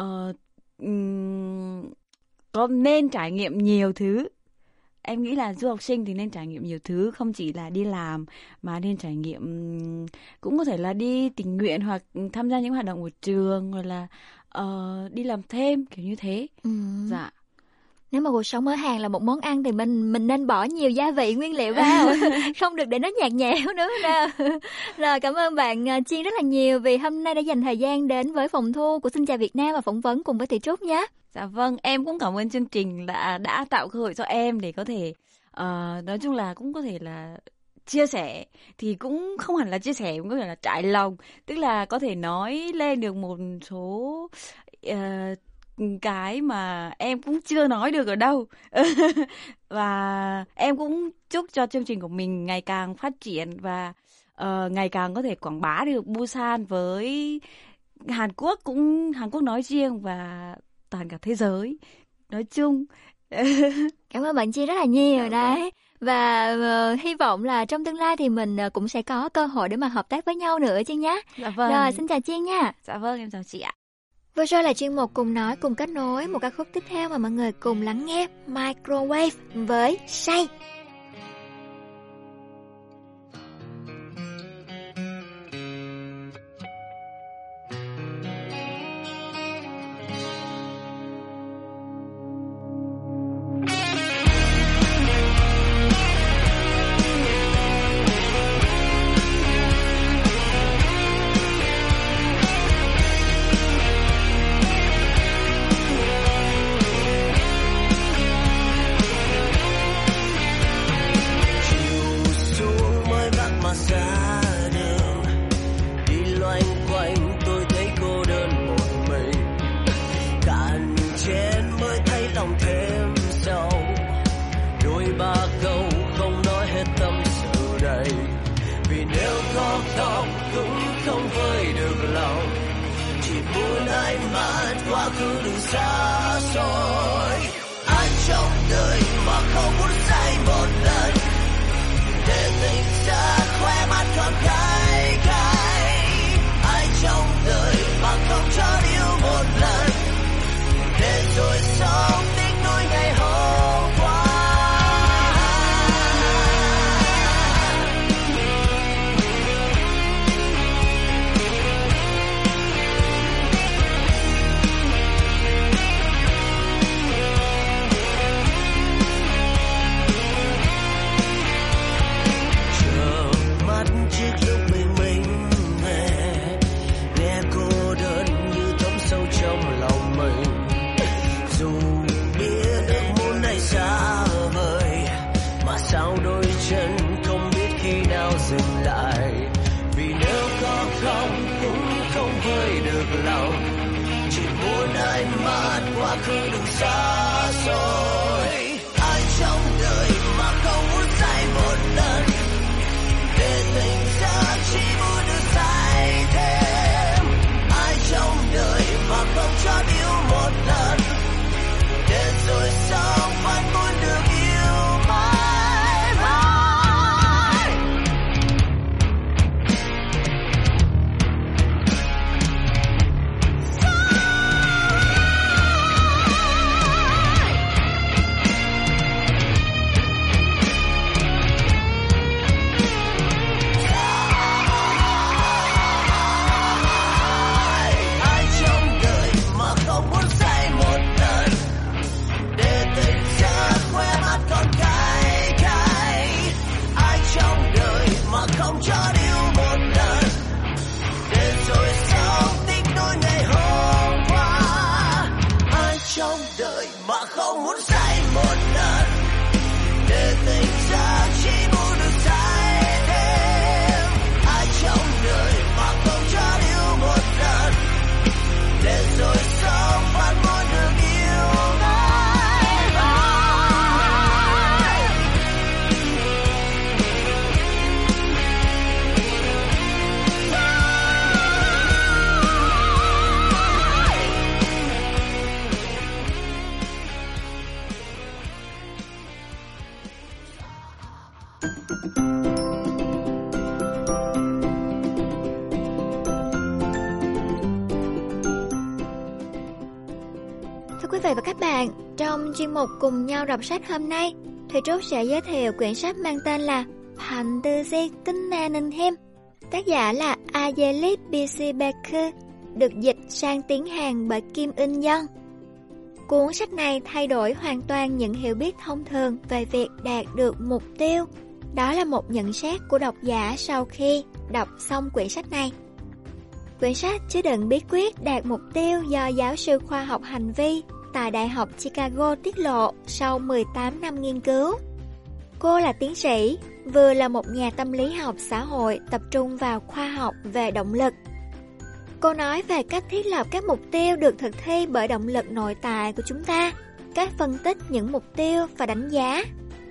uh, um, có nên trải nghiệm nhiều thứ. Em nghĩ là du học sinh thì nên trải nghiệm nhiều thứ không chỉ là đi làm mà nên trải nghiệm cũng có thể là đi tình nguyện hoặc tham gia những hoạt động của trường hoặc là ờ, đi làm thêm kiểu như thế Ừ. dạ Nếu mà cuộc sống ở Hàn là một món ăn thì mình mình nên bỏ nhiều gia vị nguyên liệu vào, [LAUGHS] không được để nó nhạt nhẽo nữa nè. Rồi cảm ơn bạn à, Chiên rất là nhiều vì hôm nay đã dành thời gian đến với phòng thu của Xin chào Việt Nam và phỏng vấn cùng với Thị Trúc nhé. Dạ vâng, em cũng cảm ơn chương trình đã đã tạo cơ hội cho em để có thể ờ, nói chung là cũng có thể là chia sẻ thì cũng không hẳn là chia sẻ cũng có thể là trải lòng. Tức là có thể nói lên được một số ờ, cái mà em cũng chưa nói được ở đâu. [LAUGHS] Và em cũng chúc cho chương trình của mình ngày càng phát triển và ờ, ngày càng có thể quảng bá được Busan với Hàn Quốc cũng Hàn Quốc nói riêng và toàn cả thế giới. Nói chung. [LAUGHS] Cảm ơn bạn Chi rất là nhiều đấy. Và ờ, hy vọng là trong tương lai thì mình ờ, cũng sẽ có cơ hội để mà hợp tác với nhau nữa chứ nhé. Dạ vâng. Rồi, xin chào Chiên nha. Dạ vâng, em chào chị ạ. Vừa rồi là chuyên mục cùng nói cùng kết nối một ca khúc tiếp theo mà mọi người cùng lắng nghe Microwave với Say. Chuyên mục cùng nhau đọc sách hôm nay, thầy Trúc sẽ giới thiệu quyển sách mang tên là Hành tư di kinh thêm. Tác giả là Ayelit B.C. Becker, được dịch sang tiếng Hàn bởi Kim In Dân. Cuốn sách này thay đổi hoàn toàn những hiểu biết thông thường về việc đạt được mục tiêu. Đó là một nhận xét của độc giả sau khi đọc xong quyển sách này. Quyển sách chứa đựng bí quyết đạt mục tiêu do giáo sư khoa học hành vi tại Đại học Chicago tiết lộ sau 18 năm nghiên cứu. Cô là tiến sĩ, vừa là một nhà tâm lý học xã hội tập trung vào khoa học về động lực. Cô nói về cách thiết lập các mục tiêu được thực thi bởi động lực nội tại của chúng ta, cách phân tích những mục tiêu và đánh giá,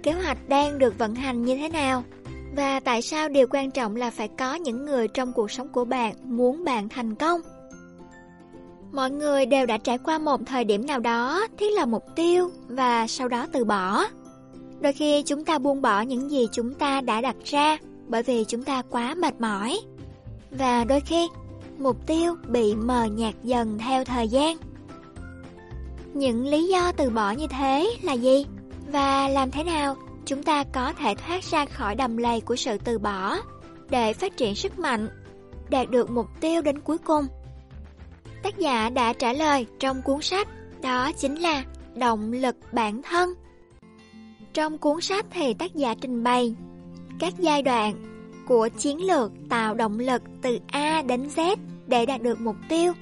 kế hoạch đang được vận hành như thế nào, và tại sao điều quan trọng là phải có những người trong cuộc sống của bạn muốn bạn thành công. Mọi người đều đã trải qua một thời điểm nào đó thiết lập mục tiêu và sau đó từ bỏ. Đôi khi chúng ta buông bỏ những gì chúng ta đã đặt ra bởi vì chúng ta quá mệt mỏi. Và đôi khi, mục tiêu bị mờ nhạt dần theo thời gian. Những lý do từ bỏ như thế là gì? Và làm thế nào chúng ta có thể thoát ra khỏi đầm lầy của sự từ bỏ để phát triển sức mạnh, đạt được mục tiêu đến cuối cùng? Tác giả đã trả lời trong cuốn sách đó chính là động lực bản thân. Trong cuốn sách thì tác giả trình bày các giai đoạn của chiến lược tạo động lực từ A đến Z để đạt được mục tiêu,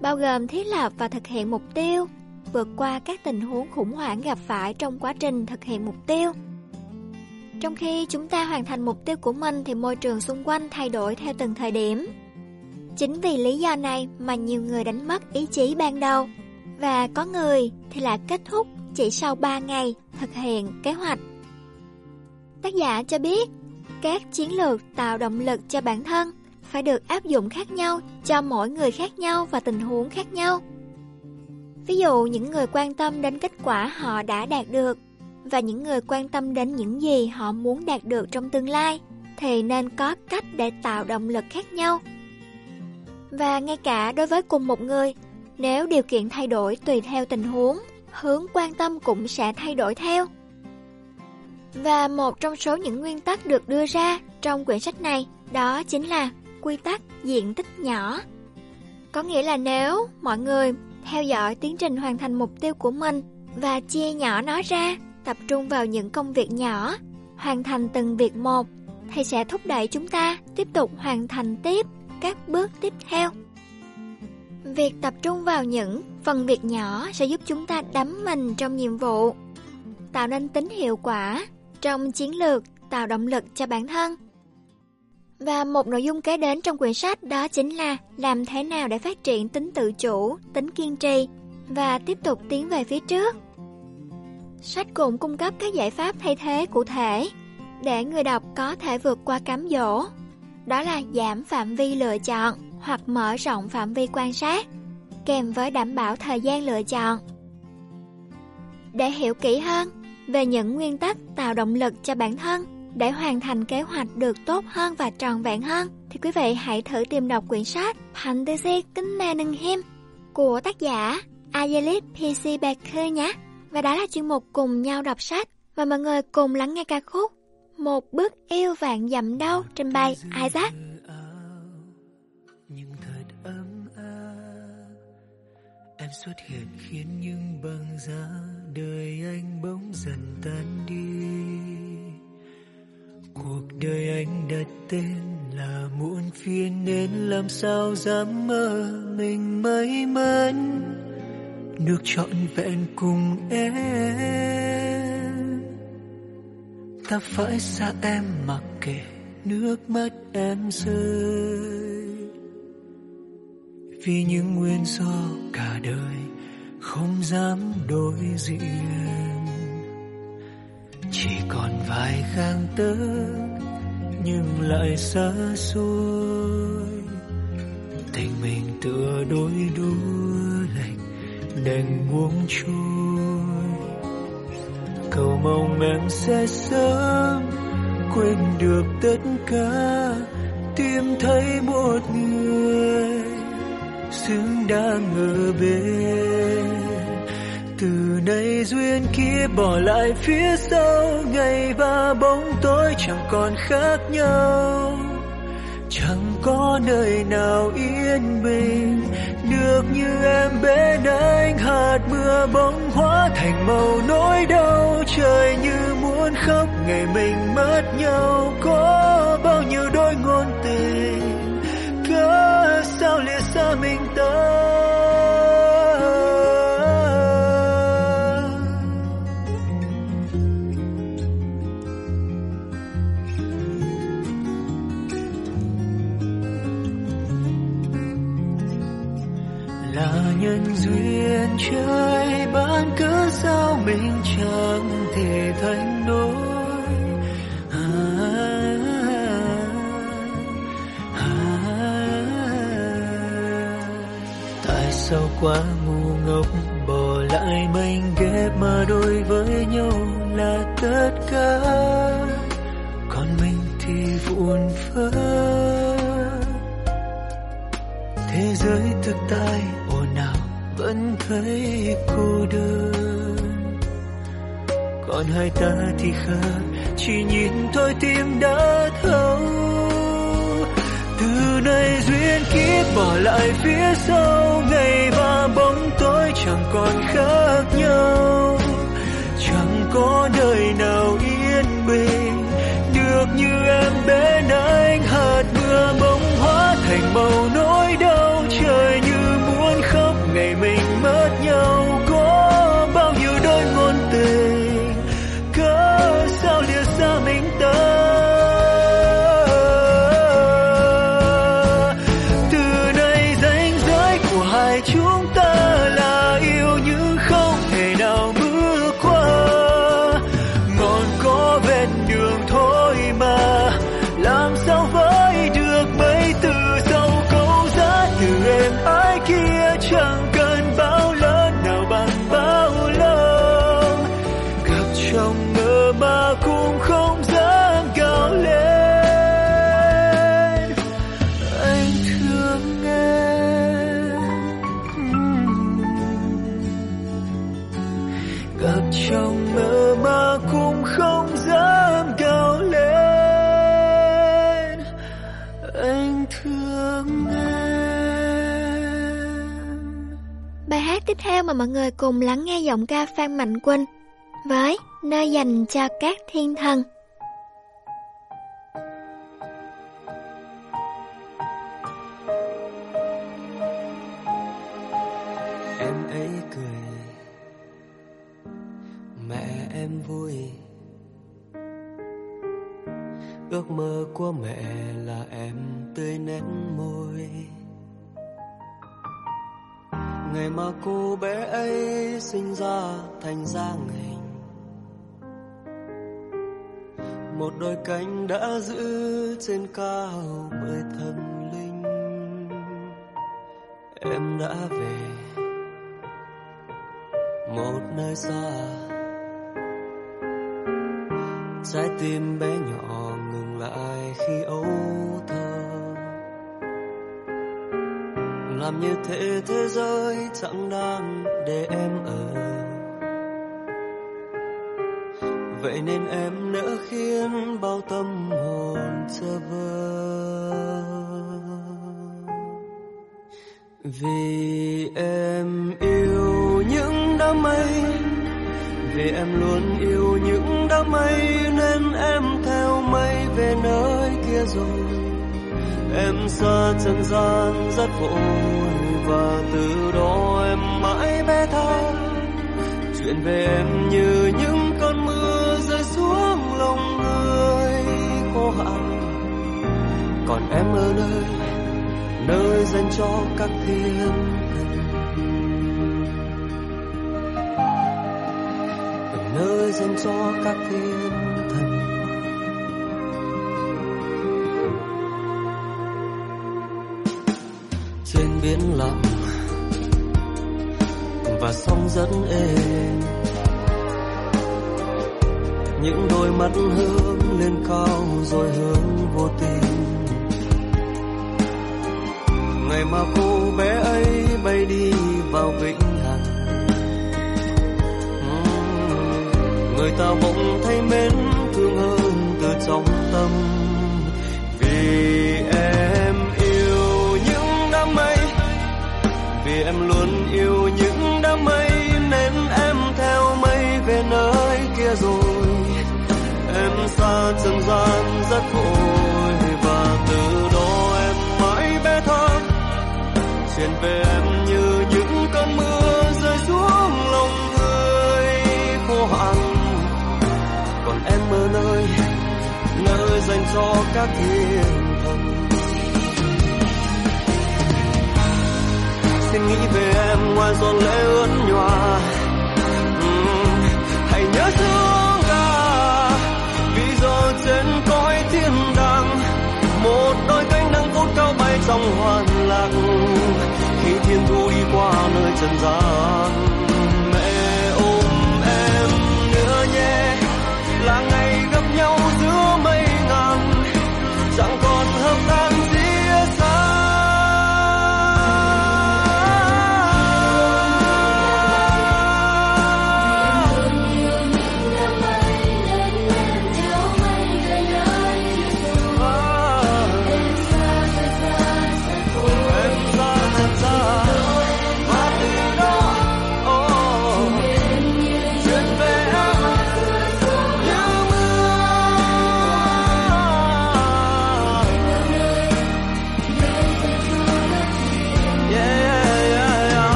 bao gồm thiết lập và thực hiện mục tiêu, vượt qua các tình huống khủng hoảng gặp phải trong quá trình thực hiện mục tiêu. Trong khi chúng ta hoàn thành mục tiêu của mình thì môi trường xung quanh thay đổi theo từng thời điểm. Chính vì lý do này mà nhiều người đánh mất ý chí ban đầu và có người thì là kết thúc chỉ sau 3 ngày thực hiện kế hoạch. Tác giả cho biết, các chiến lược tạo động lực cho bản thân phải được áp dụng khác nhau cho mỗi người khác nhau và tình huống khác nhau. Ví dụ, những người quan tâm đến kết quả họ đã đạt được và những người quan tâm đến những gì họ muốn đạt được trong tương lai thì nên có cách để tạo động lực khác nhau. Và ngay cả đối với cùng một người, nếu điều kiện thay đổi tùy theo tình huống, hướng quan tâm cũng sẽ thay đổi theo. Và một trong số những nguyên tắc được đưa ra trong quyển sách này đó chính là quy tắc diện tích nhỏ. Có nghĩa là nếu mọi người theo dõi tiến trình hoàn thành mục tiêu của mình và chia nhỏ nó ra, tập trung vào những công việc nhỏ, hoàn thành từng việc một, thì sẽ thúc đẩy chúng ta tiếp tục hoàn thành tiếp các bước tiếp theo. Việc tập trung vào những phần việc nhỏ sẽ giúp chúng ta đắm mình trong nhiệm vụ, tạo nên tính hiệu quả trong chiến lược tạo động lực cho bản thân. Và một nội dung kế đến trong quyển sách đó chính là làm thế nào để phát triển tính tự chủ, tính kiên trì và tiếp tục tiến về phía trước. Sách cũng cung cấp các giải pháp thay thế cụ thể để người đọc có thể vượt qua cám dỗ. Đó là giảm phạm vi lựa chọn hoặc mở rộng phạm vi quan sát, kèm với đảm bảo thời gian lựa chọn. Để hiểu kỹ hơn về những nguyên tắc tạo động lực cho bản thân để hoàn thành kế hoạch được tốt hơn và tròn vẹn hơn, thì quý vị hãy thử tìm đọc quyển sách Fantasy Kính Mê Nâng Him của tác giả Ayelit P. BAKER nhé. Và đó là chuyên mục cùng nhau đọc sách và mọi người cùng lắng nghe ca khúc một bước yêu vạn dặm đâu trình bày Isaac. nhưng thật ấm áp em xuất hiện khiến những băng giá đời anh bỗng dần tan đi. Cuộc đời anh đặt tên là muộn phiền nên làm sao dám mơ mình may mắn được trọn vẹn cùng em ta phải xa em mặc kệ nước mắt em rơi. Vì những nguyên do cả đời không dám đối diện. Chỉ còn vài gang tấc nhưng lại xa xôi. Tình mình tựa đôi đũa lạnh, đành buông trôi cầu mong em sẽ sớm quên được tất cả, tìm thấy một người xứng đáng ở bên. Từ nay duyên kia bỏ lại phía sau, ngày và bóng tối chẳng còn khác nhau. Chẳng có nơi nào yên bình được như em bên anh. Hạt mưa bỗng hóa thành màu nỗi đau. Trời như muốn khóc, ngày mình mất nhau. Có bao nhiêu đôi ngôn tình cớ sao lìa xa mình ta trời ban cớ sao mình chẳng thể thành đôi? À, à, à. tại sao quá ngu ngốc bỏ lại mình ghép mà đôi với nhau là tất cả? Còn mình thì vụn vỡ thế giới thực tại vẫn thấy cô đơn. Còn hai ta thì khác, chỉ nhìn thôi tim đã thấu. Từ nay duyên kiếp bỏ lại phía sau, ngày và bóng tối chẳng còn khác nhau. Chẳng có đời nào yên bình, được như em bên anh, hạt mưa bỗng hóa thành màu nỗi mọi người cùng lắng nghe giọng ca Phan Mạnh Quynh với Nơi dành cho các thiên thần. Cánh đã giữ trên cao bởi thần linh. Em đã về một nơi xa. Trái tim bé nhỏ ngừng lại khi ấu thơ. Làm như thế thế giới chẳng đang để em ở. Vậy nên em nỡ khiến bao tâm hồn xa vơ vì em yêu những đám mây, vì em luôn yêu những đám mây, nên em theo mây về nơi kia rồi. Em xa trần gian rất vội, và từ đó em mãi bé tha. Chuyện về em như những anh. Còn em ở nơi nơi dành cho các thiên. Thần nơi dành cho các thiên thần. Trên biển lặng, và sóng rất êm những đôi mắt hướng lên cao rồi hướng vô tình. Ngày mà cô bé ấy bay đi vào vĩnh hằng người ta bỗng thấy mến thương hơn từ trong tâm. Vì em yêu những đám mây, vì em luôn yêu những đám mây. Trần gian rất vội và từ đó em mãi bé thơ chuyện về em như những cơn mưa rơi xuống lòng người khô hạn. Còn em ở nơi nơi dành cho các thiên thần. Xin nghĩ về em ngoài giọt lệ ướt nhòa. Cao bay trong hoàn lạc khi thiên thu đi qua nơi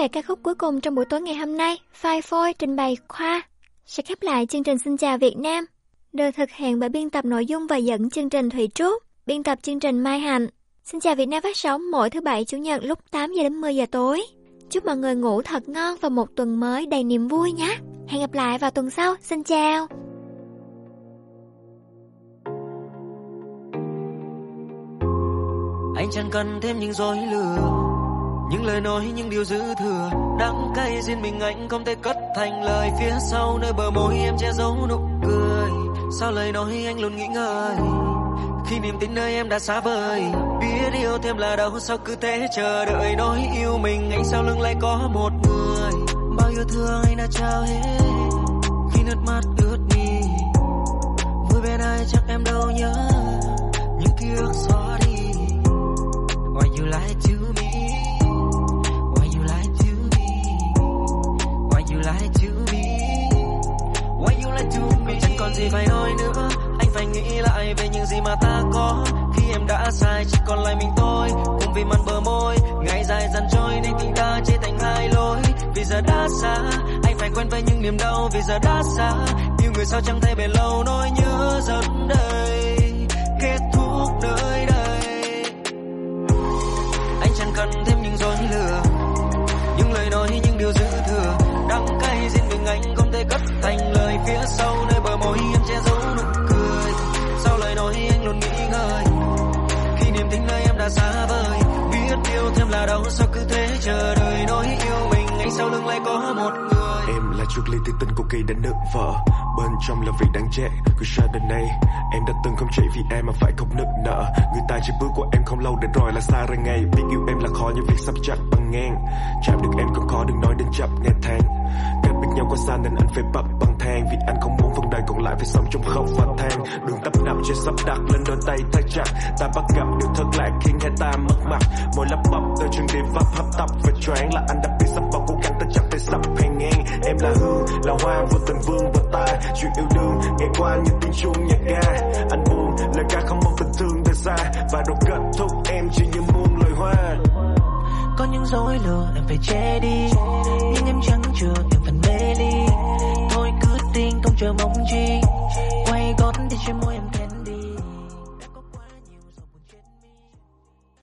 về ca khúc cuối cùng trong buổi tối ngày hôm nay, Phai Phôi trình bày Khoa sẽ khép lại chương trình Xin chào Việt Nam. Được thực hiện bởi biên tập nội dung và dẫn chương trình Thủy Trúc, biên tập chương trình Mai Hạnh. Xin chào Việt Nam phát sóng mỗi thứ bảy chủ nhật lúc 8 giờ đến 10 giờ tối. Chúc mọi người ngủ thật ngon và một tuần mới đầy niềm vui nhé. Hẹn gặp lại vào tuần sau. Xin chào. anh chẳng cần thêm những dối lừa những lời nói, những điều dư thừa, đắng cay riêng mình anh không thể cất thành lời. Phía sau nơi bờ môi em che giấu nụ cười. Sao lời nói, anh luôn nghĩ ngợi. Khi niềm tin nơi em đã xa vời, biết yêu thêm là đâu. Sao cứ thế chờ đợi nói yêu mình, anh sau lưng lại có một người. Bao yêu thương anh đã trao hết, khi nước mắt ướt mi vui bên ai chắc em đâu nhớ, những ký ức xóa đi. Why you like to Chẳng còn gì phải nói nữa. Anh phải nghĩ lại về những gì mà ta có. Khi em đã sai, chỉ còn lại mình tôi Cùng vì màn bờ môi, Ngày dài dần trôi, nên tình ta chia thành hai lối. Vì giờ đã xa, Anh phải quen với những niềm đau. Vì giờ đã xa, Yêu người sao chẳng thể bền lâu. Nỗi nhớ dần đây, Kết thúc nơi đây. Anh chẳng cần thêm sâu sau nơi bờ môi em che giấu nụ cười. Sau lời nói, anh luôn nghĩ ngợi. Khi niềm tin nơi em đã xa vời, biết yêu thêm là đâu, sao cứ thế chờ đợi nói yêu mình. Anh sau lưng lại có một Trước ly thì tình của kỳ đã nợ vợ bên trong là việc đáng chết, cứ sao đến nay em đã từng không chạy vì em mà phải khóc nức nở. Người ta chỉ bước của em không lâu để rồi là xa ra ngày biết yêu em là khó như việc sắp chặt bằng ngang. Chạm được em còn khó, đừng nói đến chấp nghe thang. cách biệt nhau quá xa nên anh phải bập bằng thang. Vì anh không muốn phần đời còn lại phải sống trong khóc và than. Đường tấp nập trên sắp đặt lên đôi tay thay chặt. Ta bắt gặp điều thật lạ khiến hai ta mất mặt. Mỗi lắp bắp đôi chân đi vấp hấp tập và choáng là anh đã biết sắp vào cố gắng ta chắc phải sắp hay ngang. Em là hương là hoa vô tình vương và ta chuyện yêu đương, ngày qua như tiếng chuông nhà ga. Anh buồn, lời ca không mong tình thương đã xa. Và đồ kết thúc em chỉ như muôn lời hoa. Có những dối lừa em phải che đi. Nhưng em chẳng chừa, em phần mê ly. Thôi cứ tin, không chờ mong chi. Quay gót đi trên môi em thẹn